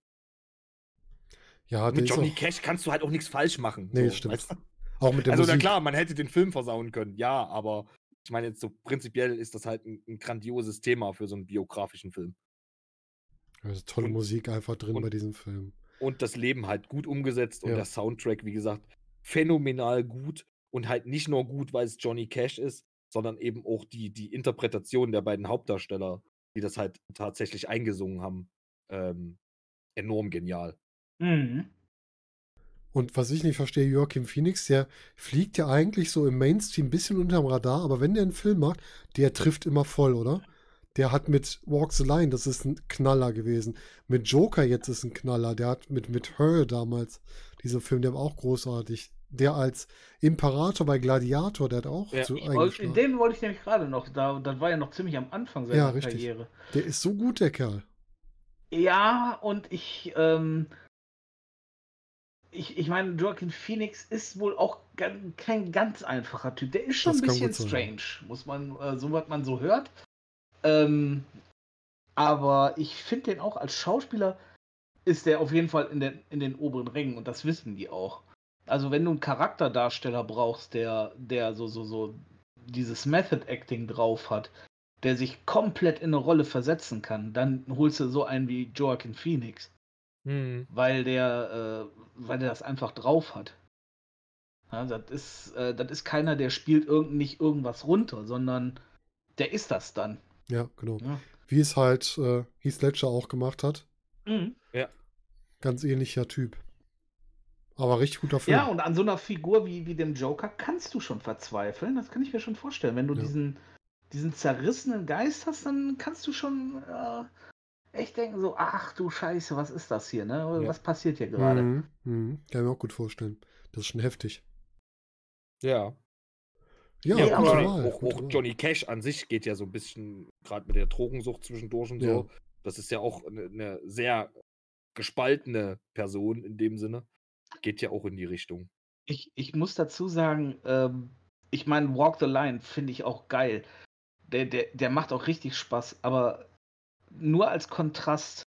Ja, Mit Johnny auch, Cash kannst du halt auch nichts falsch machen. Nee, so, stimmt. weißt du? auch mit der Also na Musik. klar, man hätte den Film versauen können, ja, aber ich meine jetzt so prinzipiell ist das halt ein, ein grandioses Thema für so einen biografischen Film. Also tolle Und- Musik einfach drin und- bei diesem Film. Und das Leben halt gut umgesetzt und Ja. der Soundtrack, wie gesagt, phänomenal gut und halt nicht nur gut, weil es Johnny Cash ist, sondern eben auch die, die Interpretation der beiden Hauptdarsteller, die das halt tatsächlich eingesungen haben, ähm, enorm genial. Mhm. Und was ich nicht verstehe, Joachim Phoenix, der fliegt ja eigentlich so im Mainstream ein bisschen unterm Radar, aber wenn der einen Film macht, der trifft immer voll, oder? Der hat mit Walk the Line, das ist ein Knaller gewesen. Mit Joker jetzt ist ein Knaller. Der hat mit, mit Her damals, dieser Film, der war auch großartig. Der als Imperator bei Gladiator, der hat auch Ja, zu Ich wollt- eingeschlagen. Den wollte ich nämlich gerade noch. Da, das war ja noch ziemlich am Anfang seiner Ja, richtig. Karriere. Der ist so gut, der Kerl. Ja, und ich, ähm, ich, ich meine, Joaquin Phoenix ist wohl auch kein ganz einfacher Typ. Der ist schon Das ein bisschen strange, muss man, äh, so was man so hört. Ähm, aber ich finde den auch als Schauspieler ist der auf jeden Fall in den, in den oberen Rängen und das wissen die auch. Also wenn du einen Charakterdarsteller brauchst, der, der so, so, so dieses Method Acting drauf hat, der sich komplett in eine Rolle versetzen kann, dann holst du so einen wie Joaquin Phoenix, weil der, äh, weil der das einfach drauf hat. Ja, das ist, äh, das ist keiner, der spielt irgend, nicht irgendwas runter, sondern der ist das dann. Ja, genau. Ja. Wie es halt äh, Heath Ledger auch gemacht hat. Mhm. Ganz ähnlicher Typ. Aber richtig guter Film. Ja, und an so einer Figur wie, wie dem Joker kannst du schon verzweifeln. Das kann ich mir schon vorstellen. Wenn du Ja. diesen, diesen zerrissenen Geist hast, dann kannst du schon äh, echt denken, so, ach du Scheiße, was ist das hier, ne? Ja. Was passiert hier gerade? Mhm, mhm. Kann ich mir auch gut vorstellen. Das ist schon heftig. Ja. Ja, Ja, aber Wahl, auch, auch. Johnny Cash an sich geht ja so ein bisschen, gerade mit der Drogensucht zwischendurch und Ja. so. Das ist ja auch eine, eine sehr gespaltene Person in dem Sinne. Geht ja auch in die Richtung. Ich, ich muss dazu sagen, ähm, ich meine, Walk the Line finde ich auch geil. Der, der, der macht auch richtig Spaß, aber nur als Kontrast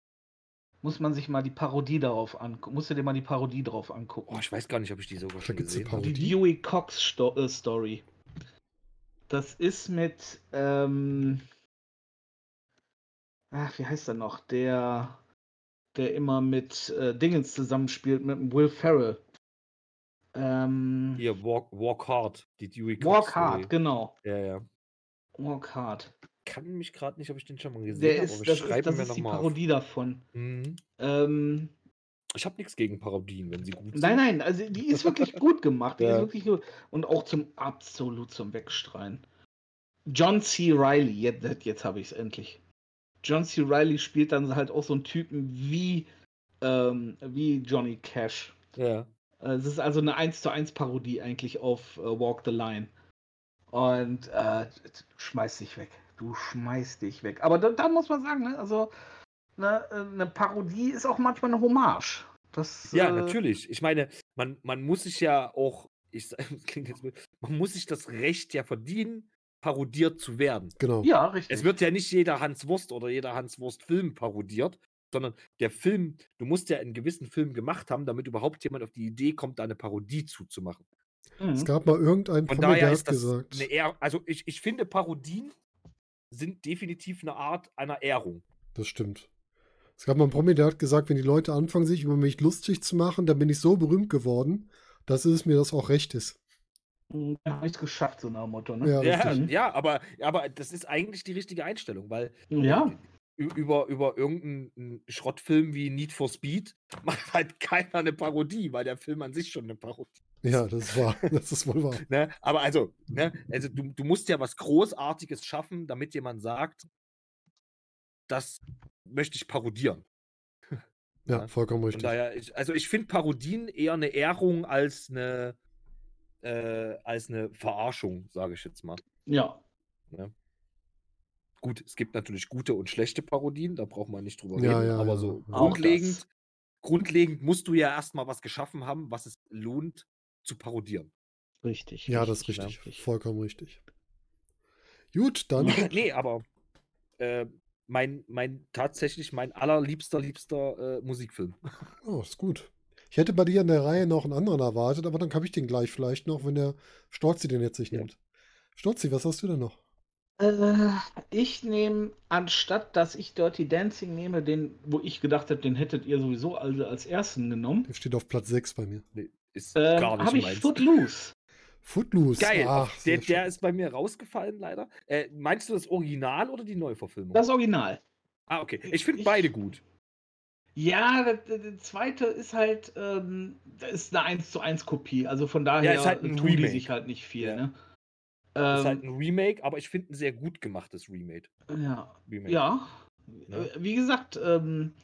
muss man sich mal die Parodie darauf angucken. Musst du dir mal die Parodie drauf angucken. Oh, ich weiß gar nicht, ob ich die sogar schon gesehen habe. Die? Dewey Cox Sto äh, Story. Das ist mit, ähm, ach, wie heißt er noch? Der, der immer mit äh, Dingens zusammenspielt, mit dem Will Ferrell. Ähm, Hier, Walk, Walk Hard, die Dewey Cox Walk Story. Hard, genau. Ja, ja. Walk Hard. Kann mich gerade nicht, ob ich den schon mal gesehen Der habe, ist, aber das ich ist, das ist die nochmal auf. Parodie davon. Mhm. Ähm, Ich habe nichts gegen Parodien, wenn sie gut sind. nein, nein, also die ist wirklich gut gemacht. Die Ja. ist wirklich gut. Und auch zum absolut zum Wegstreuen. John C. Riley, jetzt, jetzt habe ich es endlich. John C. Riley spielt dann halt auch so einen Typen wie, ähm, wie Johnny Cash. Ja. Äh, Es ist also eine 1 zu 1 Parodie eigentlich auf äh, Walk the Line. Und äh, schmeißt dich weg. Du schmeißt dich weg. Aber da, da muss man sagen, ne, also ne, äh, eine Parodie ist auch manchmal eine Hommage. Das, Ja, äh, natürlich. Ich meine, man, man muss sich ja auch, ich klingt jetzt, man muss sich das Recht ja verdienen, parodiert zu werden. Genau. Ja, richtig. Es wird ja nicht jeder Hans Wurst oder jeder Hans Wurst Film parodiert, sondern der Film, du musst ja einen gewissen Film gemacht haben, damit überhaupt jemand auf die Idee kommt, da eine Parodie zuzumachen. Es Mhm. gab mal irgendeinen Von Promi, der daher hat ist das gesagt. eine Ehr also ich, ich finde Parodien sind definitiv eine Art einer Ehrung. Das stimmt. Es gab mal einen Promi, der hat gesagt, wenn die Leute anfangen, sich über mich lustig zu machen, dann bin ich so berühmt geworden, dass es mir das auch recht ist. Mhm, Da habe ich es geschafft, so nach dem Motto. Ne? Ja, Ja, ja aber, aber das ist eigentlich die richtige Einstellung, weil Ja. über, über irgendeinen Schrottfilm wie Need for Speed macht halt keiner eine Parodie, weil der Film an sich schon eine Parodie Ja, das war, das ist wohl wahr. Ne? Aber also, ne? also du, du musst ja was Großartiges schaffen, damit jemand sagt, das möchte ich parodieren. Ja, Ja. vollkommen Von richtig. daher, ich, also ich finde Parodien eher eine Ehrung als eine, äh, als eine Verarschung, sage ich jetzt mal. Ja. Gut, es gibt natürlich gute und schlechte Parodien, da braucht man nicht drüber Ja, reden, ja, aber ja. so grundlegend, grundlegend musst du ja erstmal was geschaffen haben, was es lohnt zu parodieren. Richtig. Ja, das ist ja. richtig. Vollkommen richtig. Gut, dann. nee, aber äh, mein, mein tatsächlich mein allerliebster, liebster äh, Musikfilm. Oh, ist gut. Ich hätte bei dir in der Reihe noch einen anderen erwartet, aber dann habe ich den gleich vielleicht noch, wenn der Storzi den jetzt nicht Ja. nimmt. Storzi, was hast du denn noch? Äh, ich nehme, anstatt dass ich Dirty Dancing nehme, den, wo ich gedacht habe, den hättet ihr sowieso alle als ersten genommen, Der steht auf Platz 6 bei mir. Nee, ist ähm, gar nicht habe ich meins. Footloose. Footloose. Geil, Ach, der, der ist bei mir rausgefallen leider. Äh, meinst du das Original oder die Neuverfilmung? Das Original. ah, okay. Ich finde beide gut. Ja, der, der, der zweite ist halt, ähm, das ist eine 1 zu 1 Kopie. Also von daher ist halt ein tun die Remake. sich halt nicht viel. Ja. Ne? Das ist halt Ähm, ein Remake, aber ich finde ein sehr gut gemachtes Remake. ja. Remake. Ja. Ne? Äh, Wie gesagt, ähm,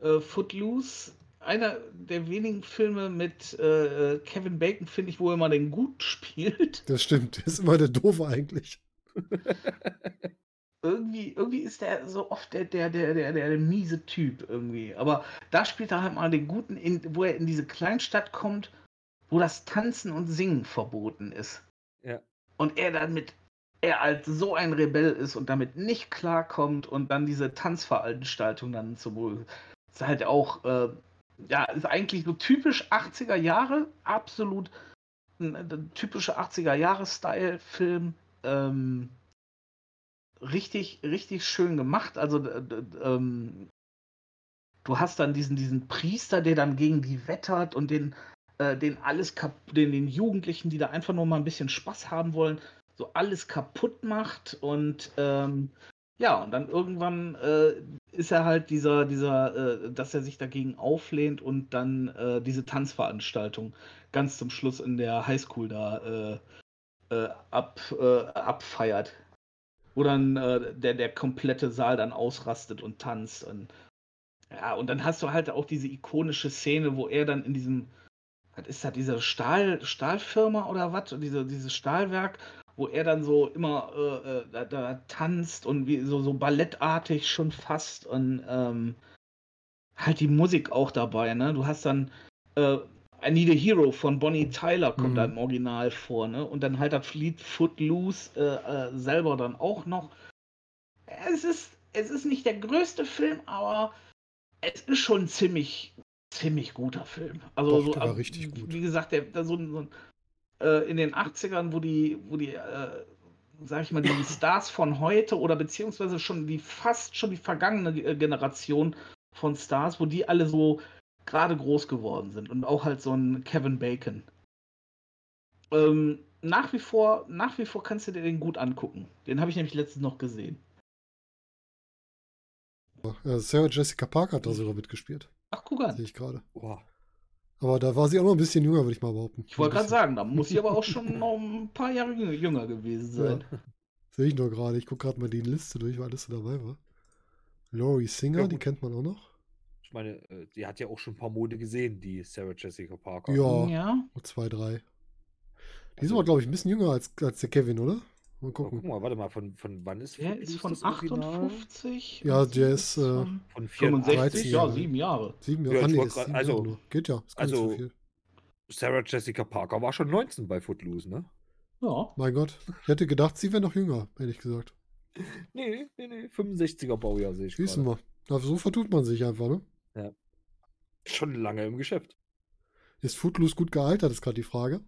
äh, Footloose, einer der wenigen Filme mit äh, Kevin Bacon, finde ich, wo er mal den gut spielt. Das stimmt. Der ist immer der Doofe eigentlich. irgendwie, irgendwie ist der so oft der, der, der, der, der, der miese Typ irgendwie. Aber da spielt er halt mal den guten, in, wo er in diese Kleinstadt kommt, wo das Tanzen und Singen verboten ist. Ja. Und er dann mit, er als so ein Rebell ist und damit nicht klarkommt und dann diese Tanzveranstaltung dann zum ist halt auch, äh, ja, ist eigentlich so typisch 80er Jahre, absolut typischer 80er Jahre Style-Film. Ähm, richtig, richtig schön gemacht. Also ähm, du hast dann diesen, diesen Priester, der dann gegen die wettert und den, äh, den alles den, den Jugendlichen, die da einfach nur mal ein bisschen Spaß haben wollen, so alles kaputt macht und ähm, Ja, und dann irgendwann äh, ist er halt dieser, dieser, äh, dass er sich dagegen auflehnt und dann äh, diese Tanzveranstaltung ganz zum Schluss in der Highschool da äh, äh, ab, äh, abfeiert. Wo dann der, der komplette Saal dann ausrastet und tanzt. Und, ja, und dann hast du halt auch diese ikonische Szene, wo er dann in diesem, was ist das, diese Stahl, Stahlfirma oder was? Diese, dieses Stahlwerk, wo er dann so immer äh, äh, da, da, tanzt und wie so, so ballettartig schon fast und ähm, halt die Musik auch dabei, ne? Du hast dann äh, I Need a Hero von Bonnie Tyler kommt mhm. da im Original vor, ne? Und dann halt das Fleet Footloose äh, äh, selber dann auch noch. Es ist, es ist nicht der größte Film, aber es ist schon ziemlich, ziemlich guter Film. Also Doch, so, war richtig gut. Wie gesagt, der, der so, so ein äh, in den 80ern, wo die, wo die, äh, sag ich mal, die Stars von heute oder beziehungsweise schon die fast schon die vergangene äh, Generation von Stars, wo die alle so gerade groß geworden sind und auch halt so ein Kevin Bacon. Ähm, nach wie vor, nach wie vor kannst du dir den gut angucken. Den habe ich nämlich letztens noch gesehen. Sarah Jessica Parker hat da sogar mitgespielt. Ach, guck an. Sehe ich gerade. Wow. Aber da war sie auch noch ein bisschen jünger, würde ich mal behaupten. Ich wollte gerade sagen, da muss sie aber auch schon noch ein paar Jahre jünger gewesen sein. Ja. Sehe ich nur gerade. Ich gucke gerade mal die Liste durch, weil alles so dabei war. Laurie Singer, ja, die kennt man auch noch. Ich meine, äh, die hat ja auch schon ein paar Mode gesehen, die Sarah Jessica Parker. Ja, ja. zwei, drei. Die also, ist aber, glaube ich, ein bisschen jünger als, als der Kevin, oder? Mal gucken. Guck mal, warte mal, von, von wann ist Der ist von 58? Ja, der ist äh, von 65, ja, sieben Jahre. Sieben Jahre, ja, ah, nee, grad, also, Jahre geht ja, ist also, so viel. Sarah Jessica Parker war schon 19 bei Footloose, ne? Ja. Mein Gott, ich hätte gedacht, sie wäre noch jünger, ehrlich gesagt. Nee, nee, nee, 65er Baujahr sehe ich Wissen wir. So vertut man sich einfach, ne? Ja. Schon lange im Geschäft. Ist Footloose gut gealtert, ist gerade die Frage.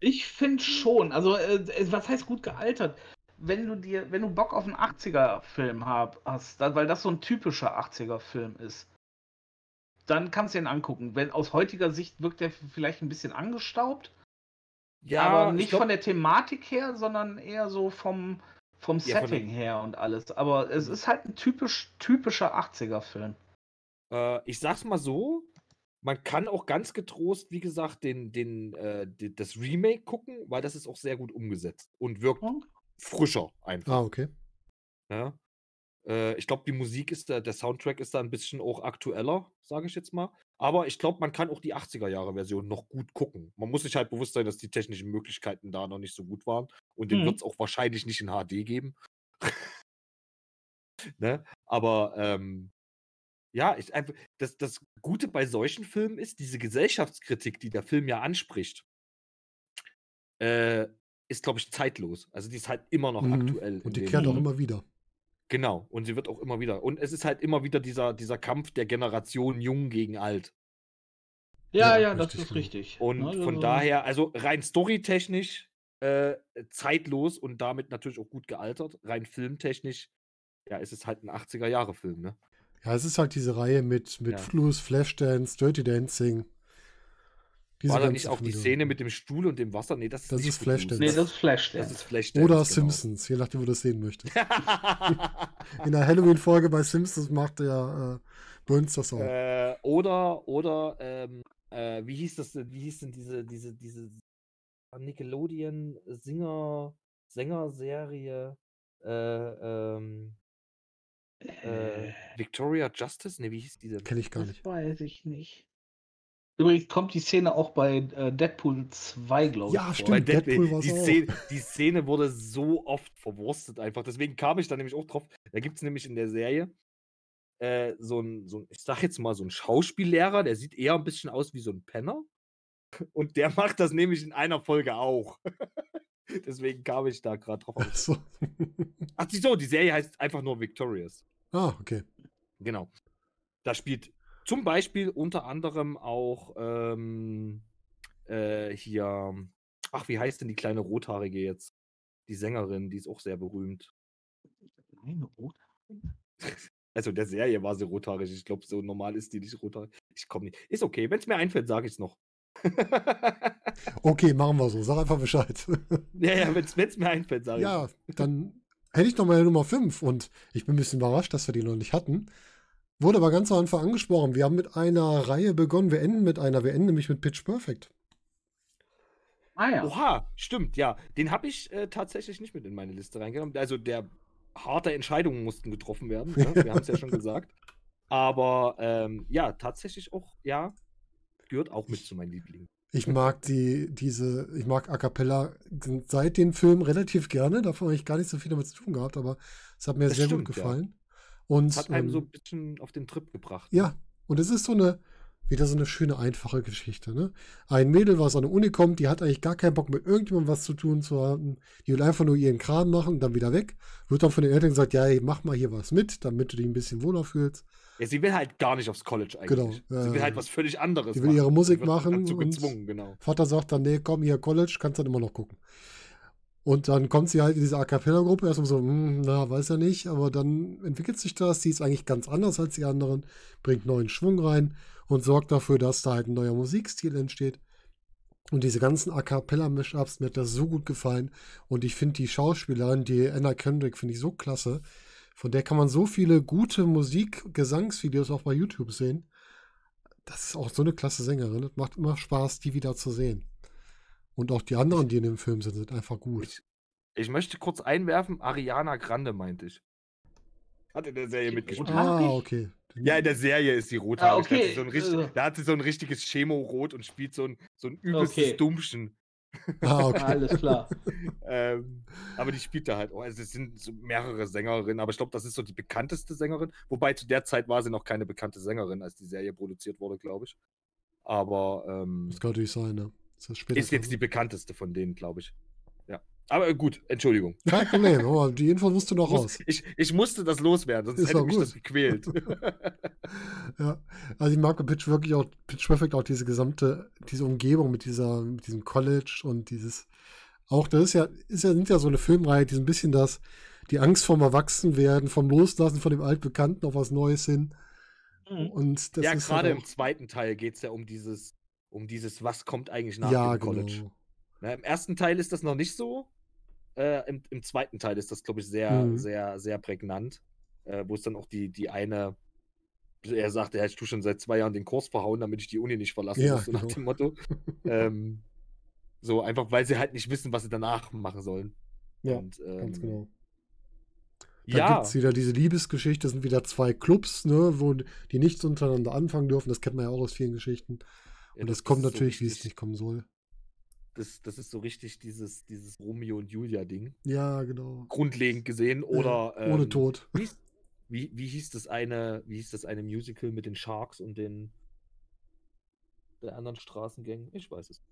Ich finde schon. Also, äh, was heißt gut gealtert? Wenn du dir, wenn du Bock auf einen 80er-Film hast, weil das so ein typischer 80er-Film ist, dann kannst du ihn angucken. Wenn aus heutiger Sicht wirkt der vielleicht ein bisschen angestaubt. Ja, aber nicht glaub... von der Thematik her, sondern eher so vom, vom ja, Setting von... her und alles. Aber es ist halt ein typisch, typischer 80er-Film. Äh, ich sag's mal so, man kann auch ganz getrost, wie gesagt, den, den, äh, den, das Remake gucken, weil das ist auch sehr gut umgesetzt und wirkt oh. frischer einfach. Ah, okay. Ja. Äh, ich glaube, die Musik ist da, der Soundtrack ist da ein bisschen auch aktueller, sage ich jetzt mal. Aber ich glaube, man kann auch die 80er-Jahre-Version noch gut gucken. Man muss sich halt bewusst sein, dass die technischen Möglichkeiten da noch nicht so gut waren. Und den mhm. wird es auch wahrscheinlich nicht in HD geben. ne? Aber ähm, ja, ich einfach, das, das Gute bei solchen Filmen ist, diese Gesellschaftskritik, die der Film ja anspricht, äh, ist, glaube ich, zeitlos. Also die ist halt immer noch mhm. aktuell. Und die kehrt auch immer wieder. Genau, und sie wird auch immer wieder. Und es ist halt immer wieder dieser, dieser Kampf der Generation Jung gegen Alt. Ja, ja, ja das ist genau. richtig. Und Na, von daher, also rein storytechnisch äh, zeitlos und damit natürlich auch gut gealtert. Rein filmtechnisch, ja, ist es halt ein 80er-Jahre-Film, ne? Ja, es ist halt diese Reihe mit, mit ja. Fluss, Flashdance, Dirty Dancing. Diese War da nicht auch die Szene mit dem Stuhl und dem Wasser? Nee, das ist, das ist Flashdance. Nee, das ist Flashdance. Das ist Flashdance Oder genau. Simpsons, je nachdem, wo du das sehen möchtest. In der Halloween-Folge bei Simpsons macht der äh, Burns das auch. Äh, oder, oder, ähm, äh, wie hieß das denn, wie hieß denn diese, diese, diese Nickelodeon-Singer, Sänger-Serie, äh, ähm, äh, Victoria Justice? Ne, wie hieß die denn? Kenn ich gar nicht. Das weiß ich nicht. Übrigens kommt die Szene auch bei äh, Deadpool 2, glaube ich. Ja, stimmt. Bei Deadpool, Deadpool die, Szene, die Szene wurde so oft verwurstet einfach. Deswegen kam ich da nämlich auch drauf. Da gibt es nämlich in der Serie äh, so ein, so ein, ich sag jetzt mal, so ein Schauspiellehrer, der sieht eher ein bisschen aus wie so ein Penner. Und der macht das nämlich in einer Folge auch. Deswegen kam ich da gerade drauf. Ach so. Ach so, die Serie heißt einfach nur Victorious. Ah, okay. Genau. Da spielt zum Beispiel unter anderem auch ähm, äh, hier, ach, wie heißt denn die kleine Rothaarige jetzt? Die Sängerin, die ist auch sehr berühmt. Kleine Rothaarige? Also der Serie war sie rothaarig. Ich glaube, so normal ist die nicht rothaarig. Ich komme nicht. Ist okay. Wenn es mir einfällt, sage ich es noch. okay, machen wir so. Sag einfach Bescheid. ja, ja, wenn es mir einfällt, sage ich. Ja, dann hätte ich noch meine Nummer 5 und ich bin ein bisschen überrascht, dass wir die noch nicht hatten. Wurde aber ganz am Anfang angesprochen. Wir haben mit einer Reihe begonnen. Wir enden mit einer. Wir enden nämlich mit Pitch Perfect. Ah ja. Oha, stimmt, ja. Den habe ich äh, tatsächlich nicht mit in meine Liste reingenommen. Also der harte Entscheidungen mussten getroffen werden. Ne? Wir haben es ja schon gesagt. Aber ähm, ja, tatsächlich auch, ja, gehört auch mit zu meinen Lieblingen. Ich mag die, diese, ich mag A Cappella seit dem Film relativ gerne. Davon habe ich gar nicht so viel damit zu tun gehabt, aber es hat mir das sehr stimmt, gut gefallen. Ja. Und, hat einem ähm, so ein bisschen auf den Trip gebracht. Ja, und es ist so eine, wieder so eine schöne, einfache Geschichte. Ne? Ein Mädel, was an der Uni kommt, die hat eigentlich gar keinen Bock mit irgendjemandem was zu tun zu haben. Die will einfach nur ihren Kram machen und dann wieder weg. Wird dann von den Eltern gesagt, ja, hey, mach mal hier was mit, damit du dich ein bisschen wohler fühlst. Ja, sie will halt gar nicht aufs College eigentlich. Genau. Sie will halt was völlig anderes. Sie will ihre Musik machen. Dazu gezwungen, genau. Vater sagt dann, nee, komm hier College, kannst dann immer noch gucken. Und dann kommt sie halt in diese A Cappella-Gruppe, erstmal so, hm, na, weiß er nicht, aber dann entwickelt sich das, sie ist eigentlich ganz anders als die anderen, bringt neuen Schwung rein und sorgt dafür, dass da halt ein neuer Musikstil entsteht. Und diese ganzen A Cappella-Mashups, mir hat das so gut gefallen. Und ich finde die Schauspielerin, die Anna Kendrick, finde ich so klasse. Von der kann man so viele gute Musik-Gesangsvideos auch bei YouTube sehen. Das ist auch so eine klasse Sängerin. Es macht immer Spaß, die wieder zu sehen. Und auch die anderen, die in dem Film sind, sind einfach gut. Ich, ich möchte kurz einwerfen, Ariana Grande meinte ich. Hat in der Serie mitgespielt. Ah, okay. Ja, in der Serie ist sie rot. Ah, okay. Da, so richtig, also da, hat sie so ein richtiges Chemo-Rot und spielt so ein, so ein übelstes okay. Dummchen. Ah, okay. Alles klar. ähm, aber die spielt da halt auch. Also es sind so mehrere Sängerinnen, aber ich glaube, das ist so die bekannteste Sängerin. Wobei zu der Zeit war sie noch keine bekannte Sängerin, als die Serie produziert wurde, glaube ich. Aber. Ähm, das kann natürlich sein, ne? Ist, ist jetzt die bekannteste von denen, glaube ich. Aber gut, Entschuldigung. Kein Problem, aber die Info musst du noch raus. Ich, ich musste das loswerden, sonst ist hätte mich gut. das gequält. ja, also ich mag Pitch wirklich auch, Pitch Perfect auch diese gesamte, diese Umgebung mit dieser, mit diesem College und dieses, auch das ist ja, ist ja, sind ja so eine Filmreihe, die so ein bisschen das, die Angst vorm Erwachsenwerden, vom Loslassen von dem Altbekannten auf was Neues hin. Mhm. Und das ja, gerade halt im zweiten Teil geht es ja um dieses, um dieses, was kommt eigentlich nach ja, dem College. Genau. Na, Im ersten Teil ist das noch nicht so. Äh, im, im, zweiten Teil ist das, glaube ich, sehr, mhm. sehr, sehr prägnant. Äh, wo es dann auch die, die eine, er sagt, er hätte schon seit zwei Jahren den Kurs verhauen, damit ich die Uni nicht verlasse, ja, so nach genau. dem Motto. ähm, so einfach, weil sie halt nicht wissen, was sie danach machen sollen. Ja, Und, ähm, ganz genau. Da ja. gibt es wieder diese Liebesgeschichte, das sind wieder zwei Clubs, ne, wo die nichts untereinander anfangen dürfen. Das kennt man ja auch aus vielen Geschichten. Und ja, das, das, kommt natürlich, so wie es nicht kommen soll. Das, das ist so richtig dieses, dieses Romeo und Julia-Ding. Ja, genau. Grundlegend gesehen. Oder. Ja, ohne ähm, Tod. Wie, wie, wie, hieß das eine, wie hieß das eine Musical mit den Sharks und den der anderen Straßengängen? Ich weiß es.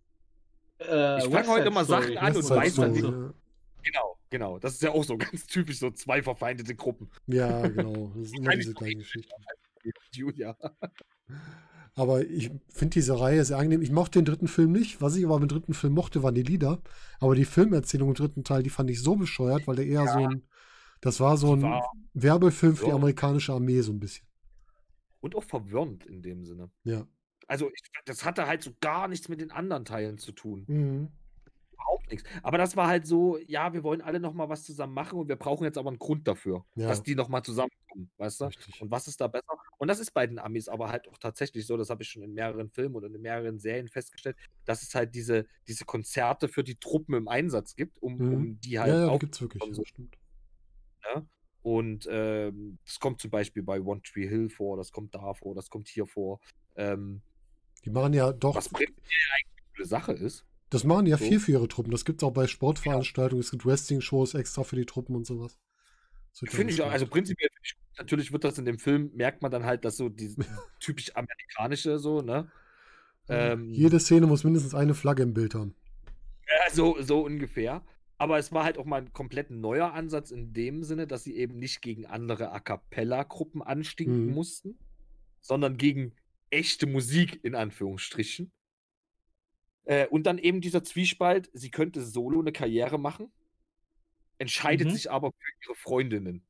Äh, ich fange heute immer Sachen an und weiß dann nicht. Genau, genau. Das ist ja auch so ganz typisch, so zwei verfeindete Gruppen. Ja, genau. Das ist immer diese kleine Geschichte. Julia. Aber ich finde diese Reihe sehr angenehm. Ich mochte den dritten Film nicht. Was ich aber im dritten Film mochte, waren die Lieder. Aber die Filmerzählung im dritten Teil, die fand ich so bescheuert, weil der eher ja. so ein. Das war so ein war Werbefilm für die amerikanische Armee, so ein bisschen. Und auch verwirrend in dem Sinne. Ja. Also, ich, das hatte halt so gar nichts mit den anderen Teilen zu tun. Mhm überhaupt nichts. Aber das war halt so, ja, wir wollen alle noch mal was zusammen machen und wir brauchen jetzt aber einen Grund dafür, ja. dass die noch mal zusammenkommen, weißt du? Richtig. Und was ist da besser? Und das ist bei den Amis aber halt auch tatsächlich so, das habe ich schon in mehreren Filmen und in mehreren Serien festgestellt, dass es halt diese, diese Konzerte für die Truppen im Einsatz gibt, um, mhm. um die halt ja, ja, gibt's wirklich, so. das stimmt. Ja? Ne? Und ähm, das kommt zum Beispiel bei One Tree Hill vor, das kommt da vor, das kommt hier vor. Ähm, die machen ja doch. Was prinzipiell eigentlich eine Sache ist. Das machen ja so. viel für ihre Truppen. Das gibt es auch bei Sportveranstaltungen. Ja. Es gibt Wrestling-Shows extra für die Truppen und sowas. Finde ich auch, also prinzipiell, natürlich wird das in dem Film, merkt man dann halt, dass so die typisch amerikanische so, ne? Ähm, Jede Szene muss mindestens eine Flagge im Bild haben. Ja, so, so ungefähr. Aber es war halt auch mal ein komplett neuer Ansatz in dem Sinne, dass sie eben nicht gegen andere A Cappella-Gruppen anstinken mhm. mussten, sondern gegen echte Musik in Anführungsstrichen. Äh, und dann eben dieser Zwiespalt, sie könnte solo eine Karriere machen, entscheidet mhm. sich aber für ihre Freundinnen.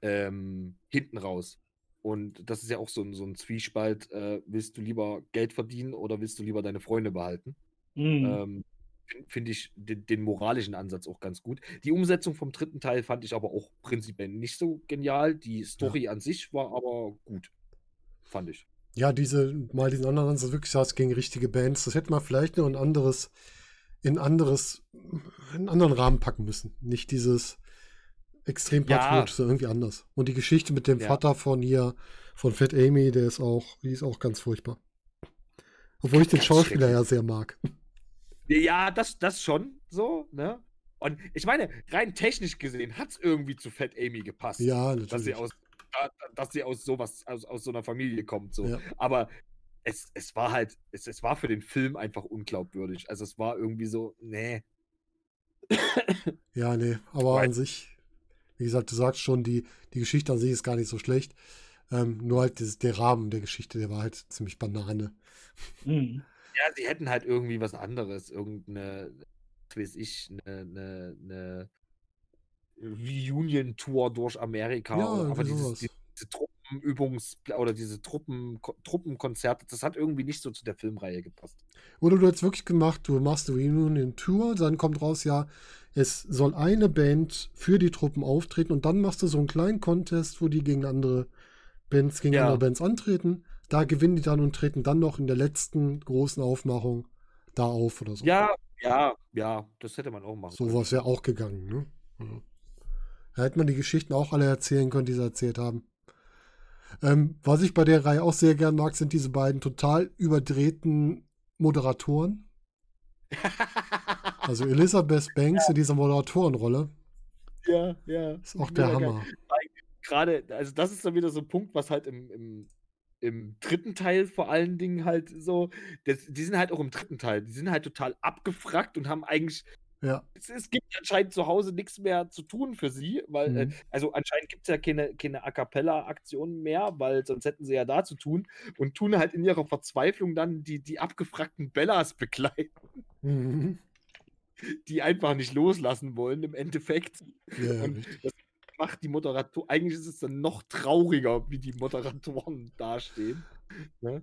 Ähm, hinten raus. Und das ist ja auch so ein, so ein Zwiespalt. Äh, willst du lieber Geld verdienen oder willst du lieber deine Freunde behalten? Mhm. Ähm, finde find ich den, den, moralischen Ansatz auch ganz gut. Die Umsetzung vom dritten Teil fand ich aber auch prinzipiell nicht so genial. Die Story ja. an sich war aber gut, fand ich. Ja, diese, mal diesen anderen Ansatz wirklich saß gegen richtige Bands. Das hätte man vielleicht noch ein anderes, in anderes, in einen anderen Rahmen packen müssen. Nicht dieses extrem patriotisch, ja. irgendwie anders. Und die Geschichte mit dem ja. Vater von hier, von Fat Amy, der ist auch, die ist auch ganz furchtbar. Obwohl ich den Schauspieler ja sehr mag. Ja, das, das schon so, ne? Und ich meine, rein technisch gesehen hat es irgendwie zu Fat Amy gepasst. Ja, natürlich. Dass sie aus, dass sie aus sowas, aus, aus so einer Familie kommt. So. Ja. Aber es, es war halt, es, es war für den Film einfach unglaubwürdig. Also es war irgendwie so, nee. Ja, nee, aber Weil, an sich, wie gesagt, du sagst schon, die, die Geschichte an sich ist gar nicht so schlecht. Ähm, nur halt das, der Rahmen der Geschichte, der war halt ziemlich Banane. Mhm. Ja, sie hätten halt irgendwie was anderes, irgendeine, was weiß ich, eine, eine, eine Reunion-Tour durch Amerika. Ja, aber dieses, diese, diese Truppenübungs- oder diese Truppen, Truppenkonzerte, das hat irgendwie nicht so zu der Filmreihe gepasst. Oder du hättest wirklich gemacht, du machst eine Reunion-Tour, dann kommt raus, ja, es soll eine Band für die Truppen auftreten und dann machst du so einen kleinen Contest, wo die gegen andere Bands, gegen ja. andere Bands antreten. Da gewinnen die dann und treten dann noch in der letzten großen Aufmachung da auf oder so. Ja, ja, ja, das hätte man auch machen so können. Sowas wäre auch gegangen, ne? Ja. Da hätte man die Geschichten auch alle erzählen können, die sie erzählt haben. Ähm, was ich bei der Reihe auch sehr gern mag, sind diese beiden total überdrehten Moderatoren. also Elizabeth Banks ja. in dieser Moderatorenrolle. Ja, ja. Ist auch der Hammer. Gerade, also das ist dann wieder so ein Punkt, was halt im, im im dritten Teil vor allen Dingen halt so, das, die sind halt auch im dritten Teil, die sind halt total abgefrackt und haben eigentlich, ja. es, es gibt anscheinend zu Hause nichts mehr zu tun für sie, weil, äh, mhm. äh, also anscheinend gibt es ja keine, keine A Cappella-Aktionen mehr, weil sonst hätten sie ja da zu tun und tun halt in ihrer Verzweiflung dann die, die abgefrackten Bellas begleiten. Mhm. Die einfach nicht loslassen wollen im Endeffekt. Ja, und das macht die Moderator, eigentlich ist es dann noch trauriger, wie die Moderatoren dastehen. Ne?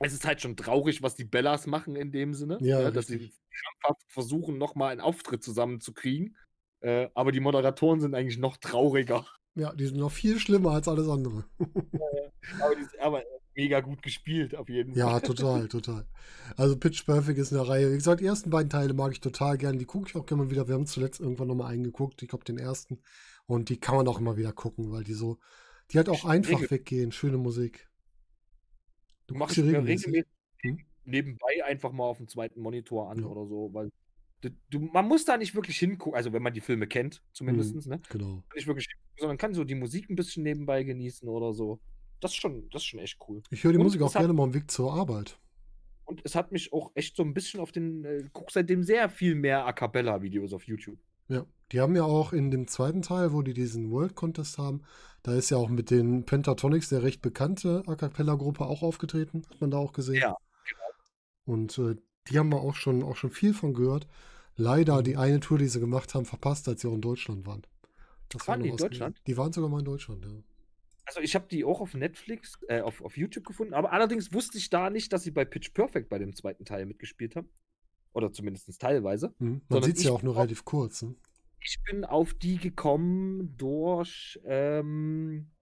Es ist halt schon traurig, was die Bellas machen in dem Sinne, ja, ne? dass sie krampfhaft versuchen, nochmal einen Auftritt zusammenzukriegen. Äh, aber die Moderatoren sind eigentlich noch trauriger. Ja, die sind noch viel schlimmer als alles andere. ja, aber, die, aber, mega gut gespielt, auf jeden Fall. Ja, total, total. Also Pitch Perfect ist eine Reihe. Wie gesagt, die ersten beiden Teile mag ich total gerne. Die gucke ich auch gerne mal wieder. Wir haben zuletzt irgendwann nochmal eingeguckt. Ich glaube, den ersten. Und die kann man auch immer wieder gucken, weil die so, die halt auch einfach weggehen. Schöne Musik. Du machst sie regelmäßig hm? nebenbei einfach mal auf dem zweiten Monitor an ja. oder so, weil du, man muss da nicht wirklich hingucken, also wenn man die Filme kennt, zumindest, mhm, ne? Genau. Nicht wirklich, sondern kann so die Musik ein bisschen nebenbei genießen oder so. Das ist schon, das ist schon echt cool. Ich höre die und Musik auch gerne mal am Weg zur Arbeit. Und es hat mich auch echt so ein bisschen auf den, äh, guck seitdem sehr viel mehr A Cappella-Videos auf YouTube. Ja, die haben ja auch in dem zweiten Teil, wo die diesen World Contest haben, da ist ja auch mit den Pentatonics der recht bekannte A Cappella-Gruppe auch aufgetreten, hat man da auch gesehen. Ja, genau. Und äh, die haben wir auch schon, auch schon viel von gehört. Leider mhm. die eine Tour, die sie gemacht haben, verpasst, als sie auch in Deutschland waren. Das waren die in Deutschland? Die waren sogar mal in Deutschland, ja. Also ich habe die auch auf Netflix, äh, auf, auf YouTube gefunden, aber allerdings wusste ich da nicht, dass sie bei Pitch Perfect bei dem zweiten Teil mitgespielt haben. Oder zumindest teilweise. Mhm. Man sieht es ja auch nur relativ kurz. Ne? Ich bin auf die gekommen durch ähm,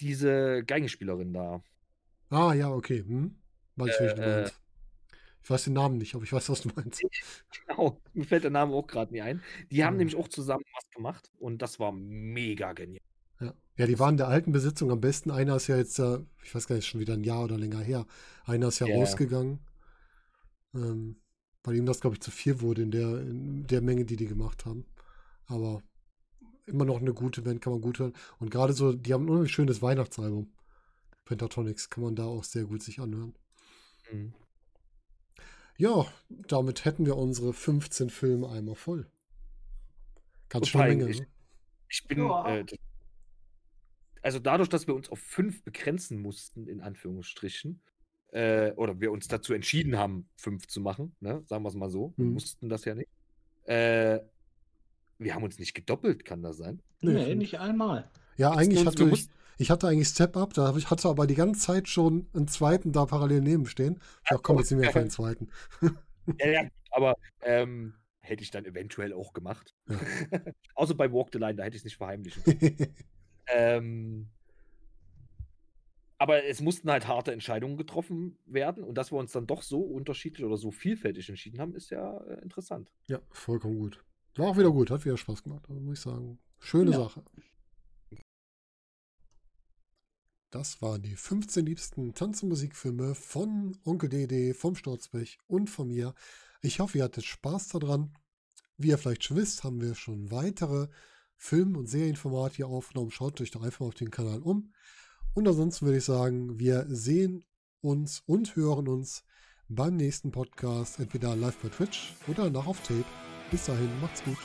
diese Geigenspielerin da. Ah, ja, okay. Hm? Weiß ich, äh, du meinst. Ich weiß den Namen nicht, aber ich weiß, was du meinst. Genau, mir fällt der Name auch gerade nie ein. Die haben mhm. nämlich auch zusammen was gemacht und das war mega genial. Ja. ja, die waren in der alten Besitzung am besten. Einer ist ja jetzt, ich weiß gar nicht, schon wieder ein Jahr oder länger her. Einer ist ja yeah. rausgegangen. Ähm, weil ihm das, glaube ich, zu viel wurde in der, in der Menge, die die gemacht haben. Aber immer noch eine gute Band, kann man gut hören. Und gerade so, die haben ein unheimlich schönes Weihnachtsalbum. Pentatonics kann man da auch sehr gut sich anhören. Mhm. Ja, damit hätten wir unsere 15 Filme einmal voll. Ganz schön Menge. Ich, ne? ich bin, ja. äh, also dadurch, dass wir uns auf fünf begrenzen mussten, in Anführungsstrichen, äh, oder wir uns dazu entschieden haben, fünf zu machen, ne? sagen wir es mal so, wir mhm. mussten das ja nicht. Äh, wir haben uns nicht gedoppelt, kann das sein? Nee, nicht einmal. Ja, Jetzt eigentlich hatte ich, ich hatte eigentlich Step Up, da ich hatte aber die ganze Zeit schon einen zweiten da parallel neben stehen. Ich dachte, komm, jetzt sind wir für einen zweiten. Ja, ja, aber ähm, hätte ich dann eventuell auch gemacht. Ja. Außer bei Walk the Line, da hätte ich es nicht verheimlichen. ähm, aber es mussten halt harte Entscheidungen getroffen werden und dass wir uns dann doch so unterschiedlich oder so vielfältig entschieden haben, ist ja äh, interessant. ja, vollkommen gut. War auch wieder gut, hat wieder Spaß gemacht, also muss ich sagen. Schöne Ja. Sache. Das waren die 15 liebsten Tanz- und Musikfilme von Onkel Dede, vom Sturzbech und von mir. Ich hoffe, ihr hattet Spaß daran. Wie ihr vielleicht schon wisst, haben wir schon weitere Film- und Serienformate hier aufgenommen. Schaut euch doch einfach mal auf den Kanal um. Und ansonsten würde ich sagen, wir sehen uns und hören uns beim nächsten Podcast, entweder live bei Twitch oder nach auf Tape. Bis dahin, macht's gut.